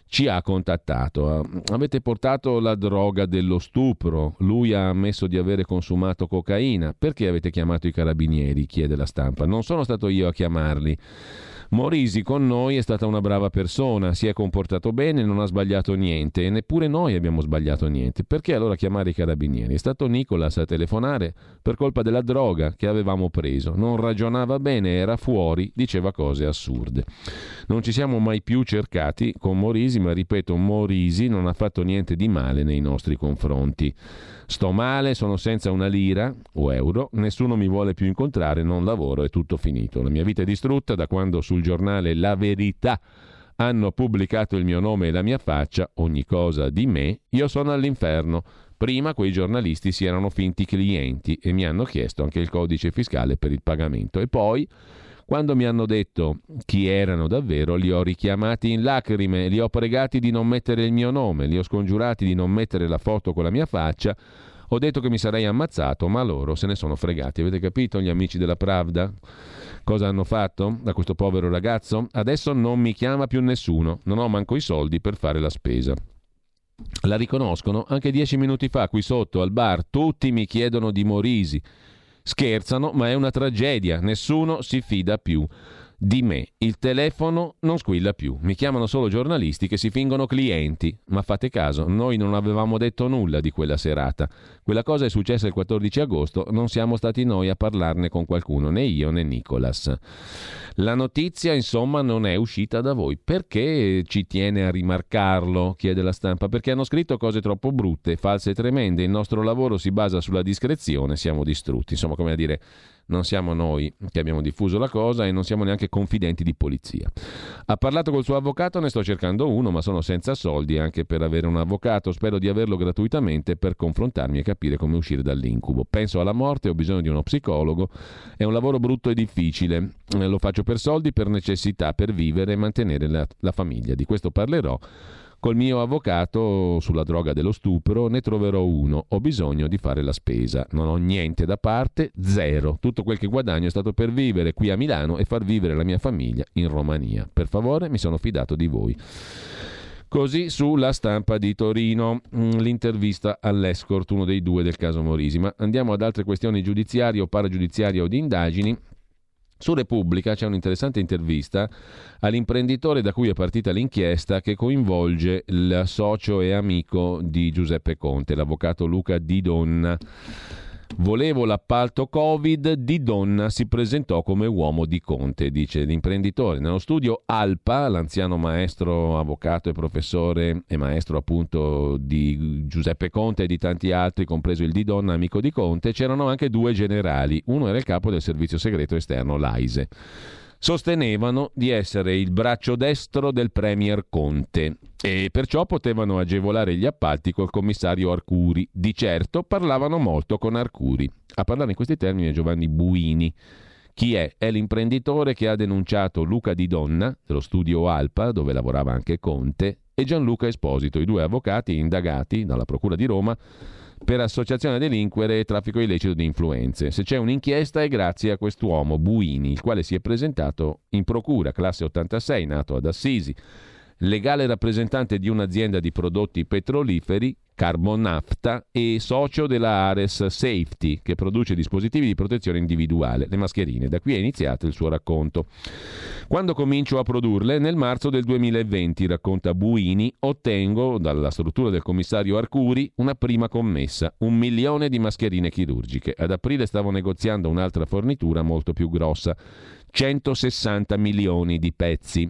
ci ha contattato. Avete portato la droga dello stupro, lui ha ammesso di avere consumato cocaina, perché avete chiamato i carabinieri? chiede la stampa. Non sono stato io a chiamarli. Morisi con noi è stata una brava persona, si è comportato bene, non ha sbagliato niente e neppure noi abbiamo sbagliato niente. Perché allora chiamare i carabinieri? È stato Nicolas a telefonare per colpa della droga che avevamo preso. Non ragionava bene, era fuori, diceva cose assurde. Non ci siamo mai più cercati con Morisi, ma ripeto, Morisi non ha fatto niente di male nei nostri confronti. Sto male, sono senza una lira o euro, nessuno mi vuole più incontrare, non lavoro, è tutto finito. La mia vita è distrutta da quando sul giornale La Verità hanno pubblicato il mio nome e la mia faccia, ogni cosa di me, io sono all'inferno. Prima quei giornalisti si erano finti clienti e mi hanno chiesto anche il codice fiscale per il pagamento e poi quando mi hanno detto chi erano davvero, li ho richiamati in lacrime, li ho pregati di non mettere il mio nome, li ho scongiurati di non mettere la foto con la mia faccia. Ho detto che mi sarei ammazzato, ma loro se ne sono fregati. Avete capito, gli amici della Pravda? Cosa hanno fatto da questo povero ragazzo? Adesso non mi chiama più nessuno, non ho manco i soldi per fare la spesa. La riconoscono anche dieci minuti fa qui sotto al bar, tutti mi chiedono di Morisi. Scherzano, ma è una tragedia, nessuno si fida più di me. Il telefono non squilla più. Mi chiamano solo giornalisti che si fingono clienti. Ma fate caso, noi non avevamo detto nulla di quella serata. Quella cosa è successa il 14 agosto, non siamo stati noi a parlarne con qualcuno, né io né Nicolas. La notizia, insomma, non è uscita da voi. Perché ci tiene a rimarcarlo? chiede la stampa. Perché hanno scritto cose troppo brutte, false e tremende. Il nostro lavoro si basa sulla discrezione, siamo distrutti. Insomma, come a dire non siamo noi che abbiamo diffuso la cosa e non siamo neanche confidenti di polizia. Ha parlato col suo avvocato, ne sto cercando uno, ma sono senza soldi anche per avere un avvocato. Spero di averlo gratuitamente per confrontarmi e capire come uscire dall'incubo. Penso alla morte, ho bisogno di uno psicologo. È un lavoro brutto e difficile. Eh, lo faccio per soldi, per necessità, per vivere e mantenere la, la famiglia. Di questo parlerò Col mio avvocato sulla droga dello stupro ne troverò uno. Ho bisogno di fare la spesa. Non ho niente da parte, zero. Tutto quel che guadagno è stato per vivere qui a Milano e far vivere la mia famiglia in Romania. Per favore, mi sono fidato di voi. Così sulla stampa di Torino, mm, l'intervista all'escort, uno dei due del caso Morisi. Ma andiamo ad altre questioni giudiziarie o paragiudiziarie o di indagini. Su Repubblica c'è un'interessante intervista all'imprenditore da cui è partita l'inchiesta che coinvolge il socio e amico di Giuseppe Conte, l'avvocato Luca Di Donna. Volevo l'appalto Covid, Di Donna si presentò come uomo di Conte, dice l'imprenditore. Nello studio Alpa, l'anziano maestro, avvocato e professore e maestro appunto di Giuseppe Conte e di tanti altri, compreso il Di Donna, amico di Conte, c'erano anche due generali. Uno era il capo del servizio segreto esterno, l'AISE sostenevano di essere il braccio destro del Premier Conte e perciò potevano agevolare gli appalti col commissario Arcuri. Di certo parlavano molto con Arcuri. A parlare in questi termini è Giovanni Buini. Chi è? È l'imprenditore che ha denunciato Luca Di Donna, dello studio Alpa, dove lavorava anche Conte, e Gianluca Esposito, i due avvocati indagati dalla Procura di Roma per associazione a delinquere e traffico illecito di influenze. Se c'è un'inchiesta è grazie a quest'uomo, Buini, il quale si è presentato in procura, classe 86, nato ad Assisi, legale rappresentante di un'azienda di prodotti petroliferi Carbonafta e socio della Ares Safety, che produce dispositivi di protezione individuale, le mascherine. Da qui è iniziato il suo racconto. Quando comincio a produrle? Nel marzo del 2020, racconta Buini, ottengo dalla struttura del commissario Arcuri una prima commessa, un milione di mascherine chirurgiche. Ad aprile stavo negoziando un'altra fornitura molto più grossa, 160 milioni di pezzi.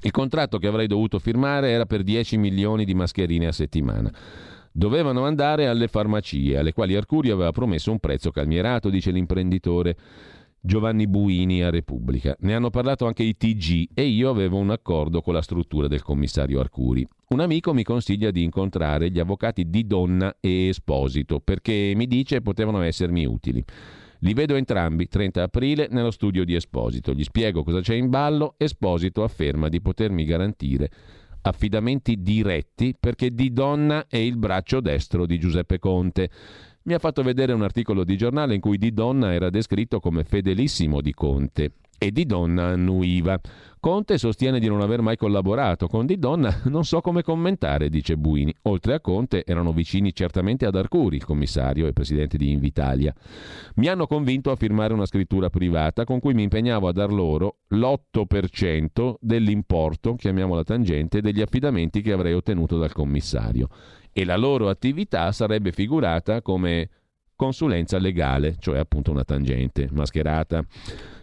Il contratto che avrei dovuto firmare era per 10 milioni di mascherine a settimana. Dovevano andare alle farmacie, alle quali Arcuri aveva promesso un prezzo calmierato, dice l'imprenditore Giovanni Buini a Repubblica. Ne hanno parlato anche i TG e io avevo un accordo con la struttura del commissario Arcuri. Un amico mi consiglia di incontrare gli avvocati di Donna e Esposito perché mi dice potevano essermi utili. Li vedo entrambi 30 aprile nello studio di Esposito. Gli spiego cosa c'è in ballo. Esposito afferma di potermi garantire affidamenti diretti perché Di Donna è il braccio destro di Giuseppe Conte. Mi ha fatto vedere un articolo di giornale in cui Di Donna era descritto come fedelissimo di Conte e Di Donna annuiva. Conte sostiene di non aver mai collaborato con Di Donna, non so come commentare, dice Buini. Oltre a Conte erano vicini certamente ad Arcuri, il commissario e presidente di Invitalia. Mi hanno convinto a firmare una scrittura privata con cui mi impegnavo a dar loro l'8% dell'importo, chiamiamola tangente, degli affidamenti che avrei ottenuto dal commissario. E la loro attività sarebbe figurata come consulenza legale, cioè appunto una tangente mascherata.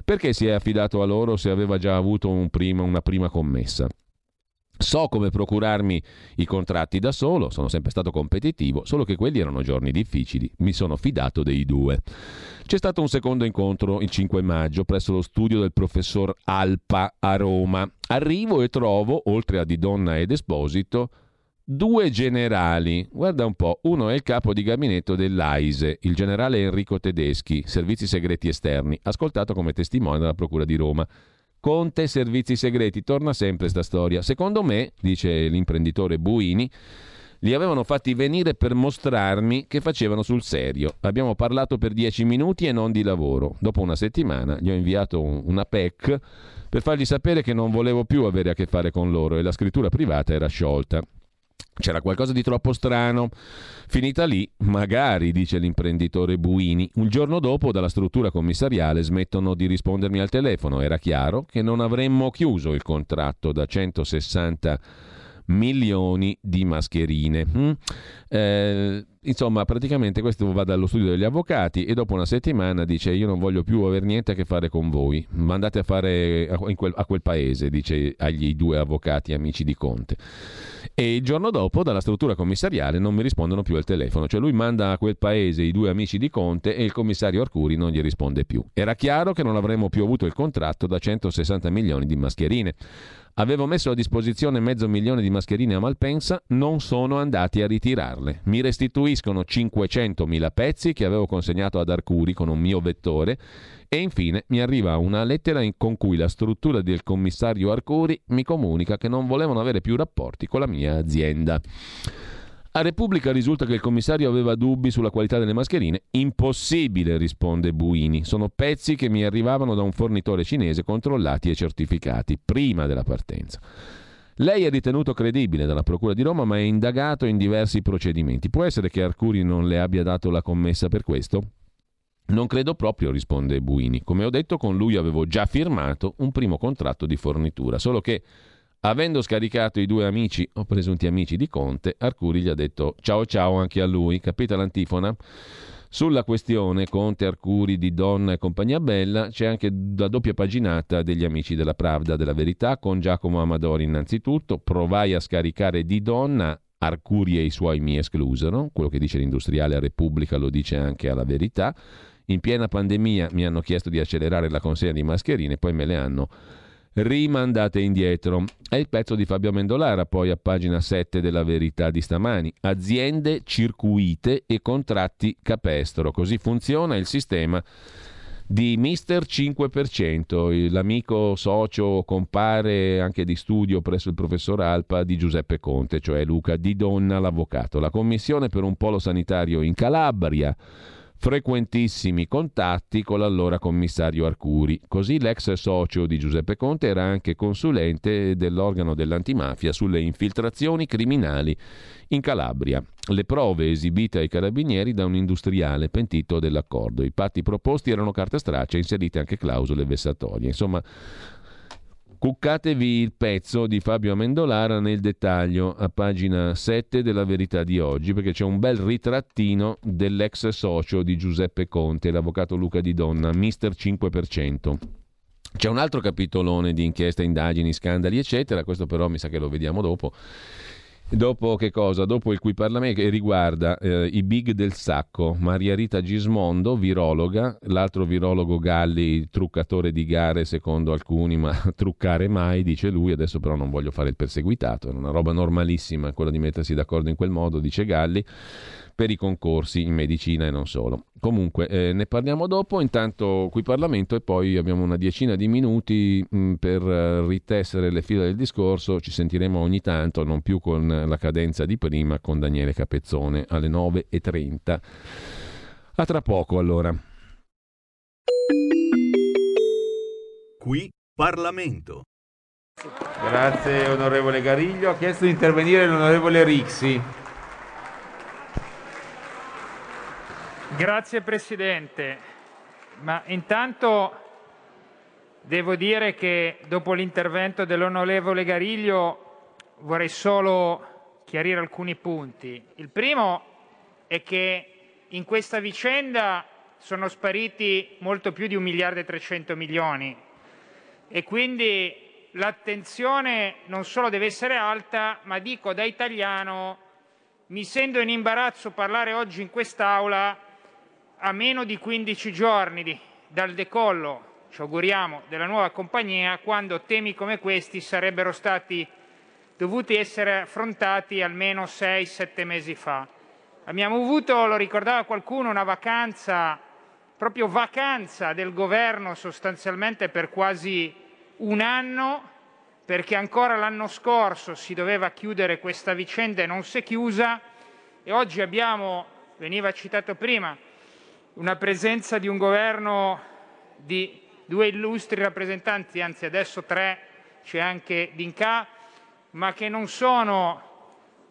Perché si è affidato a loro se aveva già avuto un prima, una prima commessa? So come procurarmi i contratti da solo, sono sempre stato competitivo, solo che quelli erano giorni difficili, mi sono fidato dei due. C'è stato un secondo incontro il 5 maggio presso lo studio del professor Alpa a Roma. Arrivo e trovo, oltre a Di Donna ed Esposito, due generali. Guarda un po', uno è il capo di gabinetto dell'AISE, il generale Enrico Tedeschi, servizi segreti esterni, ascoltato come testimone dalla Procura di Roma. Conte, servizi segreti, torna sempre sta storia. Secondo me, dice l'imprenditore Buini, li avevano fatti venire per mostrarmi che facevano sul serio. Abbiamo parlato per dieci minuti e non di lavoro. Dopo una settimana gli ho inviato una PEC per fargli sapere che non volevo più avere a che fare con loro e la scrittura privata era sciolta. C'era qualcosa di troppo strano. Finita lì, magari, dice l'imprenditore Buini, un giorno dopo dalla struttura commissariale smettono di rispondermi al telefono. Era chiaro che non avremmo chiuso il contratto da 160 milioni di mascherine. Mm? Eh, insomma, praticamente questo va dallo studio degli avvocati e dopo una settimana dice io non voglio più avere niente a che fare con voi, mandate a fare a quel, a quel paese, dice agli due avvocati amici di Conte. E il giorno dopo dalla struttura commissariale non mi rispondono più al telefono, cioè lui manda a quel paese i due amici di Conte e il commissario Arcuri non gli risponde più. Era chiaro che non avremmo più avuto il contratto da 160 milioni di mascherine. Avevo messo a disposizione mezzo milione di mascherine a Malpensa, non sono andati a ritirarle. Mi restituiscono 500.000 pezzi che avevo consegnato ad Arcuri con un mio vettore e infine mi arriva una lettera con cui la struttura del commissario Arcuri mi comunica che non volevano avere più rapporti con la mia azienda. A Repubblica risulta che il commissario aveva dubbi sulla qualità delle mascherine. Impossibile, risponde Buini. Sono pezzi che mi arrivavano da un fornitore cinese controllati e certificati prima della partenza. Lei è ritenuto credibile dalla Procura di Roma, ma è indagato in diversi procedimenti. Può essere che Arcuri non le abbia dato la commessa per questo? Non credo proprio, risponde Buini. Come ho detto, con lui avevo già firmato un primo contratto di fornitura, solo che avendo scaricato i due amici o presunti amici di Conte, Arcuri gli ha detto ciao ciao anche a lui. Capita l'antifona? Sulla questione Conte, Arcuri, Di Donna e compagnia bella c'è anche la doppia paginata degli amici della Pravda della Verità con Giacomo Amadori innanzitutto. Provai a scaricare Di Donna, Arcuri e i suoi mi esclusero. Quello che dice l'industriale a Repubblica lo dice anche alla Verità. In piena pandemia mi hanno chiesto di accelerare la consegna di mascherine, poi me le hanno rimandate indietro. È il pezzo di Fabio Mendolara, poi a pagina 7 della Verità di stamani. Aziende circuite e contratti capestro. Così funziona il sistema di Mister 5%, l'amico socio compare anche di studio presso il professor Alpa di Giuseppe Conte, cioè Luca Di Donna, l'avvocato. La commissione per un polo sanitario in Calabria frequentissimi contatti con l'allora commissario Arcuri. Così l'ex socio di Giuseppe Conte era anche consulente dell'organo dell'antimafia sulle infiltrazioni criminali in Calabria. Le prove esibite ai carabinieri da un industriale pentito dell'accordo. I patti proposti erano carte straccia, inserite anche clausole vessatorie. Insomma, Cuccatevi il pezzo di Fabio Amendolara nel dettaglio a pagina 7 della Verità di oggi perché c'è un bel ritrattino dell'ex socio di Giuseppe Conte, l'avvocato Luca Di Donna, mister 5%. C'è un altro capitolone di inchieste, indagini, scandali, eccetera, questo però mi sa che lo vediamo dopo Dopo che cosa? Dopo il cui Parlamento che riguarda eh, i big del sacco, Maria Rita Gismondo, virologa, l'altro virologo Galli, truccatore di gare secondo alcuni, ma truccare mai, dice lui, adesso però non voglio fare il perseguitato, è una roba normalissima quello di mettersi d'accordo in quel modo, dice Galli per i concorsi in medicina e non solo. Comunque eh, ne parliamo dopo, intanto qui Parlamento e poi abbiamo una decina di minuti mh, mm, per uh, ritessere le fila del discorso, ci sentiremo ogni tanto, non più con la cadenza di prima, con Daniele Capezzone alle 9.30. A tra poco allora. Qui Parlamento. Grazie onorevole Gariglio. Ha chiesto di intervenire l'onorevole Rixi. Grazie Presidente, ma intanto devo dire che dopo l'intervento dell'onorevole Gariglio vorrei solo chiarire alcuni punti. Il primo è che in questa vicenda sono spariti molto più di un miliardo e 300 milioni e quindi l'attenzione non solo deve essere alta, ma dico da italiano mi sento in imbarazzo parlare oggi in quest'Aula a meno di 15 giorni dal decollo, ci auguriamo, della nuova compagnia, quando temi come questi sarebbero stati dovuti essere affrontati almeno 6-7 mesi fa. Abbiamo avuto, lo ricordava qualcuno, una vacanza, proprio vacanza del governo sostanzialmente per quasi un anno, perché ancora l'anno scorso si doveva chiudere questa vicenda e non si è chiusa e oggi abbiamo, veniva citato prima, una presenza di un governo di due illustri rappresentanti, anzi adesso tre, c'è anche D'Inca, ma che non sono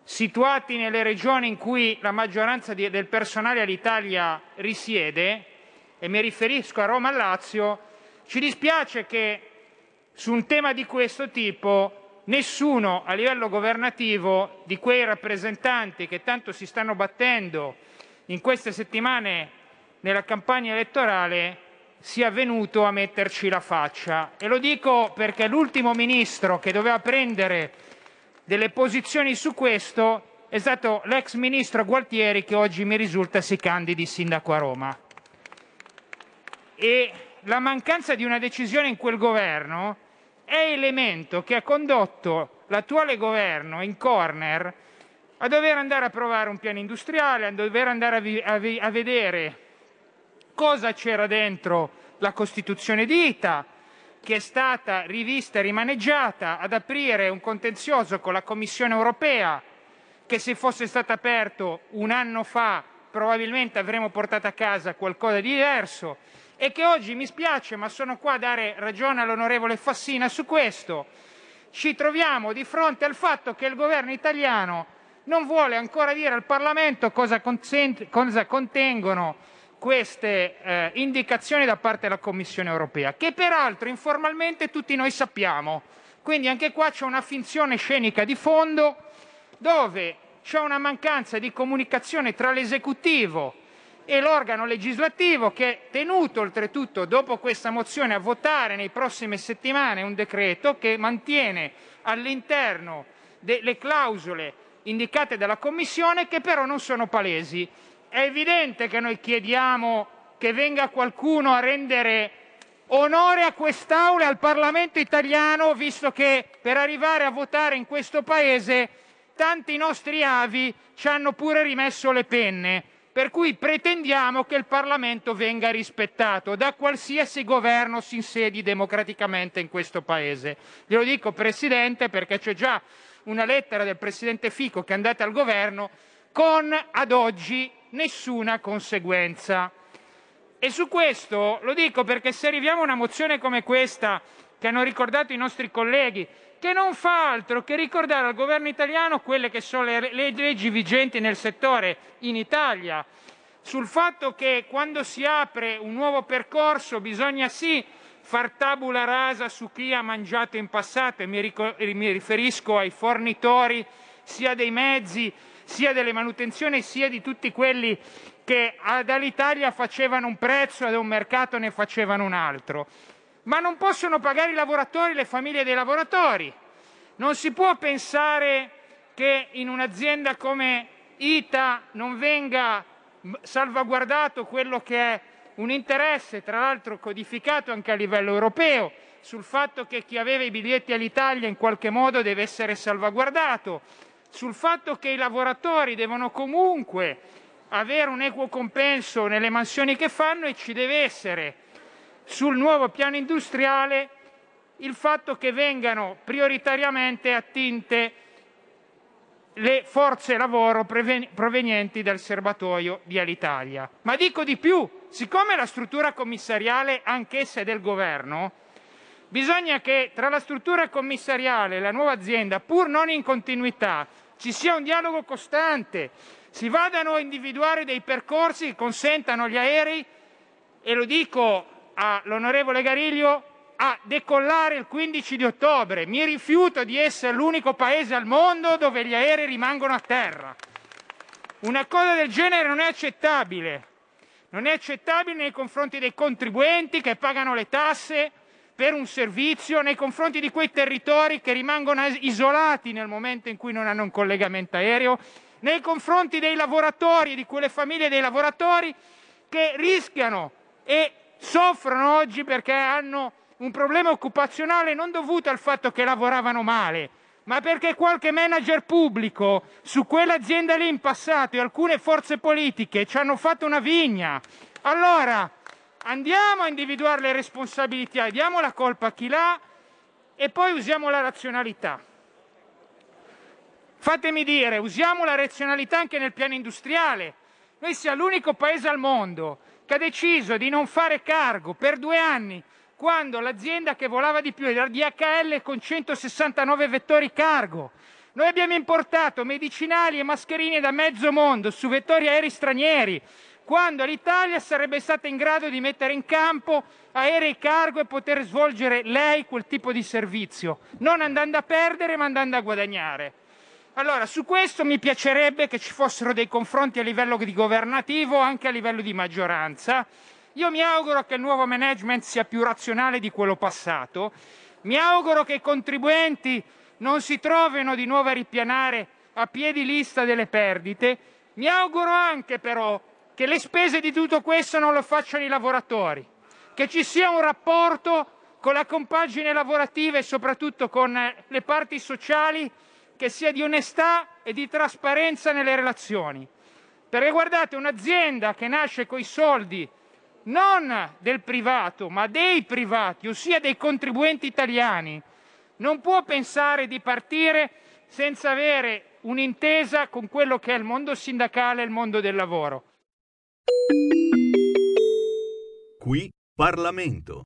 situati nelle regioni in cui la maggioranza di, del personale all'Italia risiede, e mi riferisco a Roma e Lazio, ci dispiace che su un tema di questo tipo nessuno a livello governativo di quei rappresentanti che tanto si stanno battendo in queste settimane nella campagna elettorale sia venuto a metterci la faccia. E lo dico perché l'ultimo ministro che doveva prendere delle posizioni su questo è stato l'ex ministro Gualtieri che oggi mi risulta si candidi sindaco a Roma. E la mancanza di una decisione in quel governo è elemento che ha condotto l'attuale governo in corner a dover andare a provare un piano industriale, a dover andare a, vi- a, vi- a vedere cosa c'era dentro la Costituzione di ITA, che è stata rivista e rimaneggiata, ad aprire un contenzioso con la Commissione europea, che se fosse stato aperto un anno fa probabilmente avremmo portato a casa qualcosa di diverso. E che oggi mi spiace, ma sono qua a dare ragione all'onorevole Fassina su questo, ci troviamo di fronte al fatto che il governo italiano non vuole ancora dire al Parlamento cosa, cosa contengono queste eh, indicazioni da parte della Commissione europea, che peraltro informalmente tutti noi sappiamo. Quindi anche qua c'è una finzione scenica di fondo dove c'è una mancanza di comunicazione tra l'esecutivo e l'organo legislativo che è tenuto oltretutto dopo questa mozione a votare nei prossime settimane un decreto che mantiene all'interno delle clausole indicate dalla Commissione che però non sono palesi. È evidente che noi chiediamo che venga qualcuno a rendere onore a quest'Aula e al Parlamento italiano, visto che per arrivare a votare in questo Paese tanti nostri avi ci hanno pure rimesso le penne. Per cui pretendiamo che il Parlamento venga rispettato da qualsiasi governo si insedi democraticamente in questo Paese. Glielo dico, Presidente, perché c'è già una lettera del Presidente Fico che è andata al governo con ad oggi nessuna conseguenza. E su questo lo dico perché se arriviamo a una mozione come questa, che hanno ricordato i nostri colleghi, che non fa altro che ricordare al governo italiano quelle che sono le leggi vigenti nel settore in Italia, sul fatto che quando si apre un nuovo percorso bisogna sì far tabula rasa su chi ha mangiato in passato e mi, riferisco ai fornitori sia dei mezzi sia delle manutenzioni sia di tutti quelli che dall'Italia facevano un prezzo e da un mercato ne facevano un altro ma non possono pagare i lavoratori e le famiglie dei lavoratori. Non si può pensare che in un'azienda come ITA non venga salvaguardato quello che è un interesse, tra l'altro codificato anche a livello europeo, sul fatto che chi aveva i biglietti all'Italia in qualche modo deve essere salvaguardato, sul fatto che i lavoratori devono comunque avere un equo compenso nelle mansioni che fanno e ci deve essere sul nuovo piano industriale il fatto che vengano prioritariamente attinte le forze lavoro provenienti dal serbatoio di Alitalia. Ma dico di più, siccome la struttura commissariale anch'essa è del governo, bisogna che tra la struttura commissariale e la nuova azienda, pur non in continuità, ci sia un dialogo costante, si vadano a individuare dei percorsi che consentano agli aerei, e lo dico all'onorevole Gariglio a decollare il 15 di ottobre. Mi rifiuto di essere l'unico paese al mondo dove gli aerei rimangono a terra. Una cosa del genere non è accettabile. Non è accettabile nei confronti dei contribuenti che pagano le tasse per un servizio, nei confronti di quei territori che rimangono isolati nel momento in cui non hanno un collegamento aereo, nei confronti dei lavoratori e di quelle famiglie dei lavoratori che rischiano e soffrono oggi perché hanno un problema occupazionale non dovuto al fatto che lavoravano male, ma perché qualche manager pubblico su quell'azienda lì in passato e alcune forze politiche ci hanno fatto una vigna. Allora andiamo a individuare le responsabilità, diamo la colpa a chi l'ha e poi usiamo la razionalità. Fatemi dire, usiamo la razionalità anche nel piano industriale. Noi siamo l'unico paese al mondo che ha deciso di non fare cargo per due anni quando l'azienda che volava di più era DHL con 169 vettori cargo. Noi abbiamo importato medicinali e mascherine da mezzo mondo su vettori aerei stranieri, quando l'Italia sarebbe stata in grado di mettere in campo aerei cargo e poter svolgere lei quel tipo di servizio, non andando a perdere ma andando a guadagnare. Allora, su questo mi piacerebbe che ci fossero dei confronti a livello di governativo, anche a livello di maggioranza. Io mi auguro che il nuovo management sia più razionale di quello passato. Mi auguro che i contribuenti non si trovino di nuovo a ripianare a piedi lista delle perdite. Mi auguro anche però che le spese di tutto questo non lo facciano i lavoratori, che ci sia un rapporto con la compagine lavorativa e soprattutto con le parti sociali che sia di onestà e di trasparenza nelle relazioni. Perché guardate, un'azienda che nasce con i soldi non del privato, ma dei privati, ossia dei contribuenti italiani, non può pensare di partire senza avere un'intesa con quello che è il mondo sindacale e il mondo del lavoro. Qui Parlamento.